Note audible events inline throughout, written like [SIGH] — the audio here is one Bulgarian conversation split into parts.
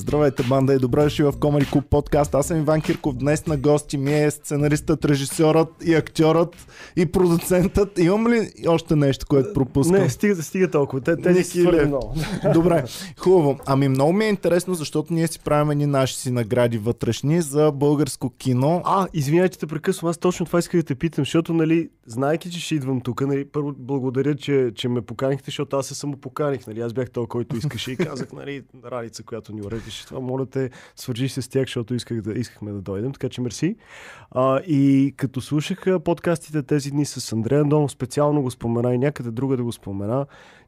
Здравейте, банда и добре дошли в Комари Клуб подкаст. Аз съм Иван Кирков. Днес на гости ми е сценаристът, режисьорът и актьорът и продуцентът. Имам ли още нещо, което пропускам? Не, стига, стига толкова. Те, те не си много. [LAUGHS] Добре, хубаво. Ами много ми е интересно, защото ние си правим ни наши си награди вътрешни за българско кино. А, извинявайте, те прекъсвам. Аз точно това исках да те питам, защото, нали, знайки, че ще идвам тук, нали, първо благодаря, че, че ме поканихте, защото аз се самопоканих. Нали, аз бях този, който искаше и казах, нали, Ралица, която ни уредиш това, моля те, свържи се с тях, защото исках да, искахме да дойдем, така че мерси. А, и като слушах подкастите тези дни с Андрея Андонов, специално го спомена и някъде друга да го спомена,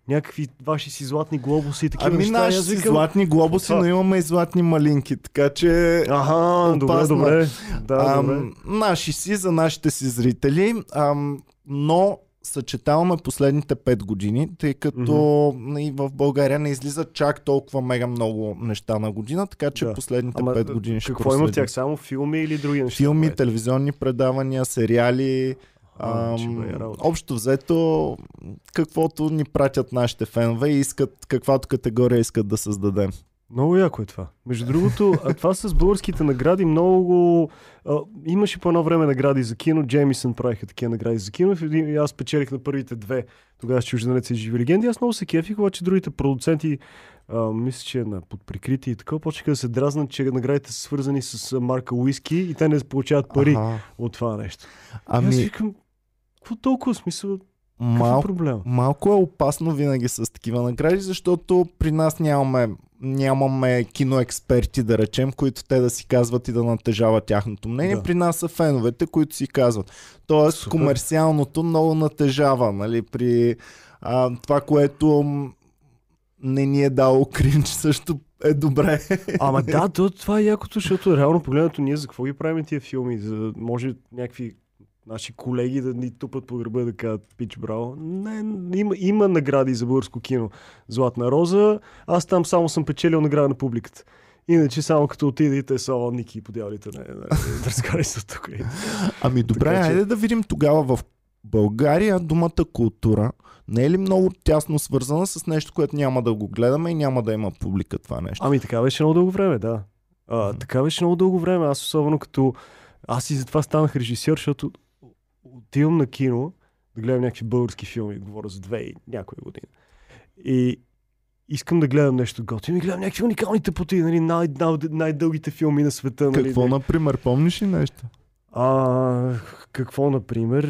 някакви ваши си златни глобуси и такива ами неща. наши си викам... златни глобуси, това... но имаме и златни малинки, така че... Ага, добре, добре. Да, ам, добре. Наши си, за нашите си зрители, ам, но съчетаваме последните 5 години, тъй като mm-hmm. в България не излизат чак толкова мега много неща на година, така че да. последните Ама, 5 години ще Какво има тях? Само филми или други неща? Филми, е? телевизионни предавания, сериали. А, ам, общо взето, каквото ни пратят нашите фенове и искат, каквато категория искат да създадем. Много яко е това. Между другото, а това с българските награди много... А, имаше по едно време награди за кино. Джеймисън правиха такива награди за кино. И аз печелих на първите две. Тогава с чужденец и живи легенди. Аз много се кефих, обаче другите продуценти, а, мисля, че на подприкрити и така, почнаха да се дразнат, че наградите са свързани с марка уиски и те не получават пари ага. от това нещо. Ами... И аз викам, какво толкова смисъл? Мал... проблем? Малко е опасно винаги с такива награди, защото при нас нямаме нямаме киноексперти, да речем, които те да си казват и да натежават тяхното мнение. Да. При нас са феновете, които си казват. Тоест, Супер. комерциалното много натежава. Нали? При а, това, което не ни е дало кринч, също е добре. [LAUGHS] Ама да, то, това е якото, защото реално погледнато ние за какво ги правим тия филми? За, може някакви наши колеги да ни тупат по гърба да кажат пич браво. Не, има, има награди за българско кино. Златна роза. Аз там само съм печелил награда на публиката. Иначе само като отидете са Ники и подявалите. Не, не, не разкарай се тук. Ами добре, така, айде да видим тогава в България думата култура не е ли много тясно свързана с нещо, което няма да го гледаме и няма да има публика това нещо? Ами така беше много дълго време, да. А, mm-hmm. Така беше много дълго време. Аз особено като... Аз и затова станах режисьор, защото отивам на кино да гледам някакви български филми, говоря за две и някоя година. И искам да гледам нещо готино и гледам някакви уникални тъпоти, нали, най- най- най-дългите филми на света. Нали, какво, например, помниш ли нещо? А, какво, например?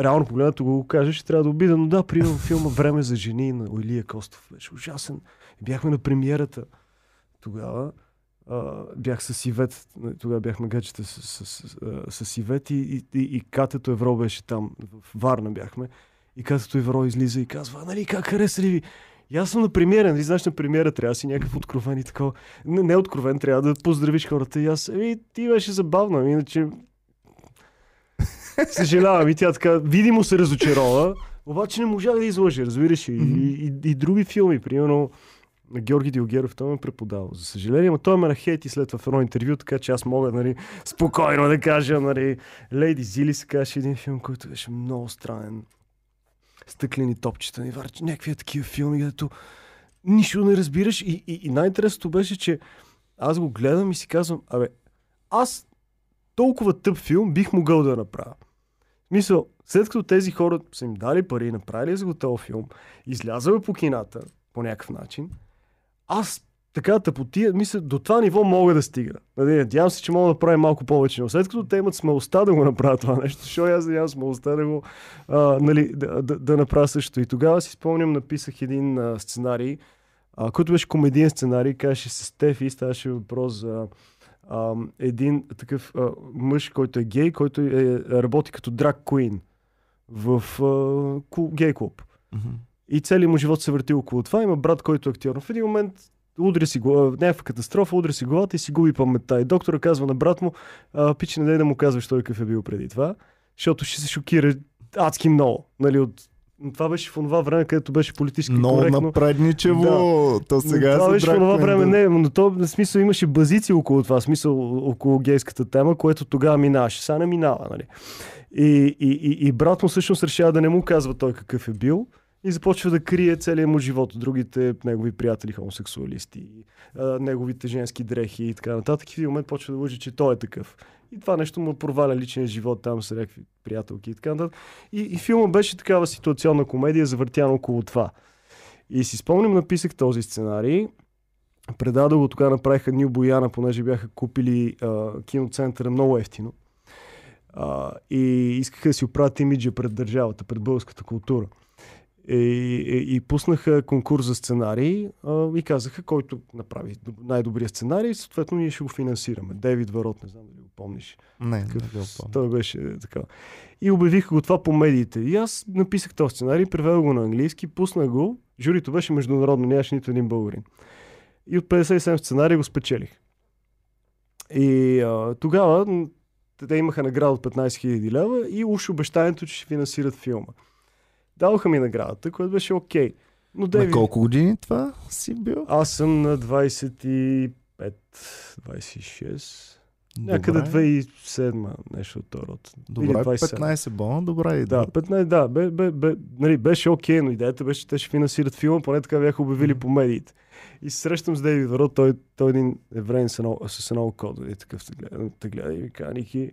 Реално погледнато го кажа, ще трябва да обида, но да, примерно филма Време за жени на Илия Костов беше ужасен. Бяхме на премиерата тогава бях с Ивет, тогава бяхме гаджета с, с, с, с Ивет и, и, и, Катето Евро беше там, в Варна бяхме. И Катето Евро излиза и казва, нали, как хареса ли ви? И аз съм на премиера, нали, знаеш, на премиера трябва да си някакъв откровен и такова. Не, не откровен, трябва да поздравиш хората. И аз, еми, ти беше забавно, ами, иначе... [LAUGHS] Съжалявам, и тя така, видимо се разочарова, обаче не можах да излъжа, разбираш. И, и, и, и други филми, примерно, на Георги Дилгеров, той ме преподавал. За съжаление, но той ме нахейти след това в едно интервю, така че аз мога нали, спокойно да кажа, нали, Лейди Зили се каже един филм, който беше много странен. Стъклени топчета, ни варчи, някакви такива филми, където нищо не разбираш. И, и, и най-интересното беше, че аз го гледам и си казвам, абе, аз толкова тъп филм бих могъл да направя. Мисъл, след като тези хора са им дали пари, направили за го този филм, излязал по кината по някакъв начин, аз така тъпотия, мисля, до това ниво мога да стигна. Нали, надявам се, че мога да правя малко повече, но след като те имат смелостта да го направят това нещо, защо аз нямам смелостта да го а, нали, да, да, да, направя също. И тогава си спомням, написах един а, сценарий, а, който беше комедиен сценарий, каже с Стефи, ставаше въпрос за а, един такъв а, мъж, който е гей, който е, работи като драг куин в а, гей клуб. Mm-hmm. И целият му живот се върти около това. Има брат, който е актьор. В един момент удря си глава, някаква катастрофа, удря си главата и си губи паметта. И доктора казва на брат му, пич, не дай да му казваш той какъв е бил преди това, защото ще се шокира адски много. Нали, от това беше в това време, където беше политически Много коректно. напредничево. Да. То сега това беше в това време, не, но то в смисъл имаше базици около това, смисъл около гейската тема, което тогава минаваше. Сега не минава, нали? И, и, и, и брат му всъщност решава да не му казва той какъв е бил и започва да крие целият му живот от другите негови приятели хомосексуалисти, неговите женски дрехи и така нататък. И в един момент почва да лъжи, че той е такъв. И това нещо му проваля личния живот там с някакви приятелки и така нататък. И, и филма беше такава ситуационна комедия, завъртяна около това. И си спомням, написах този сценарий. Предадох го, тогава направиха Нил Бояна, понеже бяха купили а, киноцентъра много ефтино. А, и искаха да си оправят имиджа пред държавата, пред българската култура. И, и, и пуснаха конкурс за сценарии а, и казаха, който направи най-добрия сценарий, съответно ние ще го финансираме. Дейвид Варот, не знам дали го помниш. Не, Такъв, не го помня. той беше така. И обявиха го това по медиите. И аз написах този сценарий, превел го на английски, пуснах го. Журито беше международно, нямаше нито един българин. И от 57 сценария го спечелих. И а, тогава те имаха награда от 15 000 лева и уж обещанието, че ще финансират филма. Дадоха ми наградата, което беше окей. Но На Дейвид, колко години това си бил? аз съм на 25, 26, някъде Добре. 2007, нещо от този род. Добре, 27. 15 бона, добра идея. Да, 15, да, бе, бе, бе, нали, беше окей, но идеята беше, че те ще финансират филма, поне така бяха обявили по медиите. И се срещам с Дейвид Варо, той, той е един евреин с едно, с едно око, нали, такъв те гледа, те гледа и ми каза, Ники,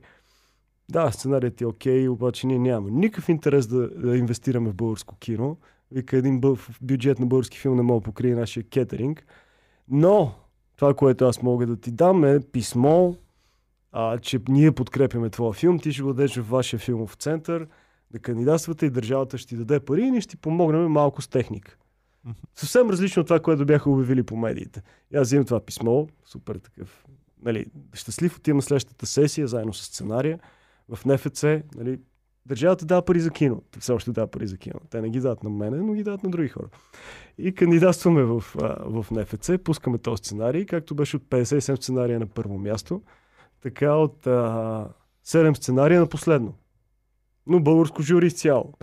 да, сценарият е окей, обаче ние нямаме никакъв интерес да, да инвестираме в българско кино. Вика, един бъл, в бюджет на български филм не мога да покрие нашия кетеринг. Но, това, което аз мога да ти дам е писмо, а, че ние подкрепяме твоя филм, ти ще го дадеш в вашия филмов център, да кандидатствате и държавата ще ти даде пари и ние ще ти помогнем малко с техника. Съвсем различно от това, което бяха обявили по медиите. И аз взимам това писмо, супер такъв, нали, щастлив, отивам на следващата сесия, заедно с сценария, в НФЦ, нали, държавата дава пари за кино. Те все още дава пари за кино. Те не ги дават на мене, но ги дават на други хора. И кандидатстваме в, а, в НФЦ, пускаме този сценарий, както беше от 57 сценария на първо място, така от а, 7 сценария на последно. Но българско жури изцяло.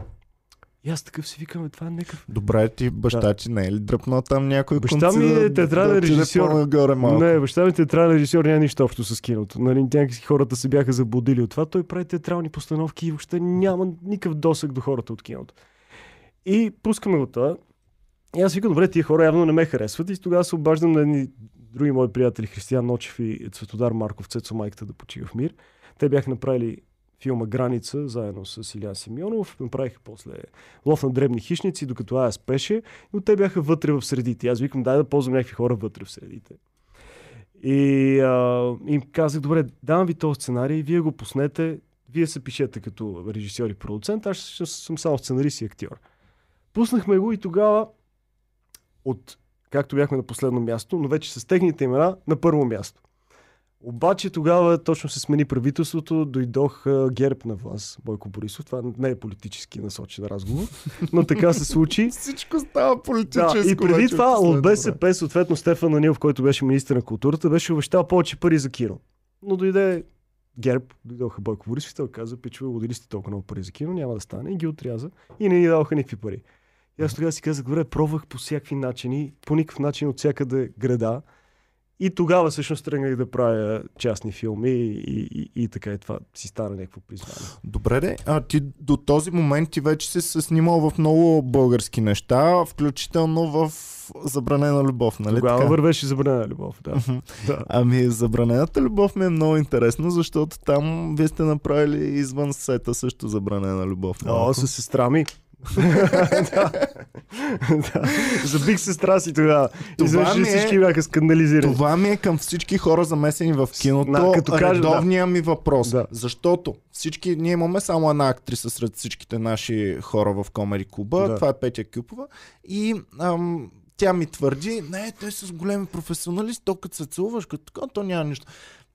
И аз такъв си викам, «Бе, това е някакъв Добре, ти баща ти не е ли дръпнал там някой Баща конци ми е да- театрален да режисьор. по-нагоре малко? Не, баща ми театрален режисьор няма нищо общо с киното. Нали, някакси хората се бяха заблудили от това. Той прави театрални постановки и въобще няма никакъв досък до хората от киното. И пускаме го това. И аз викам, добре, тия хора явно не ме харесват. И тогава се обаждам на едни други мои приятели, Християн Ночев и Цветодар Марков, Цецо майката да почива в мир. Те бяха направили филма Граница, заедно с Илян Симеонов. Направиха после Лов на дребни хищници, докато Ая спеше, но те бяха вътре в средите. Аз викам, дай да ползвам някакви хора вътре в средите. И а, им казах, добре, давам ви този сценарий, вие го пуснете, вие се пишете като режисьор и продуцент, аз съм само сценарист и актьор. Пуснахме го и тогава от, както бяхме на последно място, но вече с техните имена на първо място. Обаче тогава точно се смени правителството, дойдох герб на власт, Бойко Борисов. Това не е политически насочен разговор, но така се случи. [LAUGHS] Всичко става Да, политическо. и преди това от. БСП, съответно Стефан Анилов, който беше министър на културата, беше обещал повече пари за кино. Но дойде ГЕРБ, дойдоха Бойко Борисов и той каза, пичове, лудили сте толкова много пари за кино, няма да стане. И ги отряза и не ни даваха никакви пари. И аз тогава си казах, добре, пробвах по всякакви начини, по никакъв начин от всякъде града. И тогава всъщност тръгнах да правя частни филми и, и, и, така и това си стана някакво признание. Добре, де, а ти до този момент ти вече си се снимал в много български неща, включително в Забранена любов, нали Тогава така? вървеше забранена любов, да. Да. Ами, Забранената любов ми е много интересно, защото там вие сте направили извън сета също Забранена любов. О, с сестра ми. Да. да. Забих сестра си тогава. Изведнъж ми е- всички бяха скандализирани. Това ми е към всички хора замесени в киното. Като кажа, редовния ми въпрос. Да. Защото всички, ние имаме само една актриса сред всичките наши хора в Комери клуба. Да. Това е Петя Кюпова. И ам, тя ми твърди, не, той е с големи професионалисти, то като се целуваш, като така, то няма нищо.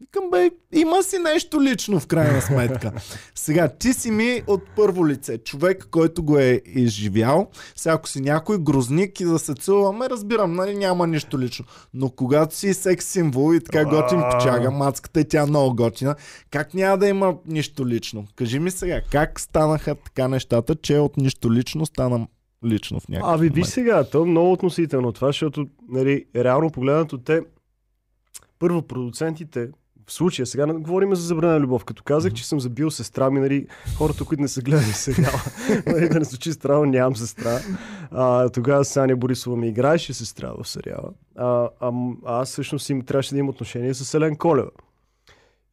Викам, бе, има си нещо лично в крайна сметка. Сега, ти си ми от първо лице, човек, който го е изживял. Сега, ако си някой грозник и да се целуваме, разбирам, нали, няма нищо лично. Но когато си секс символ и така готин А. печага, мацката и тя е много готина, как няма да има нищо лично? Кажи ми сега, как станаха така нещата, че от нищо лично стана лично в някакъв Аби, виж сега, то е много относително това, защото, нали, реално погледнато те, първо продуцентите в случая, сега говорим за забранена любов. Като казах, че съм забил сестра ми, нали, хората, които не са гледали [LAUGHS] сериала, нали, да не звучи странно, нямам сестра. А, тогава Саня Борисова ми играеше сестра в сериала. А, а, а аз всъщност им трябваше да имам отношение с Елен Колева.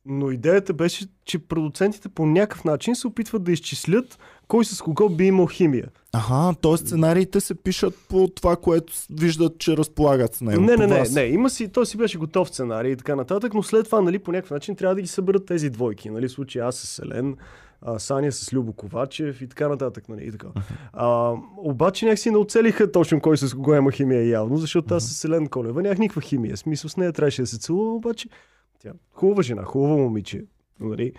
Но идеята беше, че продуцентите по някакъв начин се опитват да изчислят кой с кого би имал химия. Ага, т.е. сценариите се пишат по това, което виждат, че разполагат с него. Не, не, не, не. Има си, той си беше готов сценарий и така нататък, но след това, нали, по някакъв начин трябва да ги съберат тези двойки. Нали, в случай аз с Елен, а, Саня с Любо Ковачев и така нататък. Нали, и така. А, обаче някакси не оцелиха точно кой с кого има химия явно, защото аз с Елен Колева нямах никаква химия. Смисъл с нея трябваше да се целувам, обаче тя хубава жена, хубава момиче. Нали?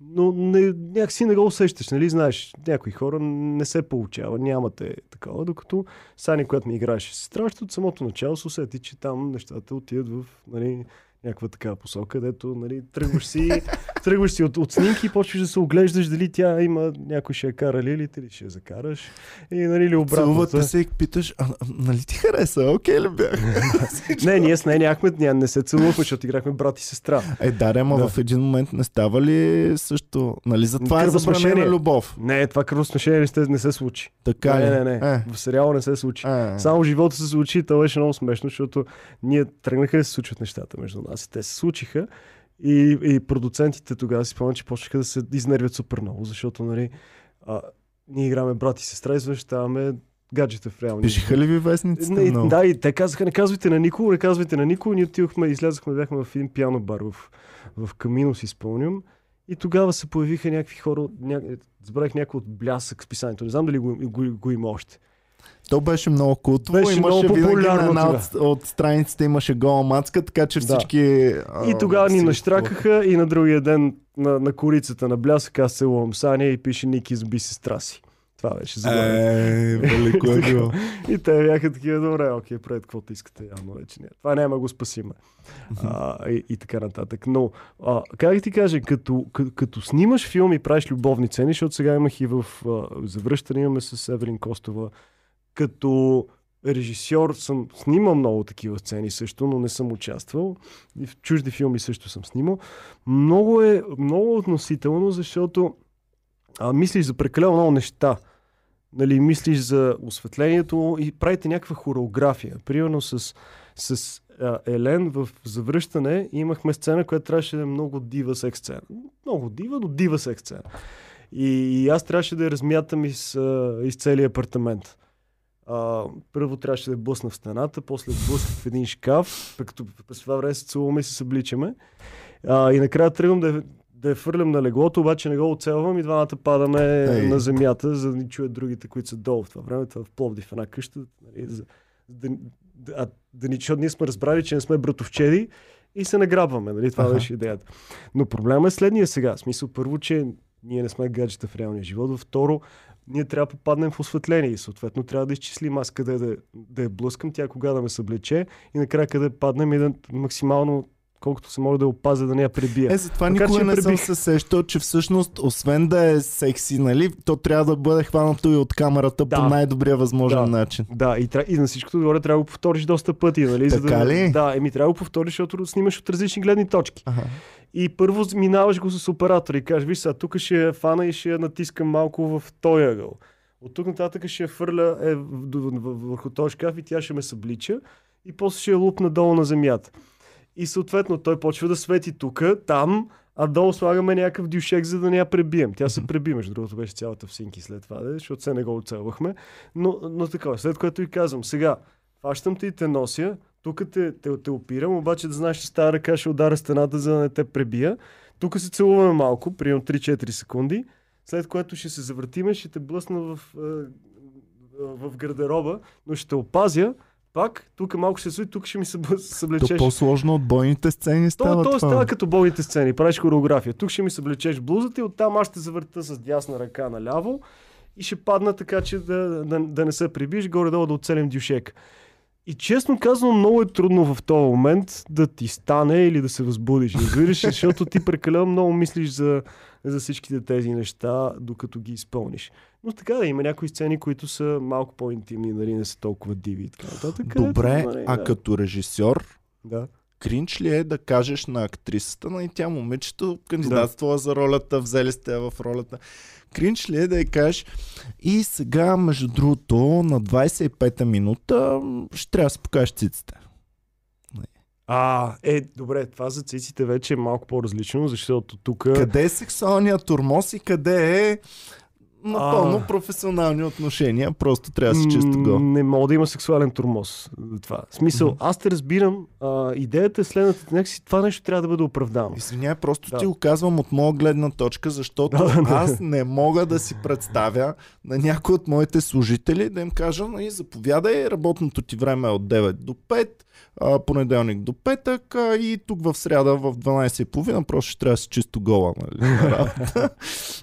Но не, някакси не го усещаш, нали? Знаеш, някои хора не се получава, нямате такова, докато Сани, която ми играеше сестра, от самото начало се усети, че там нещата отиват в нали, някаква такава посока, където нали, тръгваш си, [LAUGHS] тръгваш си от, от снимки и почваш да се оглеждаш дали тя има някой ще я кара лилите или ще я закараш. И нали ли Целувате обратно. се и питаш, а, нали ти хареса? Окей ли бях? [LAUGHS] Не, ние с нея нямахме, ние не се целувахме, защото играхме брат и сестра. Е, да, ама Да. в един момент не става ли също? Нали за това е забранена любов? Не, това кръвосмешение не, се- случи. Така не, ли? не, не. Е, В сериала не се случи. е. Само живота се случи това беше много смешно, защото ние тръгнаха да се случват нещата между нас. И те се случиха. И, и продуцентите тогава си спомням, че почнаха да се изнервят супер много, защото нали, а, ние играме брат и сестра и гаджета в реалния Пишеха ли ви вестниците не, много? да, и те казаха, не казвайте на никого, не казвайте на никого. Ние отидохме, излязохме, бяхме в един пиано бар в, в Камино, си спомням. И тогава се появиха някакви хора, ня... забравих някой от блясък списанието. Не знам дали го, го, го има още. То беше много култово. Беше имаше много винаги на популярно една от, от страниците имаше гола мацка, така че Да. всички... И тогава ни наштракаха и на другия ден на, на корицата на блясък аз целувам Саня и пише Ники сби сестра си. Това беше заглавието. Е, велико е било. [LAUGHS] И те бяха такива, добре, окей, правете каквото искате, явно вече не. Това няма да го спасиме. А, и, и така нататък. Но, а, как да ти кажа, като, като, като снимаш филм и правиш любовни цени, защото сега имах и в а, завръщане, имаме с Евелин Костова, като режисьор съм снимал много такива сцени също, но не съм участвал. И в чужди филми също съм снимал. Много е много относително, защото а, мислиш за прекалено много неща. Нали, мислиш за осветлението и правите някаква хореография. Примерно с, с а, Елен в завръщане имахме сцена, която трябваше да е много дива секс сцена. Много дива, но дива секс сцена. И, и аз трябваше да я размятам из, из целия апартамент. А, първо трябваше да блъсна в стената, после блъснах в един шкаф, пък като през това време се целуваме и се събличаме. А, и накрая тръгвам да, да я фърлям на леглото, обаче не го оцелвам и двамата падаме Ей. на земята, за да ни чуят другите, които са долу в това време. Това в Пловдив в една къща. Нали, за, да, а, да ни, защото ние сме разбрали, че не сме братовчеди и се награбваме. Нали? Това Аха. беше идеята. Но проблема е следния сега. В смисъл, първо, че ние не сме гаджета в реалния живот. Второ, ние трябва да попаднем в осветление и съответно трябва да изчислим аз къде да, да я блъскам, тя кога да ме съблече и накрая къде паднем и да максимално колкото се може да я опазя да не я пребия. Е, затова Макар, никога не съм пребих. се сещал, че всъщност, освен да е секси, нали, то трябва да бъде хванато и от камерата Да. по най-добрия възможен Да. начин. Да, и, и на всичкото отгоре трябва да го повториш доста пъти, нали? за Така да... ли? Да, еми трябва да го повториш, защото снимаш от различни гледни точки. Ага. И първо минаваш го с оператора и кажеш, виж сега, тук ще я фана и ще я натискам малко в този ъгъл. От тук нататък ще я фърля е, върху този шкаф и тя ще ме съблича и после ще я лупна долу на земята. И съответно той почва да свети тук, там, а долу слагаме някакъв дюшек, за да не я пребием. Тя се преби, между другото беше цялата в синки след това, де, защото се не го оцелвахме. Но, но така, след което и казвам, сега, фащам те и те нося, тук те, те, те опирам, обаче да знаеш, че с тази ръка ще удара стената, за да не те пребия. Тук се целуваме малко, примерно 3-4 секунди, след което ще се завъртиме, ще те блъсна в, е, в гардероба, но ще те опазя. Пак, тук малко ще се суи, тук ще ми се бъ- То съблечеш. по-сложно от бойните сцени става То, то това. става като болните сцени, правиш хореография. Тук ще ми съблечеш блузата и оттам аз ще завърта с дясна ръка наляво и ще падна така, че да, да, да не се прибиш, горе-долу да оцелим дюшек. И честно казвам, много е трудно в този момент да ти стане или да се възбудиш. Разбираш, [LAUGHS] защото ти прекалено много мислиш за, за всичките тези неща, докато ги изпълниш. Но така да, има някои сцени, които са малко по-интимни, нали, не са толкова диви и така нататък. Добре, нали, а да. като режисьор, Да. кринч ли е да кажеш на актрисата, на и тя момичето кандидатствала да. за ролята, взели сте в ролята. Кринч ли е да я кажеш и сега, между другото, на 25-та минута ще трябва да се покажеш циците. А, е, добре, това за циците вече е малко по-различно, защото тук... Къде е сексуалният турмоз и къде е напълно а... професионални отношения, просто трябва да си чисто го. Не мога да има сексуален турмоз. Това. В смисъл, mm-hmm. аз те разбирам, а, идеята е следната, някакси това нещо трябва да бъде оправдано. Извинявай, просто да. ти го казвам от моя гледна точка, защото [LAUGHS] аз не мога да си представя на някой от моите служители да им кажа, нали, заповядай, работното ти време е от 9 до 5, а, понеделник до петък а, и тук в сряда в 12.30 просто ще трябва да си чисто гола. Нали, [LAUGHS]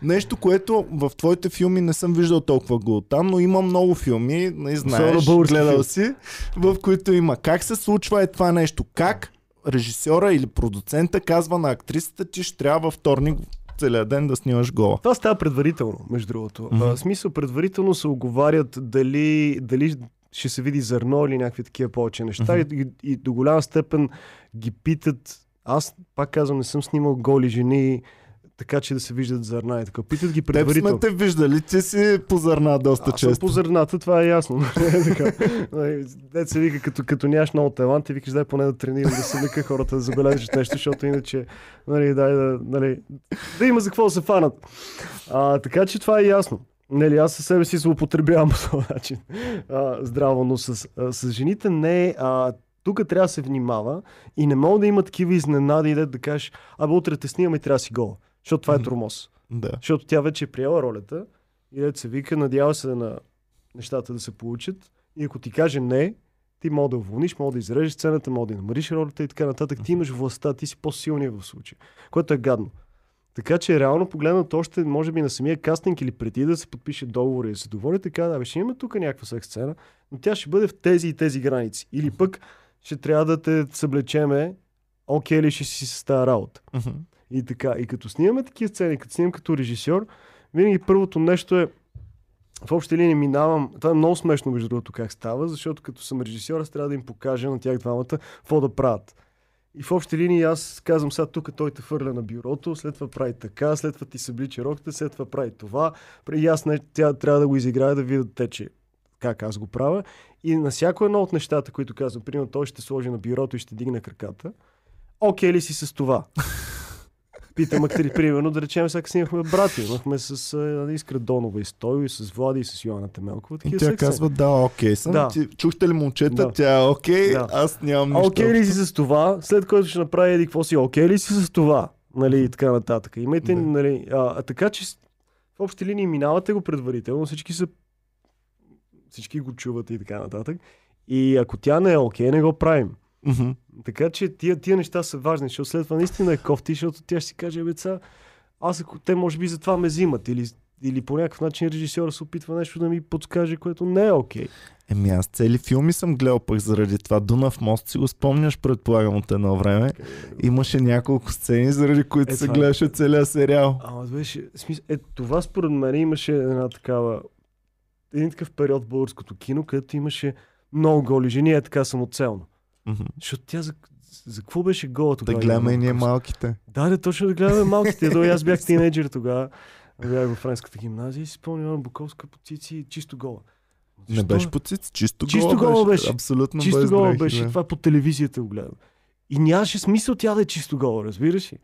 Нещо, което в твоите филми не съм виждал толкова го там, но има много филми, не знаеш, гледал си, в които има как се случва е това нещо, как режисьора или продуцента казва на актрисата, че ще трябва във вторник целият ден да снимаш гола. Това става предварително, между другото. Mm-hmm. Смисъл, предварително се оговарят дали, дали ще се види зърно или някакви такива повече неща mm-hmm. и, и до голяма степен ги питат. Аз пак казвам, не съм снимал голи жени, така че да се виждат зърна и така. Питат ги предварително. Теб сме те виждали, че си по зърна доста Аз често. Съм по зърната, това е ясно. [LAUGHS] Дет се вика, като, като нямаш много талант, ти викаш, дай поне да тренирам, да се вика хората да забележат нещо, защото иначе, нали, дай да, нали, да има за какво да се фанат. А, така че това е ясно. Нали, аз със себе си злоупотребявам по този начин. А, здраво, но с, а, с жените не а, тук трябва да се внимава и не мога да има такива изненади, да, да кажеш, абе утре те снимаме и трябва да си гол. Защото това е тормоз. Да. Защото тя вече е приела ролята и да се вика, надява се на нещата да се получат. И ако ти каже не, ти мога да уволниш, мога да изрежеш сцената, мога да намалиш ролята и така нататък. Ти имаш властта, ти си по-силния в случая. Което е гадно. Така че реално погледнато още, може би на самия кастинг или преди да се подпише договор и да се довори, така да, ще имаме тук някаква секс сцена, но тя ще бъде в тези и тези граници. Или пък ще трябва да те съблечеме, окей ли ще си с тази работа. Uh-huh. И така. И като снимаме такива сцени, като снимам като режисьор, винаги първото нещо е в общи линии минавам. Това е много смешно, между другото, как става, защото като съм режисьор, аз трябва да им покажа на тях двамата какво да правят. И в общи линии аз казвам сега тук той те фърля на бюрото, след това прави така, след това ти се блича роката, след това прави това. И аз не, тя трябва да го изиграе да видят те, че как аз го правя. И на всяко едно от нещата, които казвам, примерно той ще сложи на бюрото и ще дигне краката. Окей ли си с това? Питам актри, примерно, да речем, сега снимахме брати. Имахме с uh, Искра Донова и Стойо, и с Влади, и с Йоанна Темелкова. И тя казва, да, окей съм. Да. Ти, чухте ли момчета? Да. Тя е окей, да. аз нямам нищо. Окей ли си с това? След което ще направи еди какво си, окей ли си с това? Нали, и така нататък. Имайте, да. нали, а, а, така че в общи линии минавате го предварително, всички са всички го чуват и така нататък. И ако тя не е окей, не го правим. Mm-hmm. Така че тия, тия неща са важни, защото след това наистина е кофти, защото тя ще си каже, беца, аз ако те може би затова ме взимат или, или по някакъв начин режисьора се опитва нещо да ми подскаже, което не е окей. Okay. Еми аз цели филми съм гледал пък заради това. Дунав мост си го спомняш, предполагам от едно време. Okay. Имаше няколко сцени, заради които е, се това... гледаше целият сериал. Ама беше, смисъл, е, това според мен имаше една такава, един такъв период в българското кино, където имаше много голи жени, е така самоцелно. Mm-hmm. Защото тя за, за какво беше гола тогава? Да гледаме и ние малките. Да, да, точно да гледаме [LAUGHS] малките. До аз бях тинейджер тогава. Бях в френската гимназия и си спомням Буковска по цици чисто гола. Защо? Не беше по цици, чисто, чисто гола, гола беше. беше. Абсолютно чисто без гола дрехи, беше. Да. Това по телевизията го гледам. И нямаше смисъл тя да е чисто гола, разбираш ли?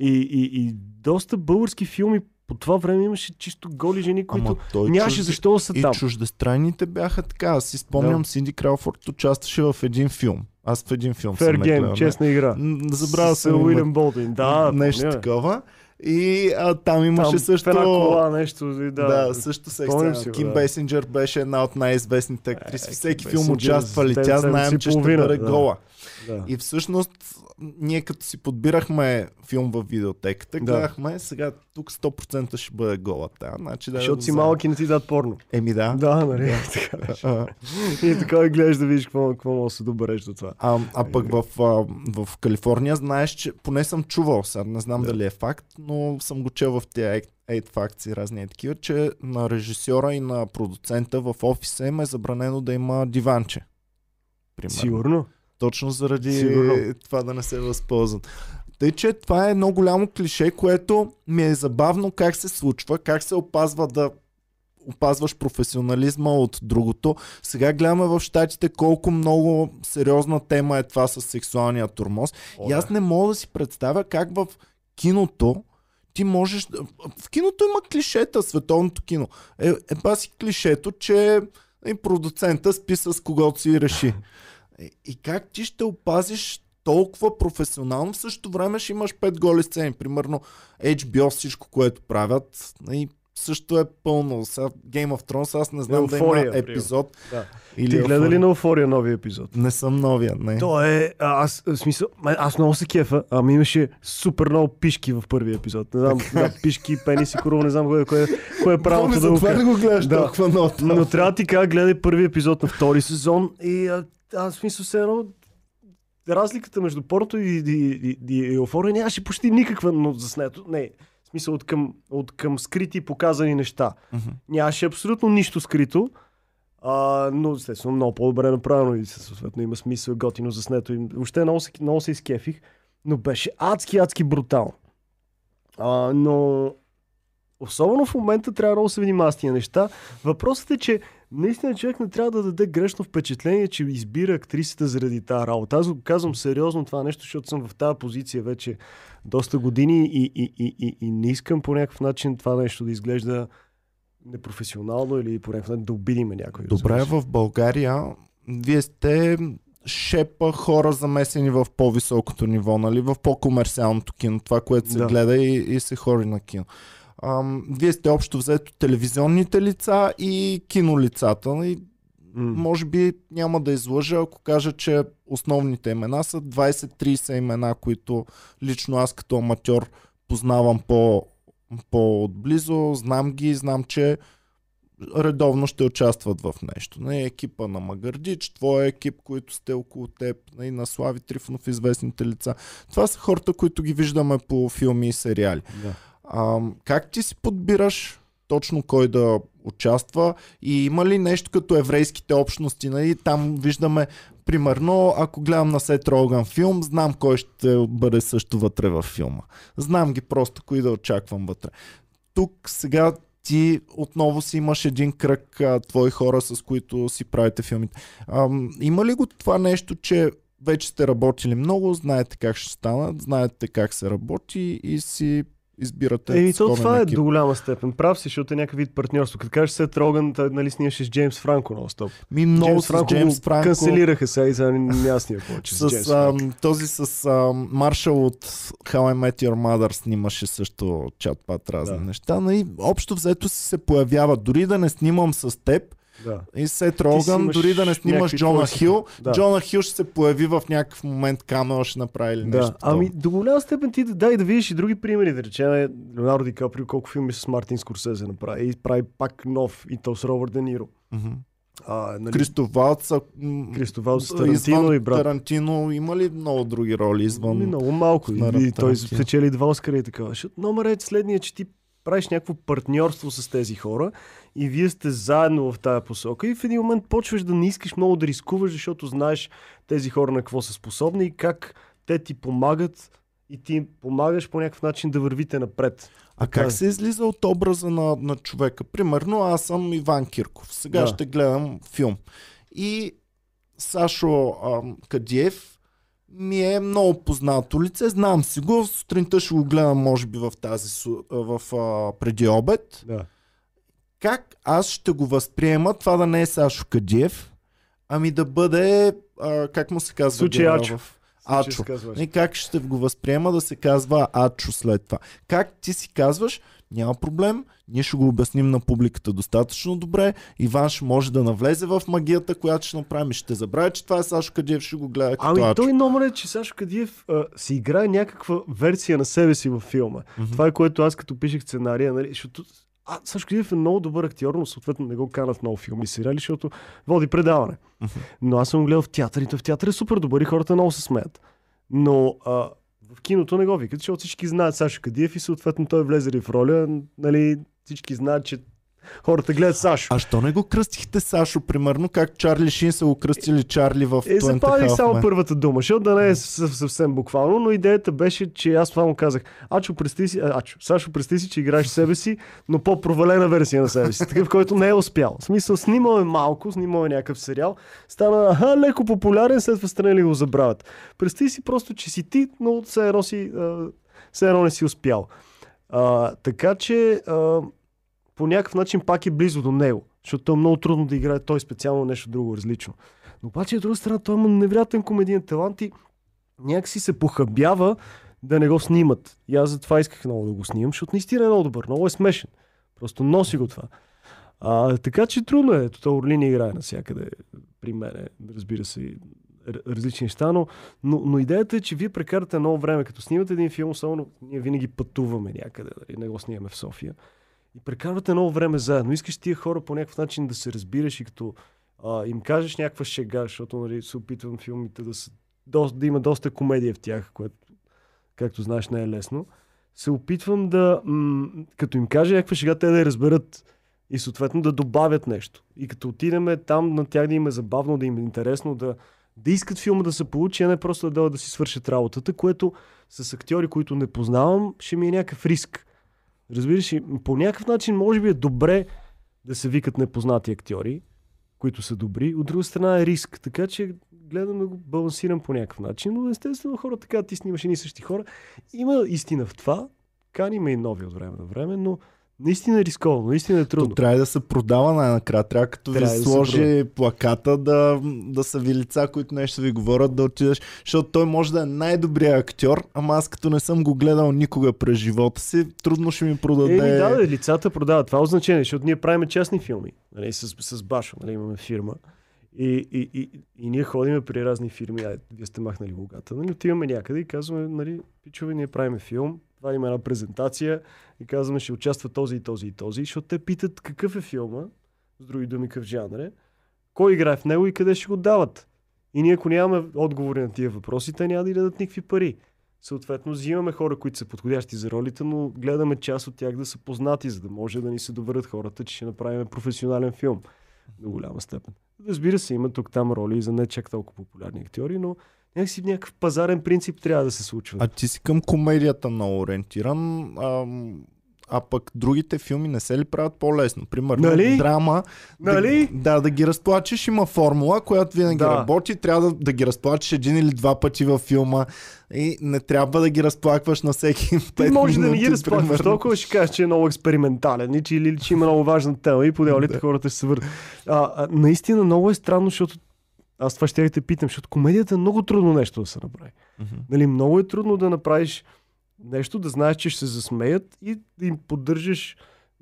И, и, и доста български филми по това време имаше чисто голи жени, които нямаше чужд... защо да са и там. И чуждестранните бяха така. Аз си спомням, да. Синди Кралфорд участваше в един филм. Аз в един филм Fair съм Game, честна игра. Забравя се. Уилям Болдин. Да, нещо помня. такова. И а, там имаше там, също... една кола, нещо. Да, да също се си, Ким да. Бейсинджер беше една от най-известните актриси. Е, Всеки филм участва ли тя, знаем, че ще бъде гола. Да. И всъщност ние като си подбирахме филм в видеотеката, да. гледахме, сега тук 100% ще бъде гола тя. Значи, да Защото да си малък и не ти дадат порно. Еми да. Да, нали? [LAUGHS] така и така и гледаш да видиш какво, какво може да се добереш до това. А, а пък в, в, в Калифорния знаеш, че поне съм чувал, сега не знам да. дали е факт, но съм го чел в тези 8 факции разни такива, че на режисьора и на продуцента в офиса им е забранено да има диванче. Примерно. Сигурно. Точно заради Сигурно. това да не се възползват. Тъй, че това е едно голямо клише, което ми е забавно как се случва, как се опазва да опазваш професионализма от другото. Сега гледаме в щатите колко много сериозна тема е това с сексуалния турмоз. О, И аз не мога да си представя как в киното ти можеш... В киното има клишета, световното кино. Е, е си клишето, че и продуцента спи с когото си реши. [LAUGHS] И, и как ти ще опазиш толкова професионално, в същото време ще имаш пет голи сцени. Примерно HBO всичко, което правят, и също е пълно. Сега Game of Thrones, аз не знам да Еуфория, има примерно. епизод. Да. Или Ти гледа ли на Еуфория новия епизод? Не съм новия, не. То е, аз, в смисъл, аз много се кефа, ама имаше супер много пишки в първия епизод. Не знам, да, пишки, пениси, корова, не знам кое, кое, кое е правилното Боми, да го ли го гледаш Да. толкова много? там? Но трябва да ти кажа, гледай първи епизод на втори сезон и а, аз в смисъл все едно разликата между порното и, и, и, и еуфория нямаше почти никаква, но заснето. Не, в смисъл от към, от към скрити показани неща. Мгм. Нямаше абсолютно нищо скрито, а, но естествено много по-добре направено и съответно има смисъл, готино заснето. И въобще много се, много се изкефих, но беше адски, адски брутално. А, но особено в момента трябва много да се внимава с тия неща. Въпросът е, че наистина човек не трябва да даде грешно впечатление, че избира актрисата заради тази работа. Аз го казвам сериозно това нещо, защото съм в тази позиция вече доста години и, и, и, и, и не искам по някакъв начин това нещо да изглежда непрофесионално или по някакъв начин да обидиме някой. Добре, в България вие сте шепа хора замесени в по-високото ниво, нали? в по-комерциалното кино, това, което се Да. гледа и, и се хори на кино. Ам, вие сте общо взето телевизионните лица и кинолицата. Нали? М. Може би няма да излъжа, ако кажа, че основните имена са 20-30 имена, които лично аз като аматьор познавам по, по-отблизо, знам ги, знам, че редовно ще участват в нещо. Не екипа на Магардич, твоя екип, които сте около теб, и на Слави Трифонов, известните лица. Това са хората, които ги виждаме по филми и сериали. Да. А, как ти си подбираш точно кой да участва и има ли нещо като еврейските общности? Нали? Там виждаме, примерно, ако гледам на Сет Роган филм, знам кой ще бъде също вътре във филма. Знам ги просто, кои да очаквам вътре. Тук сега ти отново си имаш един кръг а, твои хора, с които си правите филмите. А, има ли го това нещо, че вече сте работили много, знаете как ще станат, знаете как се работи и си избирате Еми, то това е екип. до голяма степен. Прав си, защото е някакъв вид партньорство. Като кажеш Сет Роган, той нали снимаше с Джеймс Франко на стоп. Ми много Джеймс с Франко Джеймс Франко. канцелираха сега и сега снима повече с, Джеймс С, Франко. а, този с а, Маршал от How I Met Your Mother снимаше също чат-пат разни Да. неща. Но и общо взето си се появява. Дори да не снимам с теб Да. и Сет си Роган, дори да не снимаш Джона твои Хил, Да. Джона Хил ще се появи в някакъв момент, камео ще направи или нещо. Да, ами до голяма степен ти да- дай да видиш и други примери, да речем Леонардо Ди Каприо, колко филми с Мартин Скорсезе направи и прави пак нов и то с Робърт Де Ниро. Мгм. А, нали, Кристоф Валц, а, м, Кристоф Валц с извън Тарантино и брат. Тарантино има ли много други роли извън? Ами, много малко. И, и той спечели два Оскара и така. Номер е следния, че ти правиш някакво партньорство с тези хора и вие сте заедно в тая посока и в един момент почваш да не искаш много да рискуваш, защото знаеш тези хора на какво са способни и как те ти помагат и ти им помагаш по някакъв начин да вървите напред. А Така как се излиза от образа на, на човека? Примерно аз съм Иван Кирков. Сега Да. ще гледам филм. И Сашо ам, Кадиев ми е много познато лице. Знам си го. Сутринта ще го гледам, може би, в тази в, а, преди обед. Да. Как аз ще го възприема това да не е Сашо Кадиев, ами да бъде, а, как му се казва? Случай Ачо. В... Ачо. И как ще го възприема да се казва Ачо след това? Как ти си казваш, няма проблем, ние ще го обясним на публиката достатъчно добре, Иван ще може да навлезе в магията, която ще направим и ще забравя, че това е Сашо Кадиев, ще го гледа като Ами той номер е, че Сашо Кадиев а, си играе някаква версия на себе си във филма. Мгм. Това е което аз като пишех сценария, нали, защото а, Сашо Кадиев е много добър актьор, но съответно не го канат много филми и сериали, защото води предаване. Но аз съм го гледал в театър и в театър е супер добър и хората много се смеят. Но а, в киното не го викат, защото всички знаят Сашо Кадиев и съответно той влезе ли в роля, нали, всички знаят, че Хората гледат Сашо. А що не го кръстихте Сашо, примерно, как Чарли Шин са го кръстили Чарли в Е, запазих само първата дума, защото да не е съв- съвсем буквално, но идеята беше, че аз това му казах. Ачо, представи си, Ачо, Сашо, представи си, че играеш себе си, но по-провалена версия на себе си. Такъв, който не е успял. В смисъл, снимал е малко, снимал е някакъв сериал, стана аха, леко популярен, след това страни го забравят. Представи си просто, че си ти, но все едно, си, все едно не си успял. А, така че а, по някакъв начин пак е близо до него, защото е много трудно да играе той специално нещо друго различно. Но обаче от друга страна той има невероятен комедиен талант и някакси се похабява да не го снимат. И аз затова исках много да го снимам, защото наистина е много добър, много е смешен. Просто носи го това. А, така че трудно е. Той Орлини играе навсякъде при мене, разбира се, различни неща, но, но, но идеята е, че вие прекарате много време, като снимате един филм, особено ние винаги пътуваме някъде, нали, не го снимаме в София, и прекарвате много време заедно. Искаш тия хора по някакъв начин да се разбираш и като а, им кажеш някаква шега, защото нали, се опитвам филмите да, са, до, да има доста комедия в тях, което, както знаеш, не е лесно. Се опитвам да, м- като им кажа някаква шега, те да я разберат и съответно да добавят нещо. И като отидеме там на тях да им е забавно, да им е интересно, да, да искат филма да се получи, а не просто да дойдат да си свършат работата, което с актьори, които не познавам, ще ми е някакъв риск. Разбираш, ли, по някакъв начин може би е добре да се викат непознати актьори, които са добри. От друга страна е риск, така че гледам да го балансирам по някакъв начин, но естествено хората така ти снимаш едни същи хора. Има истина в това, каниме и нови от време на време, но наистина е рисковано, наистина е То трудно. трябва да се продава най-накрая. Трябва като Трябва ви да сложи плаката да, да са ви лица, които нещо ви говорят, да отидеш. Защото той може да е най-добрият актьор, ама аз като не съм го гледал никога през живота си, трудно ще ми продаде. Еми, да, да, лицата продават. Това е означение, защото ние правиме частни филми. Нали, с, с Башо, нали, имаме фирма. И, и, и, и ние ходиме при разни фирми, а, вие сте махнали лугата, нали, отиваме някъде и казваме, нали, пичове, ние правиме филм, това има една презентация и казваме, ще участва този и този и този, защото те питат какъв е филма, с други думи какъв жанр е, кой играе в него и къде ще го дават. И ние ако нямаме отговори на тия въпроси, те няма да ни дадат никакви пари. Съответно, взимаме хора, които са подходящи за ролите, но гледаме част от тях да са познати, за да може да ни се доверят хората, че ще направим професионален филм до голяма степен. Разбира се, има тук там роли за не чак толкова популярни актьори, но някакси някакъв пазарен принцип трябва да се случва. А ти си към комедията много ориентиран. А, а пък другите филми не се ли правят по-лесно? Примерно Нали? драма. Нали? Да, да, да ги разплачеш. Има формула, която винаги Да. работи. Трябва да, да ги разплачеш един или два пъти във филма. И не трябва да ги разплакваш на всеки [LAUGHS] 5 Ти може да не минути, ги разплакваш толкова, ще кажеш, че е много експериментален и че, или че има много важна тема и по делите Да. хората ще се върнат. Наистина много е странно, защото аз това ще те питам, защото комедията е много трудно нещо да се направи. Мгм. Нали, много е трудно да направиш нещо, да знаеш, че ще се засмеят и да им поддържаш,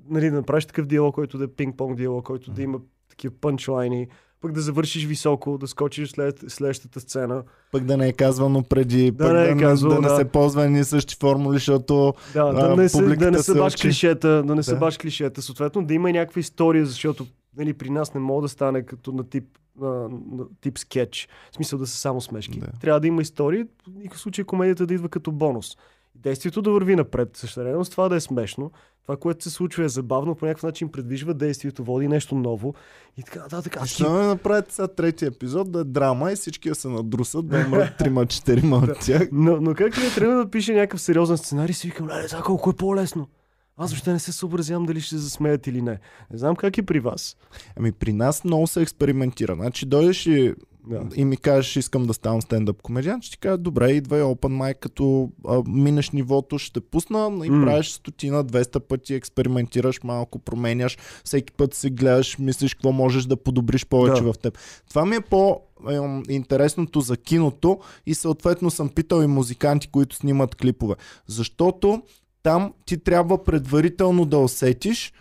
нали, да направиш такъв диалог, който да е пинг-понг диалог, който да има такива пънчлайни, пък да завършиш високо, да скочиш след следващата сцена. Пък да не е казвано преди, Да пък не да, е не, казвано, да, не да. се ползва едни същи формули, защото Да, А, да, не се, да не се се баш учи. клишета, да не се Да. баш клишета. Съответно, да има и някаква история, защото нали, при нас не мога да стане като на тип, на, на тип скетч. В смисъл да са само смешки. Да. Трябва да има история. В никакъв случай комедията да идва като бонус. Действието да върви напред. Същевременно с това да е смешно. Това, което се случва е забавно, по някакъв начин предвижва действието, води нещо ново. И така нататък. Аз Ще ме направите сега третия епизод да е драма и всички да се надрусат, да умрат [LAUGHS] трима-четирима от тях. Но, но как ли е трябва да пише някакъв сериозен сценарий, си викам, леле, сега колко е по-лесно. Аз въобще не се съобразявам дали ще се засмеят или не. Не знам как е при вас. Ами при нас много се експериментира. Значи дойдеш и, Да. и ми кажеш, искам да ставам стендъп комедиант, ще ти кажа, добре, идвай open mic, като а, минеш нивото, ще пусна и М. правиш стотина, 200 пъти, експериментираш малко, променяш, всеки път се гледаш, мислиш какво можеш да подобриш повече Да. в теб. Това ми е по ем, интересното за киното и съответно съм питал и музиканти, които снимат клипове. Защото там ти трябва предварително да усетиш,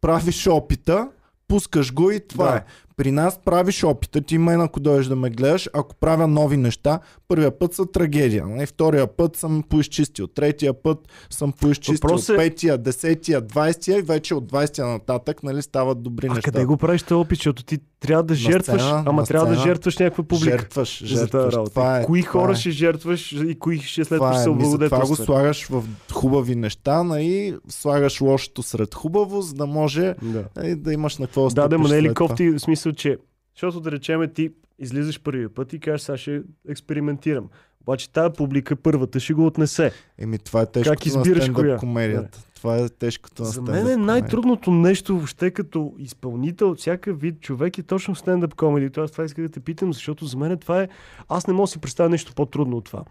правиш опита, пускаш го и това Да. е. При нас правиш опита, ти мен ако дойдеш да ме гледаш, ако правя нови неща, първия път са трагедия, нали? втория път съм поизчистил, третия път съм поизчистил, Въпрос е- петия, десетия, двайстия и вече от 20 нататък нали, стават добри А неща. къде го правиш този опит, защото ти трябва да жертваш, сцена, ама трябва да жертваш някаква публика. Жертваш, за тази жертваш. работа. Това е, кои това хора е. ще жертваш и кои ще след Това това е, се ми затова го облагодетелстват. слагаш в хубави неща, нали? слагаш лошото сред хубаво, за да може Да. нали, да имаш на какво Да, да, не е ли това. кофти в смисъл, че защото да речеме ти излизаш първия път и кажеш, сега ще експериментирам. Обаче тази публика първата ще го отнесе. Еми, това е тежкото Как избираш на стендъп коя? комедията. Това е тежкото на За мен е най-трудното нещо въобще като изпълнител от всякакъв вид човек е точно стендъп комеди. Аз това исках да те питам, защото за мен това е... Аз не мога да си представя нещо по-трудно от това.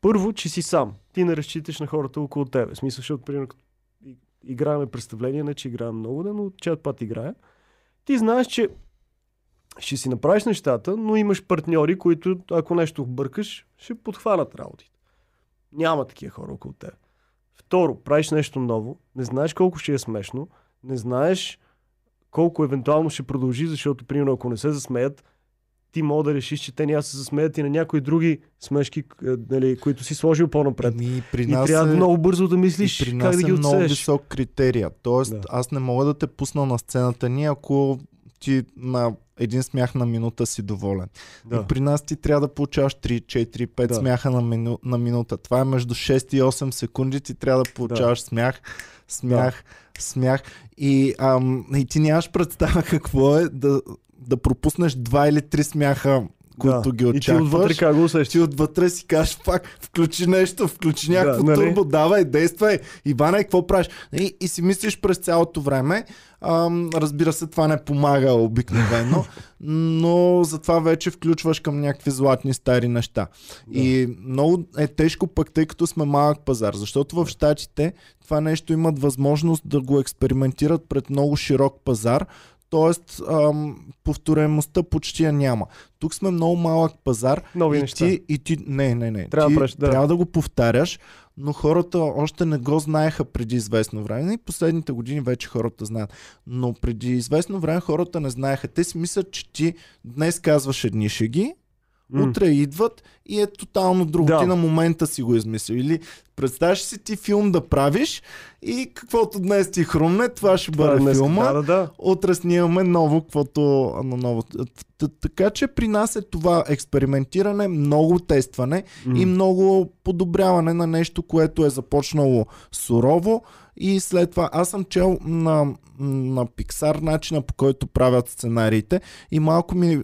Първо, че си сам. Ти не разчиташ на хората около тебе. В смисъл, защото, примерно, като и- играем представление, не че играем много, да, но чат път играя. Ти знаеш, че ще си направиш нещата, но имаш партньори, които, ако нещо бъркаш, ще подхванат работите. Няма такива хора около теб. Второ, правиш нещо ново, не знаеш колко ще е смешно, не знаеш колко евентуално ще продължи, защото, примерно, ако не се засмеят, ти мога да решиш, че те няма се засмеят и на някои други смешки, е, нали, които си сложил по-напред. При И нас трябва е... много бързо да мислиш И при как нас да ги е много отсееш. висок критерия. Тоест, да. аз не мога да те пусна на сцената ни, ако ти на един смях на минута си доволен. Да. И при нас ти трябва да получаваш 3, 4, 5 Да. да. смяха на, мину, на минута. Това е между 6 и 8 секунди. Ти трябва да получаваш да. смях, смях, да. смях. И, ам, и ти нямаш представа какво е да, да пропуснеш 2 или 3 смяха, които да. ги И ти очакваш. отвътре как го усещаш? ти отвътре си кажеш, пак, включи нещо, включи някакво Да, нали? турбо, давай, действай. Ивана, какво правиш? И, и си мислиш през цялото време. Ам, разбира се, това не помага обикновено, но затова вече включваш към някакви златни стари неща. Да. И много е тежко пък, тъй като сме малък пазар, защото в Штатите това нещо имат възможност да го експериментират пред много широк пазар, Тоест, ам, повторяемостта почти я няма. Тук сме много малък пазар Нови и неща. ти, и ти, не, не, не. Трябва ти да правиш, да. трябва да го повтаряш, но хората още не го знаеха преди известно време. И последните години вече хората знаят. Но преди известно време хората не знаеха. Те си мислят, че ти днес казваш едни шеги, М. утре идват и е тотално друго. Да. Ти на момента си го измислил. Или представяш си ти филм да правиш и каквото днес ти хрумне, това ще Това бъде днес. филма Да, да, утре снимаме ново, каквото на ново. Така че при нас е това експериментиране, много тестване М. и много подобряване на нещо, което е започнало сурово и след това аз съм чел на, на Pixar начина по който правят сценариите и малко ми,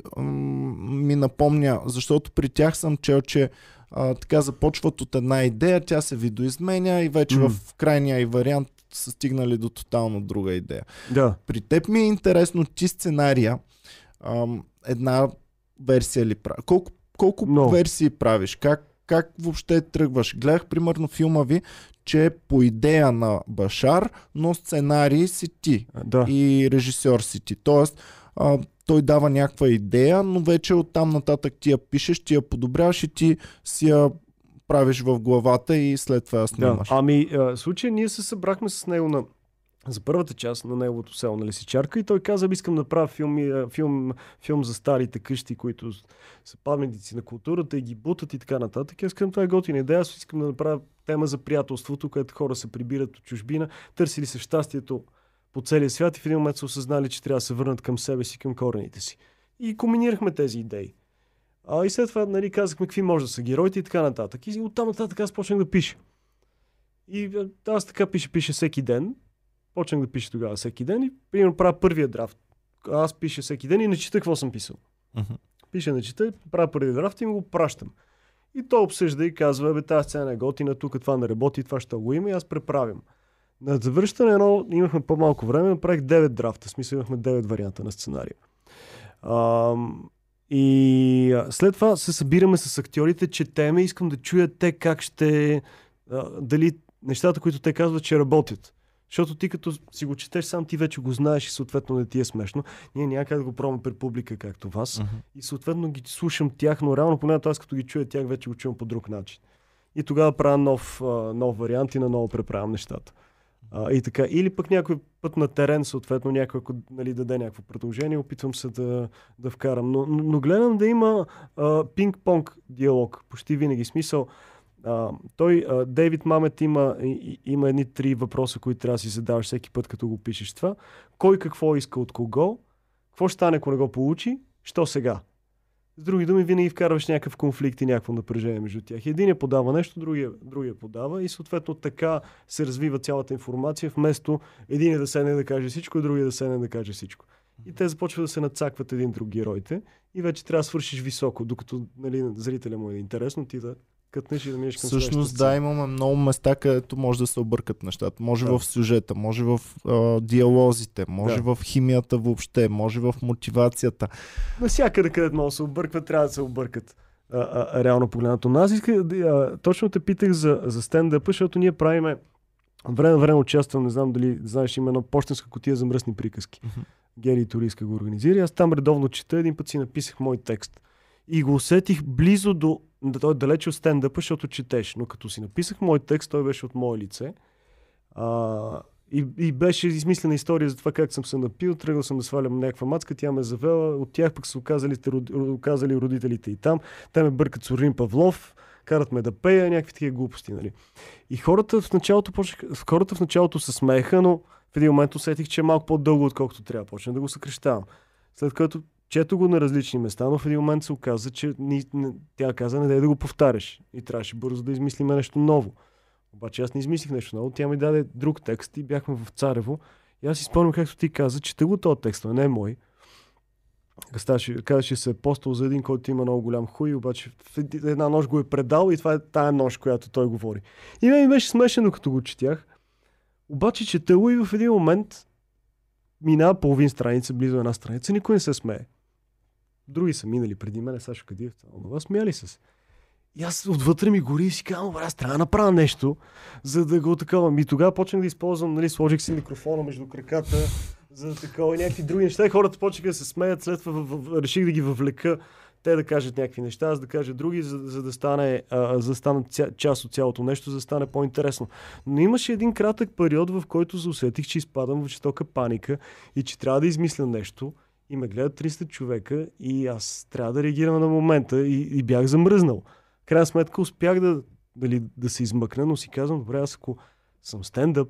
ми напомня, защото при тях съм чел, че а, така започват от една идея, тя се видоизменя и вече М. в крайния и вариант са стигнали до тотално друга идея. Да. При теб ми е интересно ти сценария, ам, една версия ли правиш? Колко, колко Много. версии правиш? Как, как въобще тръгваш? Гледах примерно филма ви, че е по идея на Башар, но сценарий си ти Да. и режисьор си ти. Тоест, а, той дава някаква идея, но вече оттам нататък ти я пишеш, ти я подобряваш и ти си я правиш в главата и след това я Да. снимаш. Ами, а, в случая ние се събрахме с него на за първата част на неговото село на Лисичарка и той каза, «Ами искам да правя филм, филм, филм за старите къщи, които са паметници на културата и ги бутат и така нататък. Аз искам това е готина идея. Аз искам да направя тема за приятелството, където хора се прибират от чужбина, търсили се щастието по целия свят и в един момент са осъзнали, че трябва да се върнат към себе си, към корените си. И комбинирахме тези идеи. А и след това нали, казахме какви може да са героите и така нататък. И оттам нататък аз почнах да пиша. И аз така пише, пише всеки ден. Почнах да пиша тогава всеки ден и примерно правя първия драфт. Аз пиша всеки ден и не чета какво съм писал. Мгм. Пиша, не чета, правя първия драфт и му го пращам. И той обсъжда и казва, бе, тази сцена е готина, тук това не работи, това ще го има и аз преправям. На завършване едно, имахме по-малко време, направих 9 драфта, в смисъл имахме 9 варианта на сценария. Ам, и а, след това се събираме с актьорите, четеме, искам да чуя те как ще, а, дали нещата, които те казват, че работят. Защото ти като си го четеш сам, ти вече го знаеш и съответно не ти е смешно. Ние няма как да го пробваме пред публика, както вас. Мгм. И съответно ги слушам тях, но реално поне аз като ги чуя тях, вече го чувам по друг начин. И тогава правя нов, нов вариант и наново преправям нещата. А, и така. Или пък някой път на терен, съответно, някой ако нали, даде някакво предложение, опитвам се да, да вкарам. Но, но, но гледам да има а, пинг-понг диалог. Почти винаги. Смисъл, а, той, а, Дейвид Мамет има, има едни три въпроса, които трябва да си задаваш всеки път, като го пишеш това. Кой какво иска от кого? Какво ще стане, ако не го получи? Що сега? С други думи, винаги вкарваш някакъв конфликт и някакво напрежение между тях. Единия подава нещо, другия, другия подава и съответно така се развива цялата информация, вместо един да седне да каже всичко, другия да седне да каже всичко. И те започват да се нацакват един друг героите и вече трябва да свършиш високо, докато нали, зрителя му е интересно ти да кътнеш и да минеш към Всъщност, да, имаме много места, където може да се объркат нещата. Може да. в сюжета, може в а, диалозите, може да. в химията въобще, може в мотивацията. Навсякъде, където може да се объркват, трябва да се объркат. А, а, реално погледнато. Но аз исках, а, точно те питах за, за стендъпа, защото ние правиме време време участвам, не знам дали знаеш, има една почтенска котия за мръсни приказки. Mm-hmm. Гери Туриска го организира. Аз там редовно чета, един път си написах мой текст. И го усетих близо до той е далече от стендъпа, защото четеш. Но като си написах мой текст, той беше от мое лице. А, и, и беше измислена история за това как съм се напил, тръгнал съм да свалям някаква мацка, тя ме завела, от тях пък са оказали, оказали родителите и там. Те ме бъркат с Орин Павлов, карат ме да пея, някакви такива глупости. Нали. И хората в началото, хората в началото се смееха, но в един момент усетих, че е малко по-дълго, отколкото трябва. Почна да го съкрещавам. След което Чето го на различни места, но в един момент се оказа, че ни, не, тя каза, не дай да го повтаряш. И трябваше бързо да измислим нещо ново. Обаче аз не измислих нещо ново. Тя ми даде друг текст и бяхме в Царево. И аз си спомням, както ти каза, че те го този текст, не е мой. Ставаше, казаше се постол за един, който има много голям хуй, обаче в една нощ го е предал и това е тая нощ, която той говори. И ми беше смешено, като го четях. Обаче чета и в един момент минава половин страница, близо една страница, никой не се смее. Други са минали преди мен, Сашо Кадиев, това, смяли се. И аз отвътре ми гори и си казвам, аз трябва да направя нещо, за да го такова. И тогава почнах да използвам, нали, сложих си микрофона между краката, за да такова и някакви други неща. И хората почнаха да се смеят, след това реших да ги въвлека те да кажат някакви неща, аз да кажа други, за, за да стане, а, за да стане ця, част от цялото нещо, за да стане по-интересно. Но имаше един кратък период, в който се усетих, че изпадам в жестока паника и че трябва да измисля нещо и ме гледат 300 човека и аз трябва да реагирам на момента и, и бях замръзнал. Крайна сметка успях да, дали, да се измъкна, но си казвам, добре, аз ако съм стендъп,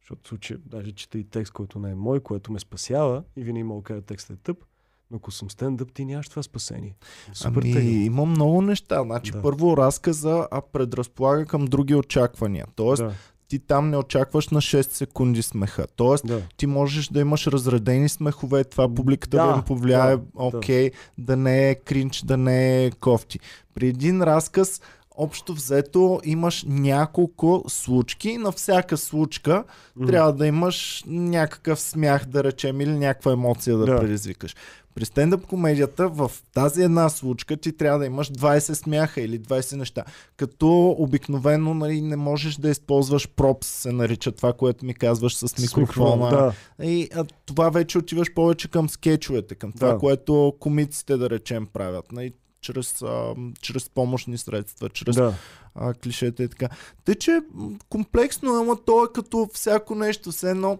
защото случай, даже чета и текст, който не е мой, което ме спасява и винаги мога да кажа текстът е тъп, но ако съм стендъп, ти нямаш това спасение. Супер ами, тегъл. има много неща. Значи, да. първо разказа а предразполага към други очаквания. Тоест, да ти там не очакваш на 6 секунди смеха. Тоест, да. ти можеш да имаш разредени смехове, това публиката да, да им повлияе, да, окей, да. да не е кринч, да не е кофти. При един разказ, общо взето, имаш няколко случки. На всяка случка mm-hmm. трябва да имаш някакъв смях, да речем, или някаква емоция да, да. предизвикаш. При стендъп комедията в тази една случка ти трябва да имаш 20 смяха или 20 неща. Като обикновено нали, не можеш да използваш пропс, се нарича това, което ми казваш с микрофона. Да. И а, това вече отиваш повече към скетчовете, към това, да. което комиците да речем правят. Нали, чрез, а, чрез помощни средства, чрез да. а, клишета и така. Тъй, че комплексно, ама то е като всяко нещо, все едно.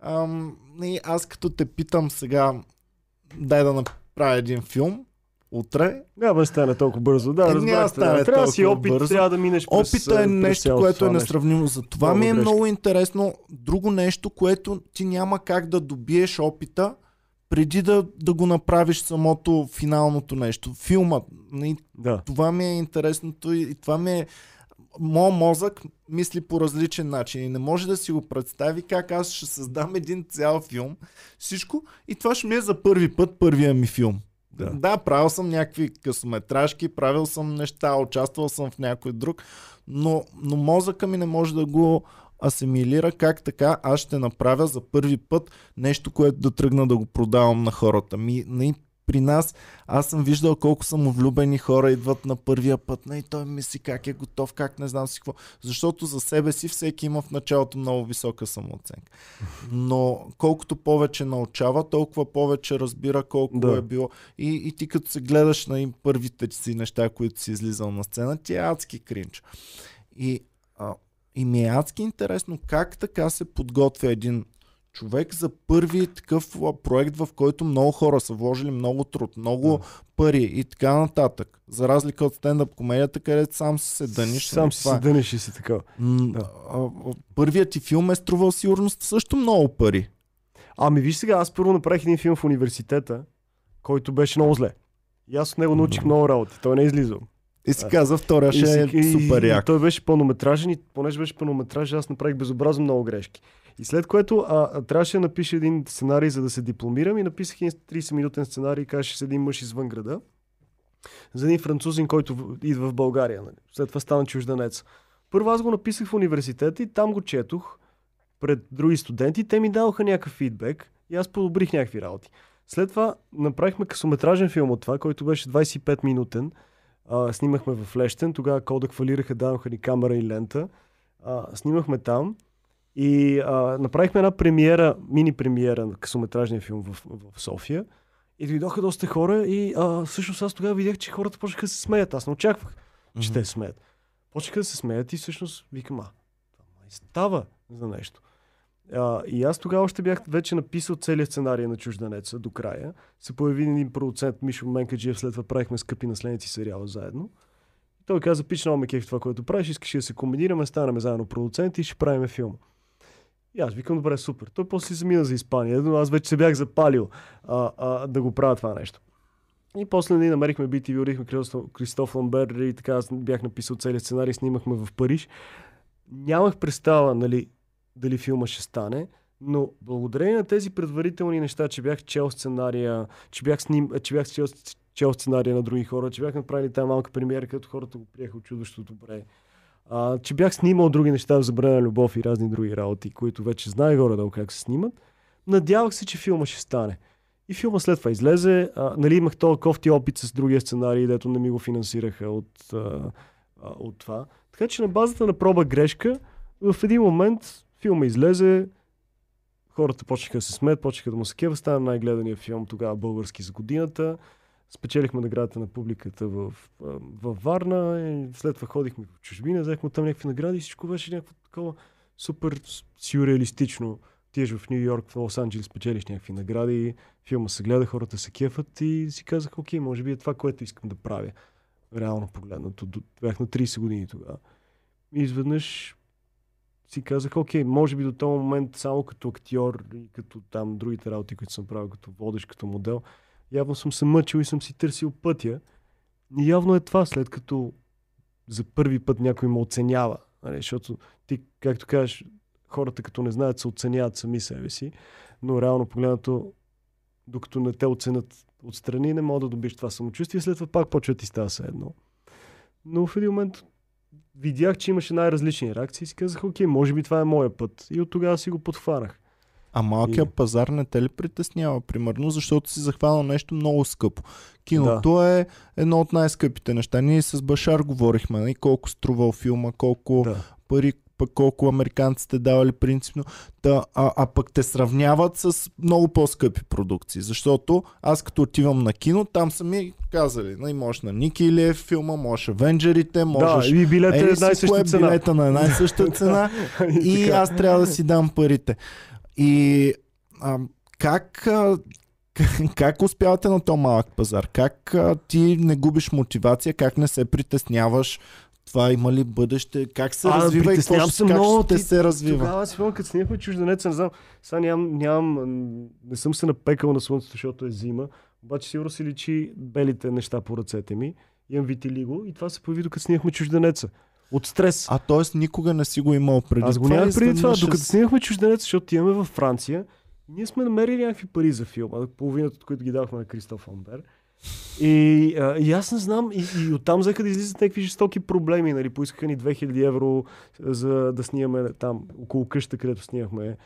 Ам, и аз като те питам сега, дай да направя един филм, утре. Няма да стане толкова бързо. Да, е, да стане трябва да си опит, бързо. трябва да минеш през Опита е нещо, което е несравнимо. За това ми е грешки. много интересно. Друго нещо, което ти няма как да добиеш опита, преди да, да го направиш самото финалното нещо. Филмът. Нали, да. Това ми е интересното и това ми е моят мозък мисли по различен начин и не може да си го представи как аз ще създам един цял филм, всичко и това ще ми е за първи път първия ми филм. Да. да, правил съм някакви късометражки, правил съм неща, участвал съм в някой друг, но, но мозъка ми не може да го асимилира как така аз ще направя за първи път нещо, което да тръгна да го продавам на хората. Ми, не, при нас, аз съм виждал колко самовлюбени хора идват на първия път. Не, той мисли как е готов, как не знам си какво. Защото за себе си всеки има в началото много висока самооценка. Но колкото повече научава, толкова повече разбира колко да. е било. И, и ти като се гледаш на им първите си неща, които си излизал на сцена, ти е адски кринч. И И ми е адски интересно как така се подготвя един човек за първи такъв проект, в който много хора са вложили много труд, много да. пари и така нататък. За разлика от стендъп комедията, където сам се дъниш. Сам си се дъниш и си така. М- да. Първият ти филм е струвал сигурност също много пари. Ами виж сега, аз първо направих един филм в университета, който беше много зле. И аз от него научих много работи. Той не е излизал. И си каза, втория ще е супер як. той беше пълнометражен и понеже беше пълнометражен, аз направих безобразно много грешки. И след което а, а, трябваше да напиша един сценарий, за да се дипломирам и написах един 30-минутен сценарий, казваше с един мъж извън града. За един французин, който идва в България. Нали. След това стана чужденец. Първо аз го написах в университета и там го четох пред други студенти. Те ми дадоха някакъв фидбек и аз подобрих някакви работи. След това направихме късометражен филм от това, който беше 25 минутен. А, снимахме в Лещен, тогава Кода хвалираха, дадоха ни камера и лента. А, снимахме там и а, направихме една премиера, мини премиера на късометражния филм в, в София. И дойдоха доста хора и а, всъщност аз тогава видях, че хората почнаха да се смеят. Аз не очаквах, че mm-hmm. те смеят. Почнаха да се смеят и всъщност викам, а, това май става за нещо. А, и аз тогава още бях вече написал целият сценарий на чужденеца до края. Се появи един продуцент Мишо Менкаджиев, след това правихме скъпи наследници сериала заедно. И той каза, пич, много ме кеф това, което правиш, искаш да се комбинираме, станаме заедно продуценти и ще правим филм. И аз викам, добре, супер. Той после замина за Испания, но аз вече се бях запалил а, а, да го правя това нещо. И после ние намерихме BTV, урихме Кристоф Ламбер и така аз бях написал целият сценарий, снимахме в Париж. Нямах представа, нали, дали филма ще стане, но благодарение на тези предварителни неща, че бях чел сценария, че бях, сним, че бях чел, чел сценария на други хора, че бях направили тази малка премиера, като хората го приеха чудващо добре, а, че бях снимал други неща в Забранена любов и разни други работи, които вече знае горе-долу как се снимат, надявах се, че филма ще стане. И филма след това излезе. А, нали, имах този кофти опит с другия сценарий, дето не ми го финансираха от, а, от това. Така че на базата на проба грешка, в един момент Филма излезе, хората почнаха да се смеят, почнаха да му се кева. Стана най-гледания филм тогава български за годината. Спечелихме наградата на публиката в, в Варна и след това ходихме в чужбина, взехме там някакви награди и всичко беше някакво такова супер сюрреалистично. Тиеш в Нью Йорк, в Лос Анджелес, спечелиш някакви награди, филма се гледа, хората се кефат и си казах, окей, може би е това, което искам да правя. Реално погледнато. Бях на 30 години тогава. И изведнъж си казах, окей, може би до този момент само като актьор и като там другите работи, които съм правил като водещ, като модел, явно съм се мъчил и съм си търсил пътя. И явно е това, след като за първи път някой ме оценява. Нали? Защото ти, както кажеш, хората като не знаят, се оценяват сами себе си, но реално погледнато, докато не те оценят отстрани, не мога да добиш това самочувствие, след това пак почва ти става се едно. Но в един момент видях, че имаше най-различни реакции и си казах, окей, може би това е моя път. И от тогава си го подхванах. А малкият и... пазар не те ли притеснява, примерно, защото си захванал нещо много скъпо? Киното да. е едно от най-скъпите неща. Ние с Башар говорихме, нали, колко струвал филма, колко да. пари пък колко американците давали принципно, да, а, а пък те сравняват с много по-скъпи продукции, защото аз като отивам на кино, там са ми казали, нали, можеш на Ники Илиев филма, можеш Авенджерите, можеш... Да, и билета е една и съща цена. Билета на една и съща [LAUGHS] цена и аз трябва да си дам парите. И а, как [LAUGHS] как успявате на този малък пазар? Как а, ти не губиш мотивация? Как не се притесняваш това има ли бъдеще? Как се а, развива и какво се много, ще се развива? Тогава си спомням, като снимахме чужденеца, не знам, сега нямам, нямам, не съм се напекал на слънцето, защото е зима, обаче сигурно си личи белите неща по ръцете ми. Имам витилиго и това се появи докато снимахме чужденеца. От стрес. А т.е. никога не си го имал преди Аз го нямах преди това, докато снимахме чужденец, защото имаме във Франция. Ние сме намерили някакви пари за филма, половината от които ги давахме на Кристоф Амбер. И, а, и аз не знам, и, и оттам взеха да излизат някакви жестоки проблеми. Нали? Поискаха ни 2000 евро за да снимаме там, около къща, където снимахме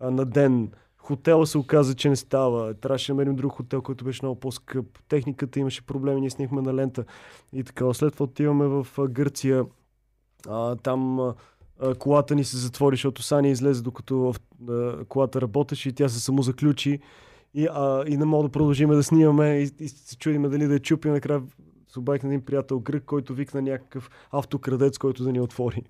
а, на ден. Хотела се оказа, че не става. Трябваше да намерим друг хотел, който беше много по-скъп. Техниката имаше проблеми, ние снимахме на лента. И така, след това отиваме в Гърция. А, там а, колата ни се затвори, защото Сани излезе докато а, колата работеше и тя се самозаключи и, а, и не мога да продължиме да снимаме и, и се чудиме дали да я чупим. Накрая обадих на един приятел грък, който викна някакъв автокрадец, който да ни отвори.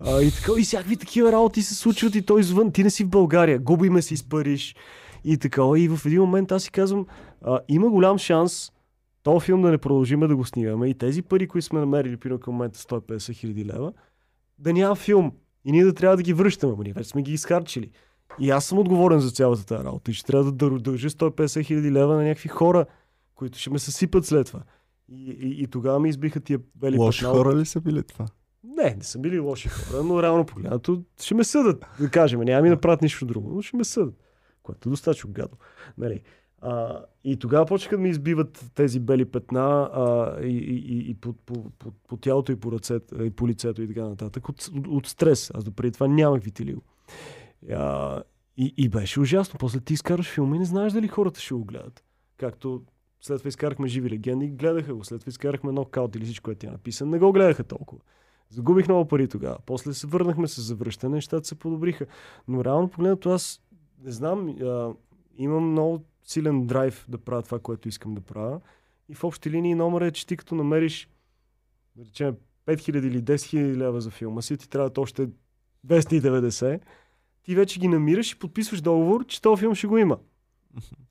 А, и така, и всякакви такива работи се случват и той извън. Ти не си в България, губиме си с Париж. И така, и в един момент аз си казвам, а, има голям шанс този филм да не продължиме да го снимаме и тези пари, които сме намерили, примерно към момента 150 хиляди лева, да няма филм. И ние да трябва да ги връщаме, но ние вече сме ги изхарчили. И аз съм отговорен за цялата тази работа и ще трябва да дължа 150 хиляди лева на някакви хора, които ще ме съсипат след това. И, и, и тогава ми избиха тия бели Лоши петна. хора ли са били това? Не, не са били лоши хора, но реално погледнато ще ме съдат, да кажем. Няма ми направят нищо друго, но ще ме съдат. Което е достатъчно гадно. Нали? А, и тогава почнаха да ми избиват тези бели петна а, и, и, и, и по, по, по, по тялото и по ръцете, и по лицето и така нататък. От, от, от стрес. Аз допреди това нямах витилиго. А, и, и беше ужасно. После ти изкараш филма и не знаеш дали хората ще го гледат. Както след това изкарахме живи легенди, гледаха го. След това изкарахме нокаут или всичко, което ти е написано. Не го гледаха толкова. Загубих много пари тогава. После се върнахме с завръщане, нещата се подобриха. Но реално погледнато аз не знам, а, имам много силен драйв да правя това, което искам да правя. И в общи линии номера е, че ти като намериш, да речем, 5000 или 10 000 лева за филма си, ти трябва още 290, ти вече ги намираш и подписваш договор, че този филм ще го има.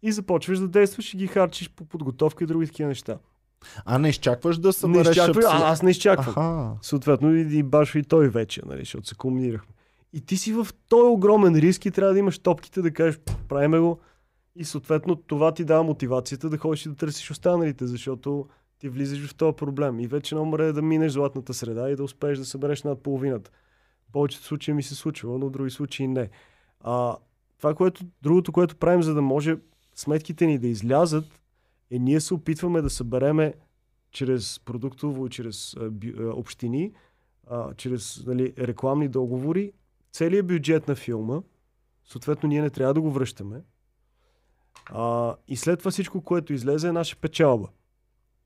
И започваш да действаш и ги харчиш по подготовка и други такива неща. А не изчакваш да Не събереш изчаквай, абсолютно- а, аз не изчаквам. Аха. Съответно и, и Башо и той вече, нали, защото се комбинирахме. И ти си в този огромен риск и трябва да имаш топките да кажеш, правиме го. И съответно това ти дава мотивацията да ходиш и да търсиш останалите, защото ти влизаш в този проблем. И вече номер е да минеш златната среда и да успееш да събереш над половината. Повечето случаи ми се случва, но в други случаи не. А, това, което, другото, което правим, за да може сметките ни да излязат, е ние се опитваме да събереме чрез продуктово чрез а, общини, а, чрез нали, рекламни договори, целият бюджет на филма, съответно ние не трябва да го връщаме. А, и след това всичко, което излезе е наша печалба.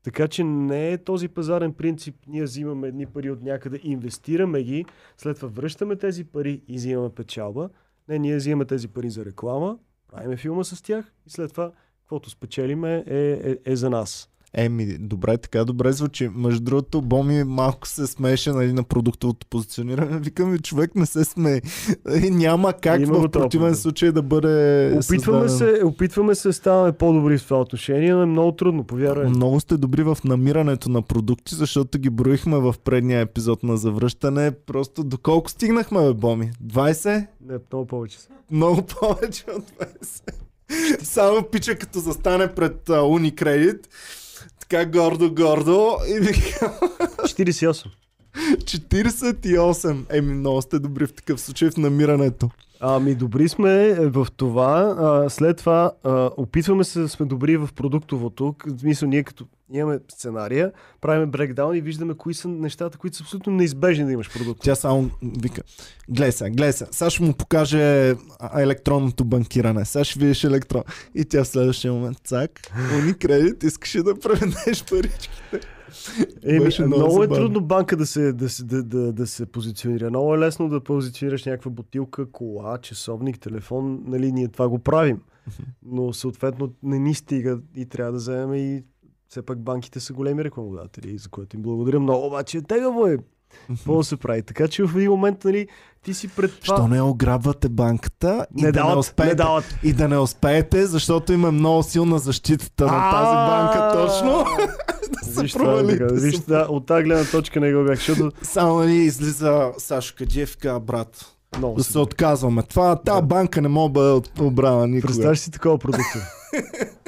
Така че не е този пазарен принцип, ние взимаме едни пари от някъде, инвестираме ги, след това връщаме тези пари и взимаме печалба. Не, ние взимаме тези пари за реклама, правиме филма с тях и след това, каквото спечелиме е, е, е за нас. Еми, добре, така добре звучи. Между другото, Боми малко се смеше нали, на продуктовото позициониране. Викаме, човек не се смее. Няма как Има в противен случай да бъде Опитваме създадено. се, опитваме се да ставаме по-добри в това отношение, но е много трудно, повярвай. Много сте добри в намирането на продукти, защото ги броихме в предния епизод на завръщане. Просто доколко стигнахме, бе, Боми? 20? Не, много повече. Много повече от 20. Само пича като застане пред а, Unicredit, така гордо-гордо и вика 48. 48. Еми, много сте добри в такъв случай в намирането. Ами добри сме е, в това. А, след това а, опитваме се да сме добри в продуктовото. В смисъл ние като имаме сценария, правиме брекдаун и виждаме кои са нещата, които са абсолютно неизбежни да имаш продукт. Тя само вика, гледай сега, гледай сега, сега ще му покаже електронното банкиране, сега ще видиш електрон. И тя в следващия момент, цак, Unicredit, искаше да преведеш паричките. Еми, много е трудно банка да се, да, се, да, да, да се позиционира. Много е лесно да позиционираш някаква бутилка, кола, часовник, телефон. Нали, ние това го правим. Но съответно не ни стига и трябва да вземем и все пак банките са големи рекламодатели, за което им благодаря много, обаче тегаво е. Какво да се прави? Така че в един момент, нали, ти си пред това... Що не ограбвате банката и не да не дават, успеете? не дават. И да не успеете, защото има много силна защитата на тази банка точно. [LAUGHS] да се така. Виж, да, от тази гледна точка не го бях, защото Само нали излиза Сашо и казва, брат, много да се отказваме. Това, тази Да. банка не мога да бъде обрана никога. Представяш си такова продукт. [LAUGHS]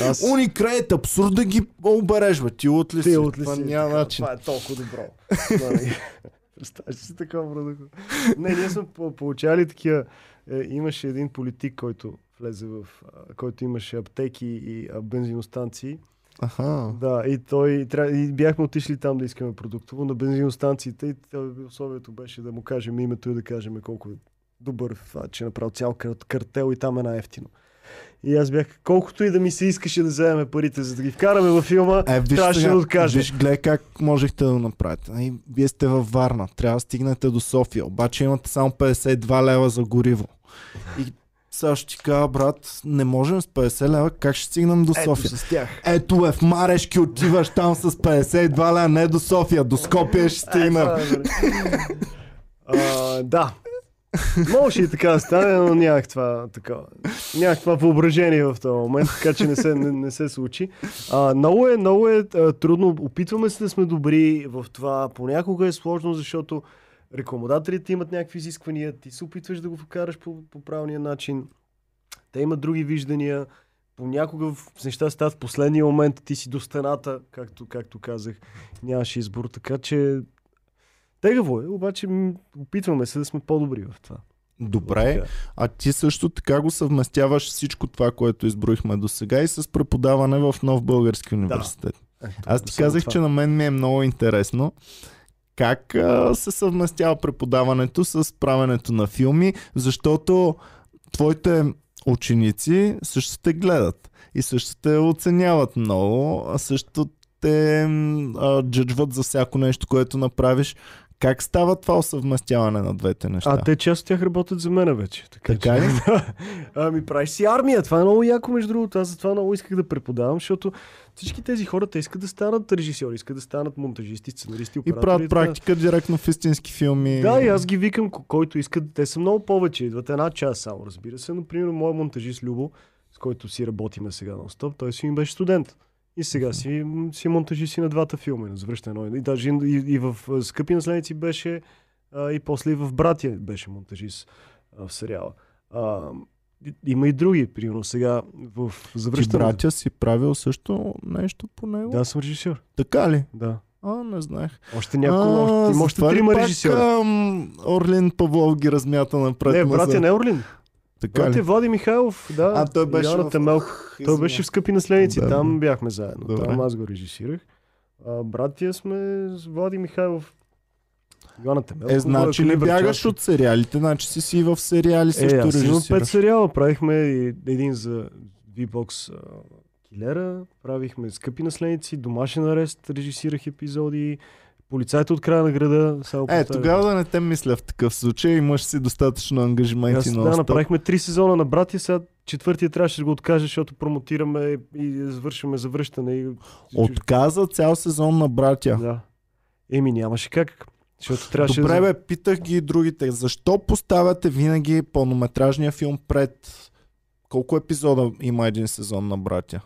Аз... Уникредит, абсурд да ги обереш, бе. Ти от ли си? Ти от ли Това си? няма Така, начин. Това е толкова добро. [LAUGHS] Нали? Представяш си такова продукт. Не, ние сме по- получавали такива. Е, имаше един политик, който влезе в... който имаше аптеки и бензиностанции. Аха. Да, и той... тря- И бяхме отишли там да искаме продуктово на бензиностанциите и условието беше да му кажем името и да кажем колко е добър в това, че е направил цял кар- картел и там е най-ефтино. И аз бях, колкото и да ми се искаше да вземем парите, за да ги вкараме във филма, Е, виж, трябваше сега, да откажем. Виж, гледай как можехте да го направите. Ай, вие сте във Варна, трябва да стигнете до София, обаче имате само 52 лева за гориво. И Сега ще ти кажа, брат, не можем с 50 лева, как ще стигнем до Ето София? с тях. Ето бе, в Марешки отиваш там с 52 лева, не до София, до Скопия ще стигнем. А, да. Можеше и така да стане, но нямах това, така, нямах това въображение в този момент, така че не се, не, не се случи. А, много е, много е а, трудно. Опитваме се да сме добри в това. Понякога е сложно, защото рекламодателите имат някакви изисквания, ти се опитваш да го вкараш по, по правилния начин. Те имат други виждания. Понякога в неща стават в последния момент, ти си до стената, както, както казах. Нямаш избор, така че Тегаво е, обаче опитваме се да сме по-добри в това. Добре, а ти също така го съвместяваш всичко това, което изброихме до сега и с преподаване в Нов Български университет. Е, Аз ти казах, това. че на мен ми е много интересно как а, се съвместява преподаването с правенето на филми, защото твоите ученици също те гледат и също те оценяват много, а също те а, джъджват за всяко нещо, което направиш. Как става това съвместяване на двете неща? А те част от тях работят за мен вече. Така, Така ли? [LAUGHS] ами правиш си армия. Това е много яко, между другото. Аз затова много исках да преподавам, защото всички тези хора те искат да станат режисьори, искат да станат монтажисти, сценаристи, И оператори. правят така. практика директно в истински филми. Да, и аз ги викам, ко- който искат. Те са много повече. Идват една част само, разбира се. Например, моят монтажист Любо, с който си работиме сега на стоп, той си ми беше студент. И сега си, си монтажи си на двата филма, на завръщане. И даже и, и, в Скъпи наследници беше, а, и после и в Братия беше монтажист а, в сериала. А, има и други, примерно сега в Ти завръщане. братя си правил също нещо по него? Да, съм режисьор. Така ли? Да. А, не знаех. Още няколко, още, трима режисьора. Орлин Павлов ги размята напред. Не, братя не Орлин. Така Брат ли? Влади Михайлов, да. А, той беше Йоанна в... Темелко. Ух, Той беше в Скъпи наследници, Да, там бяхме заедно. Добре. Там аз го режисирах. А, братия сме с Влади Михайлов. Йоанна Темелко. Е, значи ли бягаш от сериалите? Значи си си в сериали Е, също аз имам пет режисираш. сериала. Правихме един за V-Box Килера, правихме Скъпи наследници, Домашен арест, режисирах епизоди, Полицайите от края на града. Само Е, тогава да не те мисля в такъв случай, имаш си достатъчно ангажименти на да, направихме три сезона на братия, сега четвъртия трябваше да го откажа, защото промотираме и завършваме завръщане. И... Отказа цял сезон на братя. Да. Еми нямаше как. Защото трябваше Добре, бе, питах ги и другите. Защо поставяте винаги пълнометражния филм пред... Колко епизода има един сезон на братя?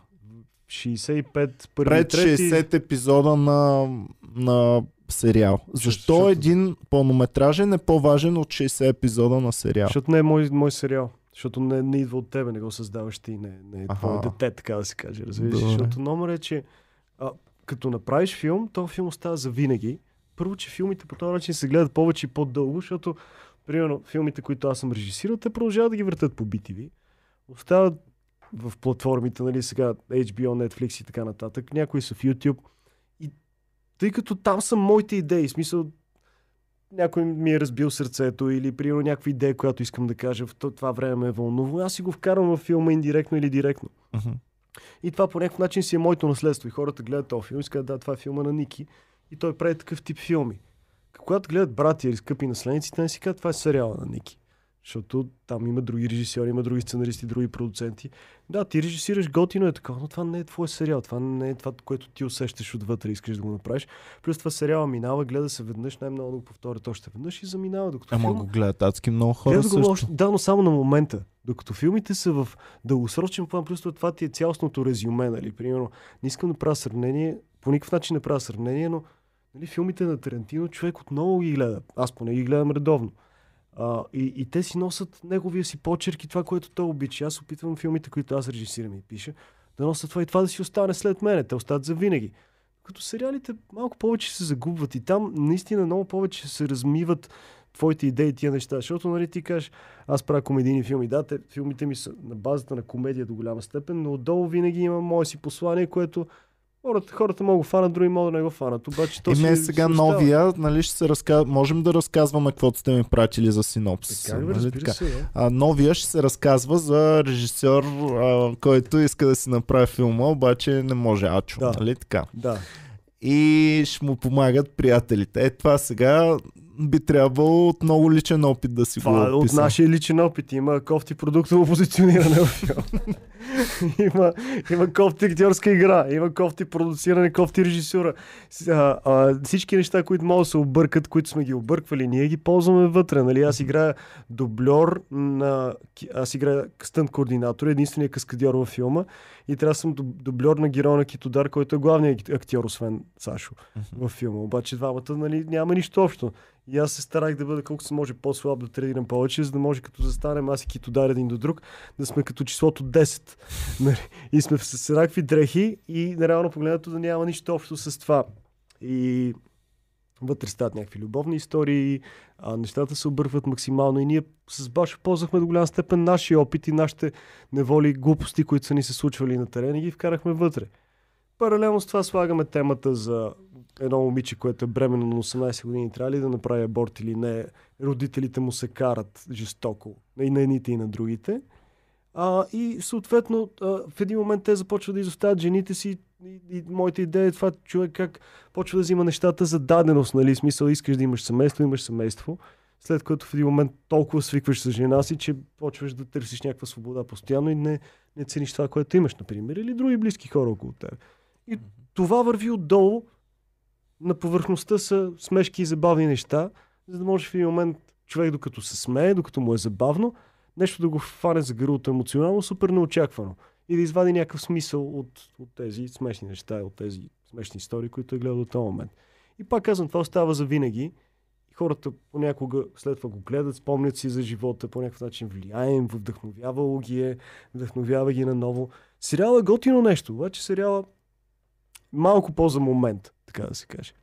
65, първи, Пред трети... 60 епизода на, на сериал. Защо защото- един пълнометражен е по-важен от 60 епизода на сериал? Защото не е мой, мой сериал. Защото не, не идва от тебе, не го създаваш ти, не, не е Аха. твое дете, така да се каже. Разбираш? Добре. Защото номер е, че а, като направиш филм, то филм остава за винаги. Първо, че филмите по този начин се гледат повече и по-дълго, защото, примерно, филмите, които аз съм режисирал, те продължават да ги въртат по BTV. Остават в платформите, нали, сега HBO, Netflix и така нататък. Някои са в YouTube. И тъй като там са моите идеи, смисъл, някой ми е разбил сърцето или примерно някаква идея, която искам да кажа в то- това време ме е вълнува, аз си го вкарвам във филма индиректно или директно. Мгм. И това по някакъв начин си е моето наследство. И хората гледат този филм и искат да, това е филма на Ники. И той прави такъв тип филми. Когато гледат братя или скъпи наследници, те не си казват, това е сериала на Ники. Защото там има други режисьори, има други сценаристи, други продуценти. Да, ти режисираш готино е такова, но това не е твой сериал. Това не е това, което ти усещаш отвътре и искаш да го направиш. Плюс това сериала минава, гледа се веднъж, най-много го повторят още веднъж и заминава. Докато Ама филма- го гледат адски много хора Гледат го също. още, да, но само на момента. Докато филмите са в дългосрочен план, плюс това ти е цялостното резюме, нали? Примерно, не искам да правя сравнение, по никакъв начин не правя сравнение, но нали, филмите на Тарантино човек отново ги гледа. Аз поне ги гледам редовно. А, и, и те си носят неговия си почерк и това, което той обича. Аз опитвам филмите, които аз режисирам и пиша, да носят това и това да си остане след мене. Те остават за винаги. Като сериалите малко повече се загубват и там наистина много повече се размиват твоите идеи тия неща. Защото, нали, ти кажеш, аз правя комедийни филми. Да, те, филмите ми са на базата на комедия до голяма степен, но отдолу винаги има мое си послание, което хората, хората могат го фанат, други могат да не го фанат. Обаче то Име си, сега си новия, нали ще се разказ... можем да разказваме каквото сте ми пратили за синопсис. Така, бе, нали така? се, да. А, новия ще се разказва за режисьор, а, който иска да си направи филма, обаче не може Ачо, Да. нали така? Да. И ще му помагат приятелите. Е това сега би трябвало от много личен опит да си Това е го от нашия личен опит. Има кофти продуктово позициониране в [LAUGHS] филм. има, има кофти актьорска игра, има кофти продуциране, кофти режисура. А, а, всички неща, които могат да се объркат, които сме ги обърквали, ние ги ползваме вътре. Нали? Аз играя дублер на... Аз играя стънт координатор, единствения каскадьор във филма и трябва да съм дуб- дублер на героя на Китодар, който е главният актьор, освен Сашо във филма. Обаче двамата нали, няма нищо общо. И аз се старах да бъда колкото се може по-слаб, да тренирам повече, за да може като застанем аз и Китодар един до друг, да сме като числото 10. [LAUGHS] Нали? И сме с еднакви дрехи и реално погледнато да няма нищо общо с това. И вътре стават някакви любовни истории, а нещата се объркват максимално и ние с Башо ползвахме до голяма степен нашия опит и нашите неволи глупости, които са ни се случвали на терена и ги вкарахме вътре. Паралелно с това слагаме темата за едно момиче, което е бременно на 18 години, трябва ли да направи аборт или не. Родителите му се карат жестоко и на едните и на другите. А, и съответно а, в един момент те започват да изоставят жените си и, и моята идея е това човек как почва да взима нещата за даденост, нали? Смисъл искаш да имаш семейство, имаш семейство. След което в един момент толкова свикваш с жена си, че почваш да търсиш някаква свобода постоянно и не, не цениш това, което имаш, например, или други близки хора около теб. И това върви отдолу, на повърхността са смешки и забавни неща, за да може в един момент човек, докато се смее, докато му е забавно, нещо да го фане за гърлото емоционално, супер неочаквано. И да извади някакъв смисъл от, от тези смешни неща, от тези смешни истории, които е гледал до този момент. И пак казвам, това остава за винаги. И хората понякога след това го гледат, спомнят си за живота, по някакъв начин влияе им, вдъхновявало ги е, вдъхновява ги наново. Сериала е готино нещо, обаче сериала малко по-за момент, така да се каже.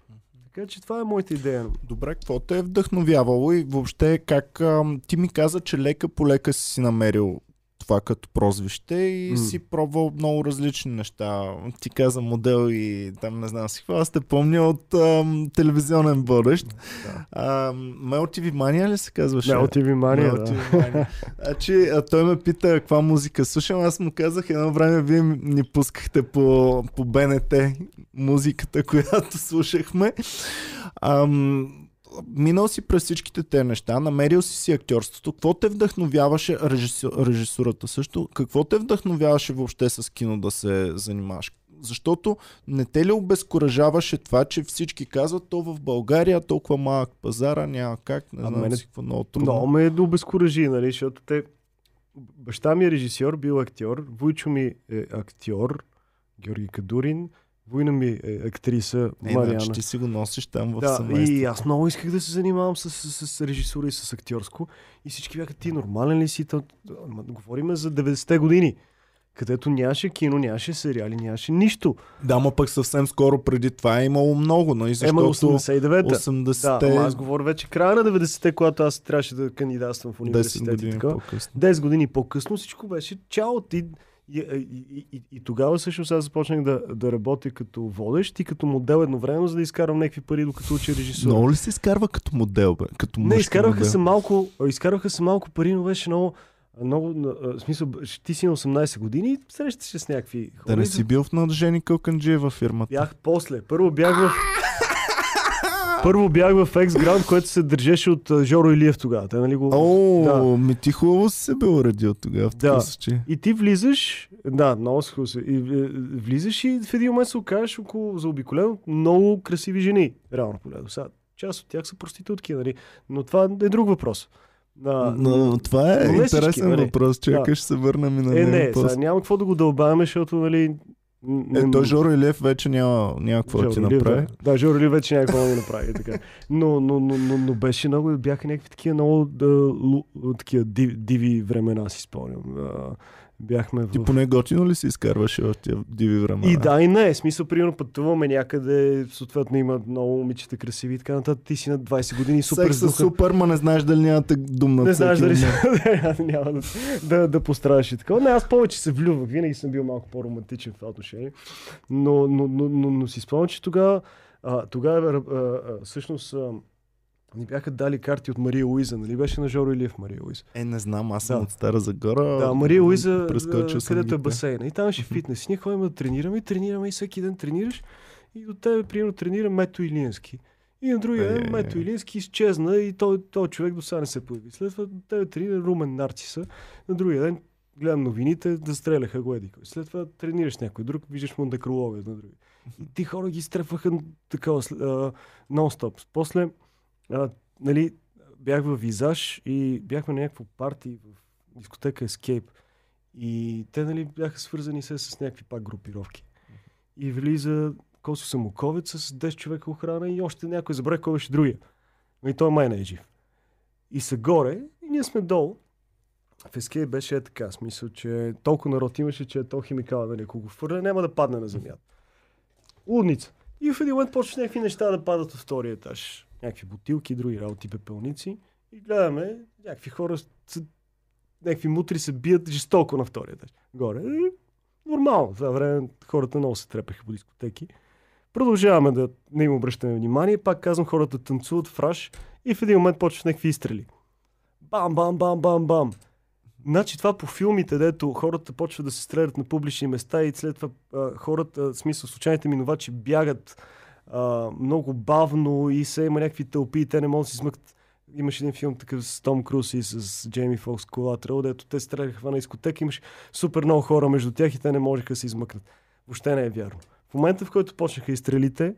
Така че това е моята идея. Добре, какво те е вдъхновявало и въобще как ам, ти ми каза, че лека по лека си намерил това като прозвище и М. си пробвал много различни неща. Ти каза модел и там не знам си какво. Аз те помня от ам, телевизионен водещ. Да. Мел TV Mania ли се казваше? Мел ти внимание, Мел да. TV Mania. Значи, а той ме пита каква музика слушам. Аз му казах едно време, вие ни пускахте по, по БНТ музиката, [LAUGHS] която слушахме. Ам, минал си през всичките те неща, намерил си си актьорството. Какво те вдъхновяваше, режису, режисурата също, какво те вдъхновяваше въобще с кино да се занимаваш? Защото не те ли обезкуражаваше това, че всички казват, то в България толкова малък пазара, няма как, не А знам си какво много трудно. Много ме да обезкуражи, нали, защото те... Баща ми е режисьор, бил актьор, Войчо ми е актьор, Георги Кадурин, Война ми е актриса, Е, Мариана. значи ти си го носиш там в Да, семейството. и аз много исках да се занимавам с, с, с режисура и с актьорско. И всички бяха, ти нормален ли си? Ама, говориме за 90-те години, където нямаше кино, нямаше сериали, нямаше нищо. Да, ма пък съвсем скоро преди това е имало много, нали? Ема Защото 89-та. 80-те, Да, аз говоря вече края на 90-те, когато аз трябваше да кандидатствам в 10 университет и години така. по-късно. 10 години по-късно всичко беше чао. Ти, и, и, и, и, и тогава всъщност аз започнах да, да работя като водещ и като модел едновременно, за да изкарам някакви пари, докато уча режисура. Много ли се изкарва като модел, бе? Като Не, изкарваха модел? се малко, изкарваха се малко пари, но беше много, много, в смисъл, ти си на 18 години и срещаш се с някакви хора. Да не си бил в надъжени кълканджия във фирмата. Бях после. Първо бях в... Първо бях в X Ground, който се държеше от а, Жоро Илиев тогава. Те, нали го... О, Да. ми ти хубаво си се бил уредил тогава в Да. случай. И ти влизаш, да, много се хубаво. И е, влизаш и в един момент се окажеш около заобиколено от много красиви жени. Реално погледно. Сега, част от тях са проститутки, нали? Но това е друг въпрос. А, Но това е но не всички, интересен нали? въпрос. Чакай, Да. ще се върнем и на е, него не, после. сега няма какво да го дълбаваме, защото, нали... Е, н- той Жоро Илиев вече няма, няма какво да ти направи. Да, да Жоро Илиев вече няма какво да ми направи. Така. Но, но, но, но, но, беше много, бяха някакви такива много да, лу, такива диви, диви времена, си спомням. Бяхме Ти в... поне готино ли си изкарваше в тия диви времена? И да, и не. Смисъл, примерно пътуваме някъде, съответно има много момичета красиви и така нататък. Ти си на 20 години, супер Секс е сдухан. супер, ма не знаеш дали нямате думна Не знаеш дали [LAUGHS] няма да, да, да пострадаш и така. Не, аз повече се влюбвах. Винаги съм бил малко по-романтичен в това отношение. Но, но, но, но, но си спомням, че тогава, тогава всъщност ни бяха дали карти от Мария Луиза. Нали беше на Жоро Илиев Мария Луиза? Е, не знам, аз съм Да. от Стара Загора. Да, Мария Луиза, където е басейна. И там ще фитнес. И ние ходим да тренираме и тренираме и всеки ден тренираш. И до тебе, примерно, тренира Мето Илиенски. И на другия ден Е. Мето Илински изчезна и той, той човек до сега не се появи. След това тебе тренира Румен Нарциса. На другия ден гледам новините да стреляха го еди. След това тренираш някой друг, виждаш му на други. И ти хора ги стрепваха такова след- а, нон-стоп. После, а, нали, бях в Визаж и бяхме на някакво парти в дискотека Escape. И те, нали, бяха свързани се с някакви пак групировки. И влиза Косо Самоковец с 10 човека охрана и още някой забравя кой беше другия. И той май не е жив. И са горе, и ние сме долу. В Escape беше е така, смисъл, че толкова народ имаше, че то химикала, нали, ако го фърля, няма да падне на земята. Лудница. И в един момент почваш някакви неща да падат от втория етаж. Някакви бутилки, други работи, пепелници. И гледаме, някакви хора, са, някакви мутри се бият жестоко на втория етаж. Горе. И, нормално. Това време хората много се трепеха по дискотеки. Продължаваме да не им обръщаме внимание. Пак казвам, хората танцуват фраш и в един момент почват някакви изстрели. Бам, бам, бам, бам, бам. Значи това по филмите, дето хората почват да се стрелят на публични места и след това а, хората, в смисъл случайните минувачи бягат а, много бавно и се има някакви тълпи и те не могат да си смъкат. Имаше един филм такъв с Том Круз и с Джейми Фокс Колатрал, дето те стреляха на дискотека, имаше супер много хора между тях и те не можеха да се измъкнат. Въобще не е вярно. В момента, в който почнаха изстрелите,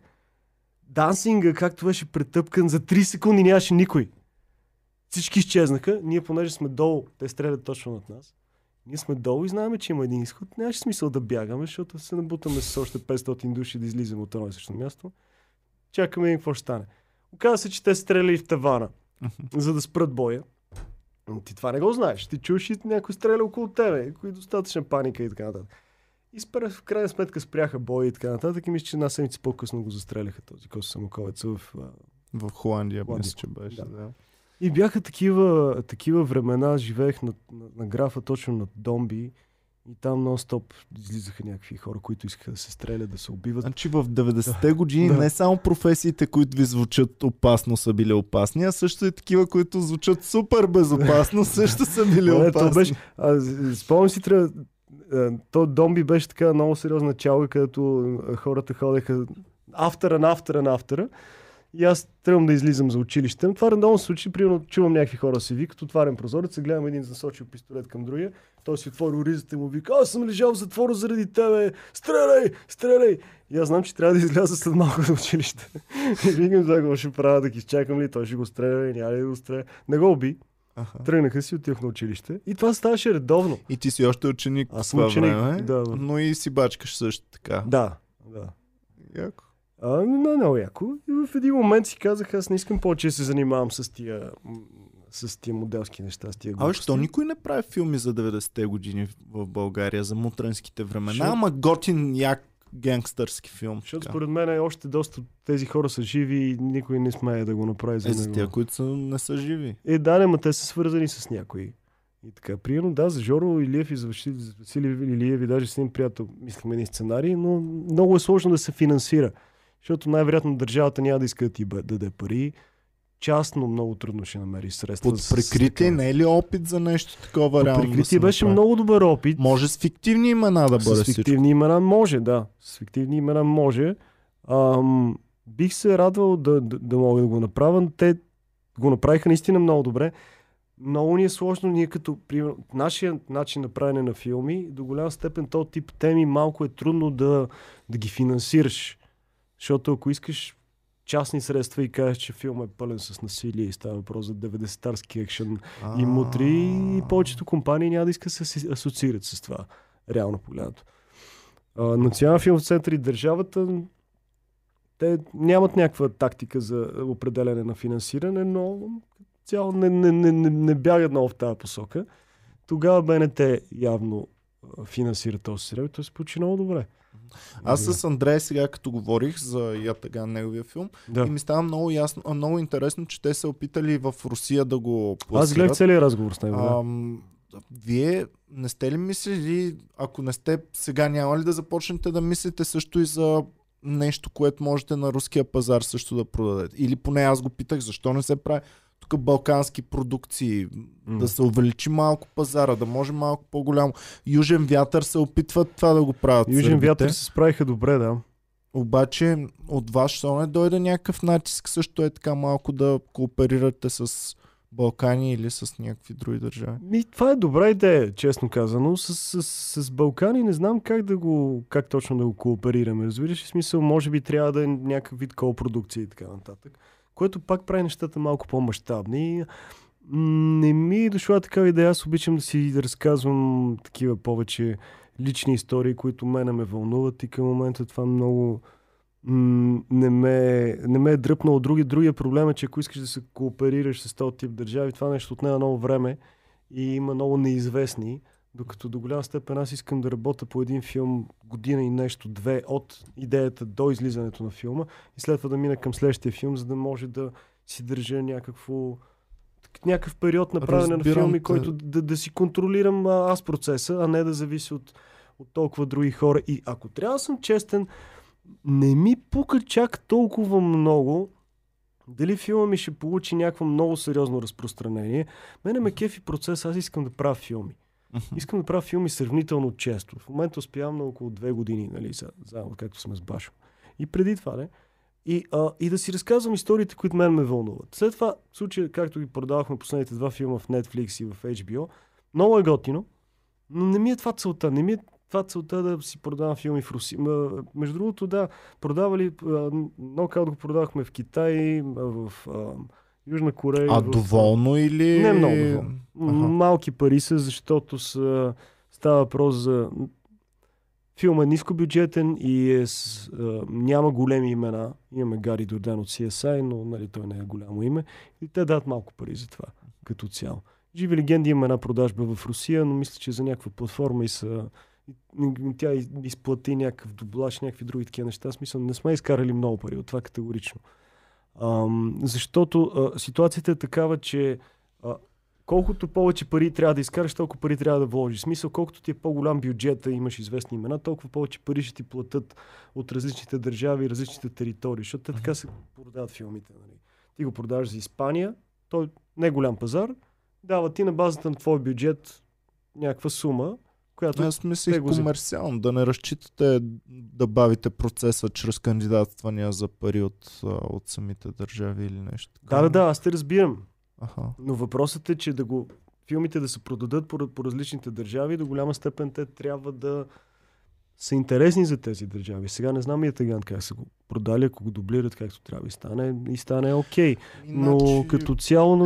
дансинга, както беше претъпкан, за 3 секунди нямаше никой. Всички изчезнаха. Ние, понеже сме долу, те стрелят точно над нас. Ние сме долу и знаем, че има един изход. Нямаше смисъл да бягаме, защото се набутаме с още 500 души да излизаме от едно и също място. Чакаме и какво ще стане. Оказва се, че те стреляли в тавана, за да спрат боя. Но ти това не го знаеш. Ти чуеш и някой стреля около тебе, кои достатъчна паника и така нататък. И спра, в крайна сметка спряха боя и така нататък. И мисля, че една седмица по-късно го застреляха този Косо Самоковец в В Холандия, Холандия. мисля, че беше. Да. Да. И бяха такива, такива времена, живеех на, на, на графа точно над Домби и там нон-стоп излизаха някакви хора, които искаха да се стрелят, да се убиват. Значи в 90-те години Да. не само професиите, които ви звучат опасно, са били опасни, а също и такива, които звучат супер безопасно, [LAUGHS] също са били опасни. беше, а, спомням си, трябва, то Домби беше така много сериозна чалга, където хората ходеха автора на автора на автора. И аз трябвам да излизам за училище. Това редовно се случи, примерно чувам някакви хора се викат, отварям прозореца, гледам един засочил пистолет към другия, той си отвори оризата и му вика, аз съм лежал в затвора заради тебе, стреляй, стреляй! И аз знам, че трябва да изляза след малко за училище. [LAUGHS] и викам, за какво ще правя, да ги изчакам ли, той ще го стреля, няма ли да го стреля. Не го уби, Аха. тръгнаха си, отивах на училище. И това ставаше редовно. И ти си още ученик Аз съм ученик, време, да, да. но и си бачкаш също така. Да, да. Яко. А, но много яко. И в един момент си казах, аз не искам повече да се занимавам с тия, с тия моделски неща, с тия глупости. що никой не прави филми за 90-те години в- България, за мутренските времена, Защото- ама готин як гангстърски филм. Защото така. според мен още доста тези хора са живи и никой не смее да го направи за Е, за него. тия, които са, не са живи. Е, да, не, ма те са свързани с някои. И така, примерно, да, за Жоро Илиев и за Васили- за Василий Илиев и даже с един приятел мислихме един сценарий, но много е сложно да се финансира. Защото най-вероятно държавата няма да иска да ти да даде пари. Частно много трудно ще намери средства. Под прикритие не е ли опит за нещо такова реално? да прикритие се беше направи? много добър опит. Може с фиктивни имена да бъде С всичко. фиктивни имена може, да. С фиктивни имена може. Ам, бих се радвал да, да, да мога да го направя. Те го направиха наистина много добре. Много ни е сложно, ние като, примерно, нашия начин на правене на филми, до голям степен този тип теми малко е трудно да, да ги финансираш. Защото ако искаш частни средства и кажеш, че филм е пълен с насилие и става въпрос за 90-тарски екшен и мутри, и повечето компании няма да искат да се асоциират с това, реално погледнато. Национален филмов център и държавата те нямат някаква тактика за определене на финансиране, но цяло не, не, не, не, не бягат много в тази посока. Тогава БНТ явно финансира този сериал и той се получи много добре. Аз с Андрей сега като говорих за Ятаган, неговия филм, Да. и ми става много, ясно, много интересно, че те са опитали в Русия да го пласират. Аз гледах целият разговор с него. Да. Ам, вие не сте ли мислили, ако не сте сега, няма ли да започнете да мислите също и за нещо, което можете на руския пазар също да продадете? Или поне аз го питах, защо не се прави тук балкански продукции, М. да се увеличи малко пазара, да може малко по-голямо. Южен вятър се опитват това да го правят. Южен сърбите. вятър се справиха добре, да. Обаче от вас ще не дойде някакъв натиск също е така малко да кооперирате с Балкани или с някакви други държави? Ми, това е добра идея, честно казано. С, с, с, Балкани не знам как да го, как точно да го кооперираме. Разбираш ли смисъл, може би трябва да е някакъв вид копродукция и така нататък. Което пак прави нещата малко по-масштабни. Не ми е дошла такава идея. Аз обичам да си разказвам такива повече лични истории, които мене ме вълнуват и към момента това много не ме, не ме е дръпнало. Други, другия проблем е, че ако искаш да се кооперираш с този тип държави, това нещо отнема много време и има много неизвестни. Докато до голяма степен аз искам да работя по един филм година и нещо, две от идеята до излизането на филма и след това да мина към следващия филм, за да може да си държа някакво някакъв период на правене на филми, който да, да си контролирам аз процеса, а не да зависи от, от толкова други хора. И ако трябва да съм честен, не ми пука чак толкова много дали филма ми ще получи някакво много сериозно разпространение. Мене ме кефи процес, аз искам да правя филми. Искам да правя филми сравнително често. В момента успявам на около две години, нали, заедно, както сме с Башо. И преди това, не? И, а, и да си разказвам историите, които мен ме вълнуват. След това, в случая, както ги продавахме последните два филма в Netflix и в HBO, много е готино, но не ми е това целта. Не ми е това целта да си продавам филми в Русия. Между другото, да, продавали, да го продавахме в Китай, в а, Южна Корея. А в... доволно или? Не много доволно. Малки пари са, защото са, става въпрос за Филма е нискобюджетен и е с, а, няма големи имена. Имаме Гари Дордан от CSI, но нали, той не е голямо име. И те дадат малко пари за това, като цяло. Живи легенди има една продажба в Русия, но мисля, че за някаква платформа и са тя изплати някакъв дублаж, някакви други такива неща. Смисъл, не сме изкарали много пари от това категорично. Ам, защото а, ситуацията е такава, че а, колкото повече пари трябва да изкараш, толкова пари трябва да вложиш. Смисъл, колкото ти е по-голям бюджет и имаш известни имена, толкова повече пари ще ти платят от различните държави и различните територии, защото те така се продават филмите. Нали. Ти го продаваш за Испания, той не е голям пазар, дава ти на базата на твой бюджет някаква сума, която Аз мислих комерциално, да не разчитате да бавите процеса чрез кандидатствания за пари от, от самите държави или нещо. Да, да, да, аз те разбирам. Аха. Но въпросът е, че да го филмите да се продадат по, по различните държави, до голяма степен те трябва да са интересни за тези държави. Сега не знам и Таган как са го продали, ако го дублират както трябва и стане, и стане окей. Okay. Но значи... като цяло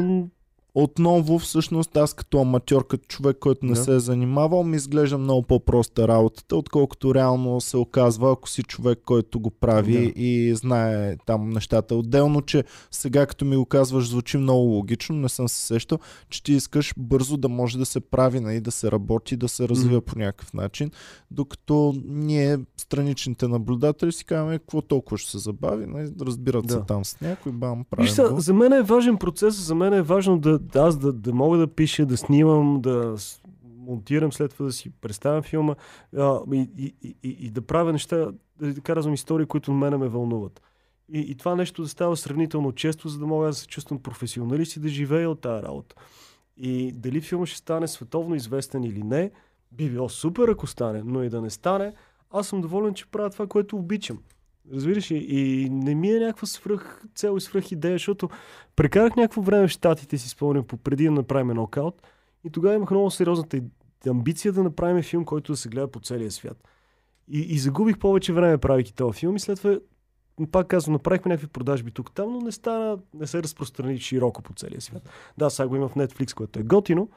отново всъщност аз като аматьор, като човек, който не да. се е занимавал, ми изглежда много по-проста работата, отколкото реално се оказва, ако си човек, който го прави да. и знае там нещата. Отделно, че сега като ми го казваш, звучи много логично, не съм се сещал, че ти искаш бързо да може да се прави, нали, да се работи, да се развива mm. по някакъв начин, докато ние, страничните наблюдатели, си казваме, какво толкова ще се забави, нали, разбират да. се там с някой, бам, правим Виж, за мен е важен процес, за мен е важно да, аз да, да мога да пиша, да снимам, да монтирам след това да си представям филма а, и, и, и, и да правя неща, да казвам истории, които мене ме вълнуват. И, и това нещо да става сравнително често, за да мога да се чувствам професионалист и да живея от тази работа. И дали филма ще стане световно известен или не, би било супер ако стане, но и да не стане, аз съм доволен, че правя това, което обичам. Разбираш ли? И не ми е някаква свръх цел и свръх идея, защото прекарах някакво време в Штатите, си спомням, по преди да направим нокаут. И тогава имах много сериозната амбиция да направим филм, който да се гледа по целия свят. И, и загубих повече време, правейки този филм. И след това, пак казвам, направихме някакви продажби тук-там, но не стана, не се разпространи широко по целия свят. Да, сега го има в Netflix, което е готино,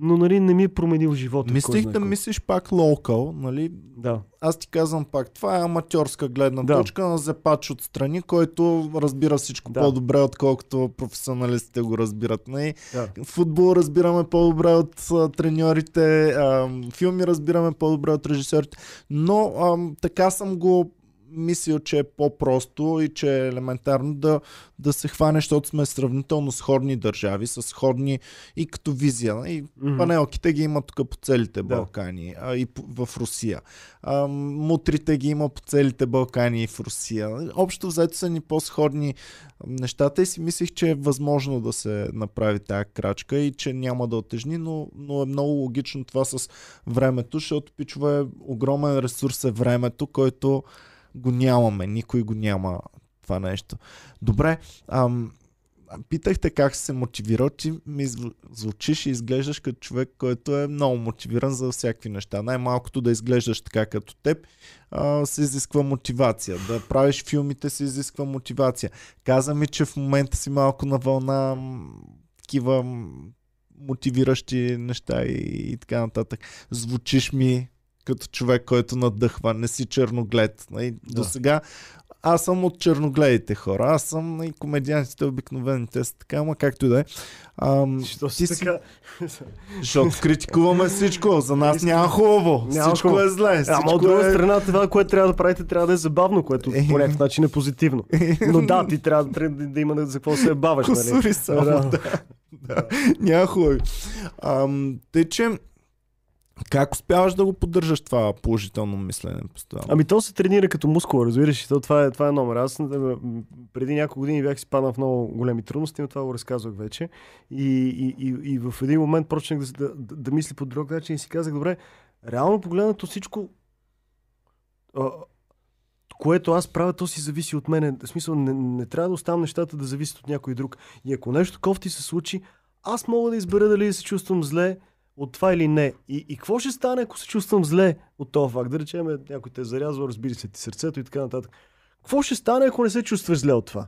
но нали, не ми е променил живота. Мислих да мислиш пак локал, нали? Да. Аз ти казвам пак, това е аматьорска гледна да. точка на зепач отстрани, който разбира всичко да. по-добре, отколкото професионалистите го разбират. Нали? Да. Футбол разбираме по-добре от а, треньорите, а, филми разбираме по-добре от режисьорите, но а, така съм го мисля, че е по-просто и че е елементарно да, да се хване, защото сме сравнително сходни държави, с сходни и като визия. И mm-hmm. панелките ги има тук по целите да. Балкани, а и в Русия. А, мутрите ги има по целите Балкани и в Русия. Общо взето са ни по-сходни нещата и си мислих, че е възможно да се направи тази крачка и че няма да отежни, но, но е много логично това с времето, защото пичува е огромен ресурс е времето, който го нямаме. Никой го няма това нещо. Добре, ам, питахте как се мотивирал, ти ми звучиш и изглеждаш като човек, който е много мотивиран за всякакви неща. Най-малкото да изглеждаш така като теб а, се изисква мотивация. Да правиш филмите се изисква мотивация. Каза ми, че в момента си малко на вълна такива мотивиращи неща и, и така нататък. Звучиш ми като човек, който надъхва, не си черноглед. Да. До сега аз съм от черногледите хора. Аз съм и комедиантите обикновени. Те са така, ама както и да е. Що си така? Защото критикуваме всичко. За нас няма хубаво. Няма всичко хубаво. е зле. Ама от друга е... страна, това, което трябва да правите, трябва да е забавно, което е. по някакъв начин е позитивно. Но да, ти трябва да, да, да има за какво се баваш. Нали? само, да. да. да. Няма хубаво. Те, че как успяваш да го поддържаш това положително мислене постоянно? Ами то се тренира като мускул, разбираш. То, това, е, това е номер. Аз преди няколко години бях изпаднал в много големи трудности, но това го разказвах вече. И, и, и, и в един момент почнах да, да, да, мисля по друг начин и си казах, добре, реално погледнато всичко, което аз правя, то си зависи от мен. В смисъл, не, не трябва да оставам нещата да зависят от някой друг. И ако нещо кофти се случи, аз мога да избера дали да се чувствам зле, от това или не. И, и какво ще стане, ако се чувствам зле от този факт? Да речем, някой те е зарязва, разбира се, ти сърцето и така нататък. Какво ще стане, ако не се чувстваш зле от това?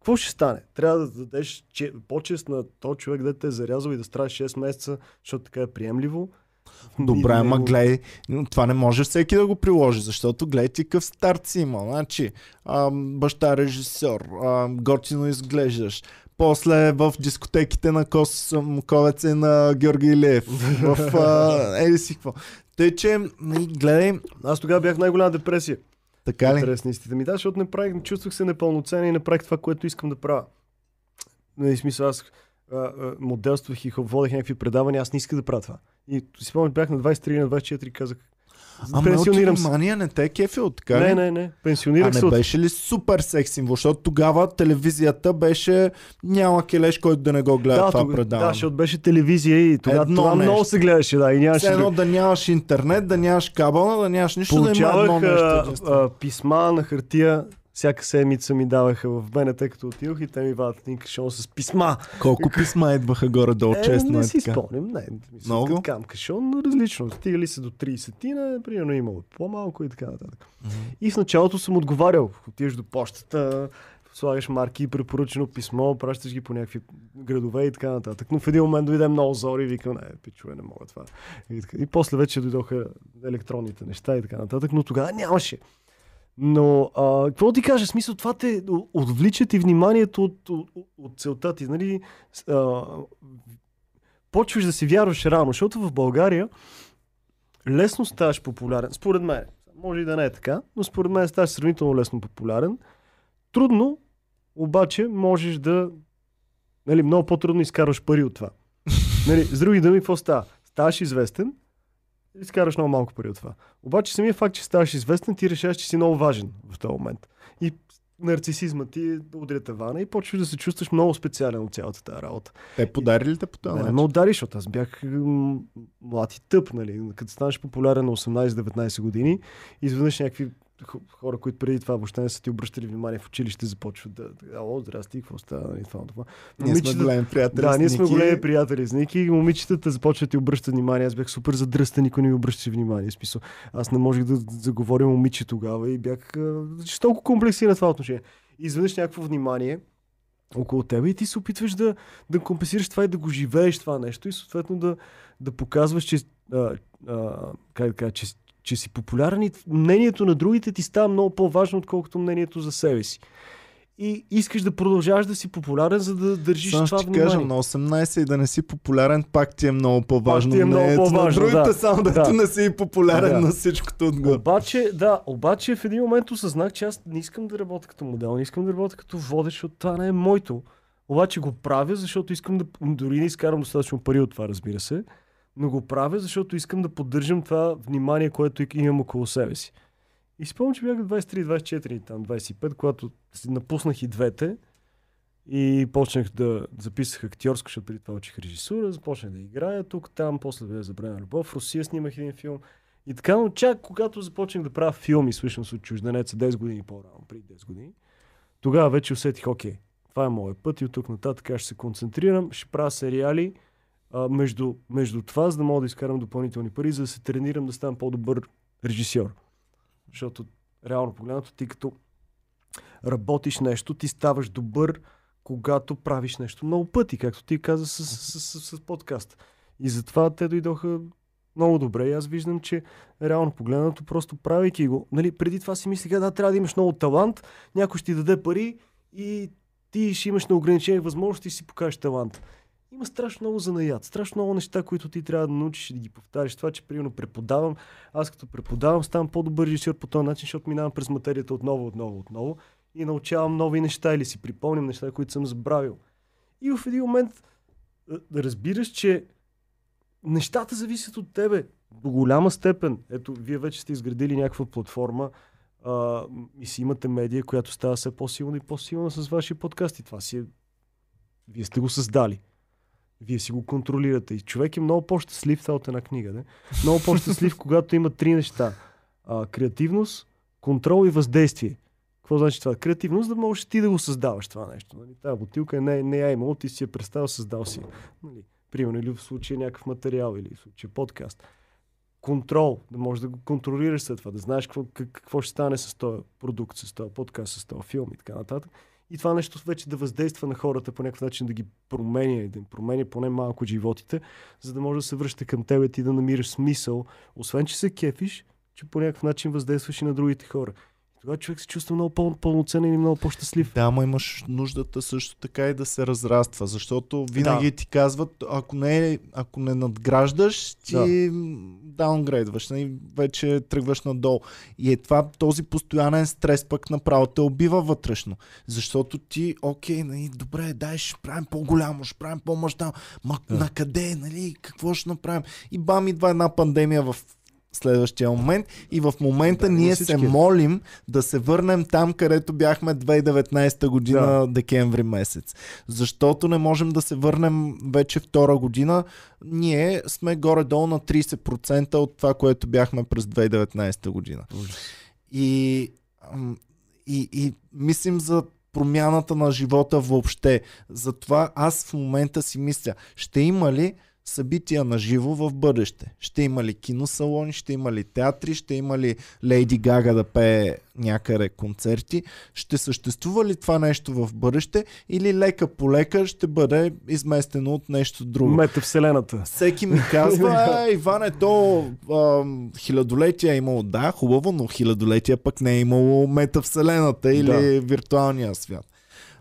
Какво ще стане? Трябва да дадеш че, почест на този човек, да те е зарязал и да страдаш 6 месеца, защото така е приемливо. Добре, ама него... гледай, това не може всеки да го приложи, защото гледай ти какъв старт си има. Значи, а, баща режисьор, а, готино изглеждаш, после в дискотеките на Кос Ковец и на Георги Илиев. в [LAUGHS] Ели си какво. Тъй, че, гледай... Аз тогава бях най-голяма депресия. Така ли? Интересни истите ми. Да, защото не правих, чувствах се непълноценен и не правих това, което искам да правя. Не, смисъл, аз моделствах и водех някакви предавания, аз не исках да правя това. И си спомням, бях на 23 на 24 и казах, Ама пенсионирам се. Мания не те е кефил, така? Не, не, не. Пенсионирах се. А не беше ли супер секс символ? Защото тогава телевизията беше няма келеш, който да не го гледа да, това тога, предаване. Да, защото беше телевизия и тогава това нещо. много се гледаше. Да, и нямаше едно да нямаш интернет, да нямаш кабел, да нямаш нищо, Получавах, да има едно нещо. А, а, писма на хартия всяка седмица ми даваха в тъй като отидох и те ми вадат един кашон с писма. Колко писма идваха горе долу е, честно? Не е си спомням, не. Много? Такам кашон, но различно. Стигали се до 30-тина, примерно имало по-малко и така нататък. Mm-hmm. И в началото съм отговарял. Отиваш до почтата, слагаш марки, препоръчено писмо, пращаш ги по някакви градове и така нататък. Но в един момент дойде много зори и викам, не, пичове, не мога това. И, така. и после вече дойдоха електронните неща и така нататък, но тогава нямаше. Но, а, какво ти кажа, смисъл, това те отвлича ти вниманието от, от, от целта ти, нали? А, почваш да си вярваш рано, защото в България лесно ставаш популярен, според мен. Може и да не е така, но според мен ставаш сравнително лесно популярен. Трудно, обаче, можеш да... Нали, много по-трудно изкарваш пари от това. Нали, с други думи, какво става? Ставаш известен, изкараш много малко пари от това. Обаче самия факт, че ставаш известен, ти решаваш, че си много важен в този момент. И нарцисизма ти удря тавана и почваш да се чувстваш много специален от цялата тази работа. Те подарили ли те по това? Не, не ме удари, защото аз бях млад и тъп, нали? Като станеш популярен на 18-19 години, изведнъж някакви хора, които преди това въобще не са ти обръщали внимание в училище, започват да. Ало, здрасти, какво става? И това, това. Ние сме големи приятели. Да, ние сме големи приятели с Ники. И момичетата започват да ти обръщат внимание. Аз бях супер задръстен, никой не ми обръщаше внимание. Смисъл, аз не можех да заговоря момиче тогава и бях толкова комплекси на това отношение. И изведнъж някакво внимание около теб и ти се опитваш да, да компенсираш това и да го живееш това нещо и съответно да, да показваш, че, а, а, как да кажа, че, че си популярен и мнението на другите ти става много по-важно, отколкото мнението за себе си. И искаш да продължаваш да си популярен, за да държиш Само това ще внимание. кажа, на 18 и да не си популярен, пак ти е много по-важно. Пак ти е много по-важно, на другите, да. само да, да. не си популярен да. на всичкото отгоре. Обаче, да, обаче в един момент осъзнах, че аз не искам да работя като модел, не искам да работя като водещ, защото това не е моето. Обаче го правя, защото искам да дори не изкарам достатъчно пари от това, разбира се но го правя, защото искам да поддържам това внимание, което имам около себе си. И спомням, че бях 23-24, там 25, когато напуснах и двете и почнах да записах актьорско, защото преди това учих режисура, започнах да играя тук, там, после бе забравена любов. В Русия снимах един филм И така, но чак когато започнах да правя филми, всъщност от чужденеца 10 години по-рано, преди 10 години, тогава вече усетих, окей, това е моят път и от тук нататък ще се концентрирам, ще правя сериали а, между, между това, за да мога да изкарам допълнителни пари, за да се тренирам да ставам по-добър режисьор. Защото, реално погледнато, ти като работиш нещо, ти ставаш добър, когато правиш нещо много пъти, както ти каза с, с, с, с, с подкаст. И затова те дойдоха много добре. И аз виждам, че реално погледнато, просто правейки го. Нали, преди това си мислех, да, трябва да имаш много талант, някой ще ти даде пари и ти ще имаш неограничени възможности и си покажеш талант. Има страшно много занаят, страшно много неща, които ти трябва да научиш и да ги повтариш. Това, че примерно преподавам, аз като преподавам, ставам по-добър режисьор по този начин, защото минавам през материята отново, отново, отново и научавам нови неща или си припомням неща, които съм забравил. И в един момент разбираш, че нещата зависят от тебе до голяма степен. Ето, вие вече сте изградили някаква платформа а, и си имате медия, която става все по-силна и по-силна с вашия подкаст. И това си е... Вие сте го създали. Вие си го контролирате. И човек е много по-щастлив, това от една книга. Не? Много по-щастлив, [LAUGHS] когато има три неща. А, креативност, контрол и въздействие. Какво значи това? Креативност, да можеш ти да го създаваш това нещо. Нали? Тая бутилка не, не е имало, ти си я представил, създал си. Нали? Примерно, или в случая някакъв материал, или в случая подкаст. Контрол, да можеш да го контролираш след това, да знаеш какво, какво ще стане с този продукт, с този подкаст, с този филм и така нататък. И това нещо вече да въздейства на хората по някакъв начин, да ги променя, да им променя поне малко животите, за да може да се връща към тебе и да намираш смисъл, освен че се кефиш, че по някакъв начин въздействаш и на другите хора. Тогава човек се чувства много по-пълноценен и много по-щастлив. Да, но имаш нуждата също така и да се разраства, защото винаги да. ти казват, ако не, ако не надграждаш, ти да. даунгрейдваш, нали? вече тръгваш надолу. И е това, този постоянен стрес пък направо те убива вътрешно. Защото ти, окей, нали, добре, дай, ще правим по-голямо, ще правим по-мащабно. Ма да. на къде, нали, какво ще направим? И бам, идва една пандемия в следващия момент и в момента да, ние се молим да се върнем там, където бяхме 2019 година, да. декември месец. Защото не можем да се върнем вече втора година. Ние сме горе-долу на 30% от това, което бяхме през 2019 година. И, и, и мислим за промяната на живота въобще. Затова аз в момента си мисля, ще има ли събития на живо в бъдеще. Ще има ли киносалони, ще има ли театри, ще има ли Лейди Гага да пее някъде концерти. Ще съществува ли това нещо в бъдеще или лека по лека ще бъде изместено от нещо друго? Метавселената. Всеки ми казва, [LAUGHS] е, Иване, то а, хилядолетия е имало. Да, хубаво, но хилядолетия пък не е имало метавселената или да. виртуалния свят.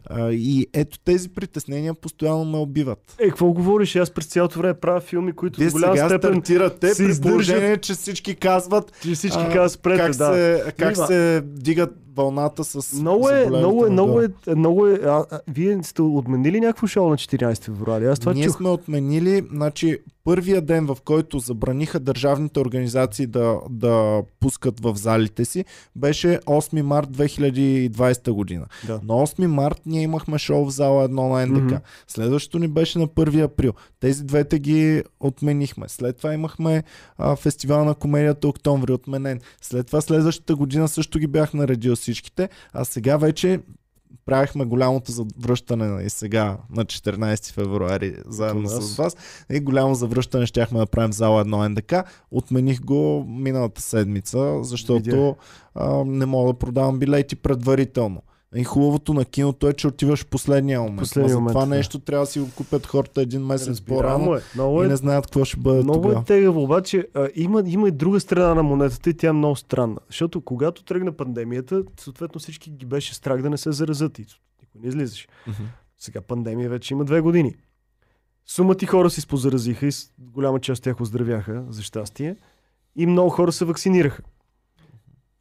А, и ето тези притеснения постоянно ме убиват. Е, какво говориш? Аз през цялото време правя филми, които Вие в голяма сега степен стартирате при положение, че всички казват, че всички казват спрете, как, да. се, как се дигат вълната с Много е, много е, много е, много е. А, а, вие сте отменили някакво шоу на 14 февруари? Аз това Ние чух. сме отменили, значи първия ден, в който забраниха държавните организации да, да пускат в залите си, беше 8 март 2020 година. Да. На 8 март ние имахме шоу в зала 1 на НДК. Мгм. Следващото ни беше на 1 април. Тези двете ги отменихме. След това имахме а, фестивал на комедията октомври отменен. След това следващата година също ги бях наредил всичките. А сега вече правихме голямото завръщане и сега на 14 февруари заедно с вас. И голямо завръщане щяхме да правим зала 1 НДК. Отмених го миналата седмица, защото а, не мога да продавам билети предварително. И хубавото на киното е, че отиваш в последния момент. Последния момент, това да. нещо трябва да си го купят хората един месец по-рано е. Много и е, не знаят какво ще бъде много тогава. е тегаво, обаче а, има, има и друга страна на монетата и тя е много странна. Защото когато тръгна пандемията, съответно всички ги беше страх да не се заразят и никой не излизаше. Мгм. Сега пандемия вече има две години. Сума ти хора се спозаразиха и голяма част от тях оздравяха, за щастие. И много хора се вакцинираха.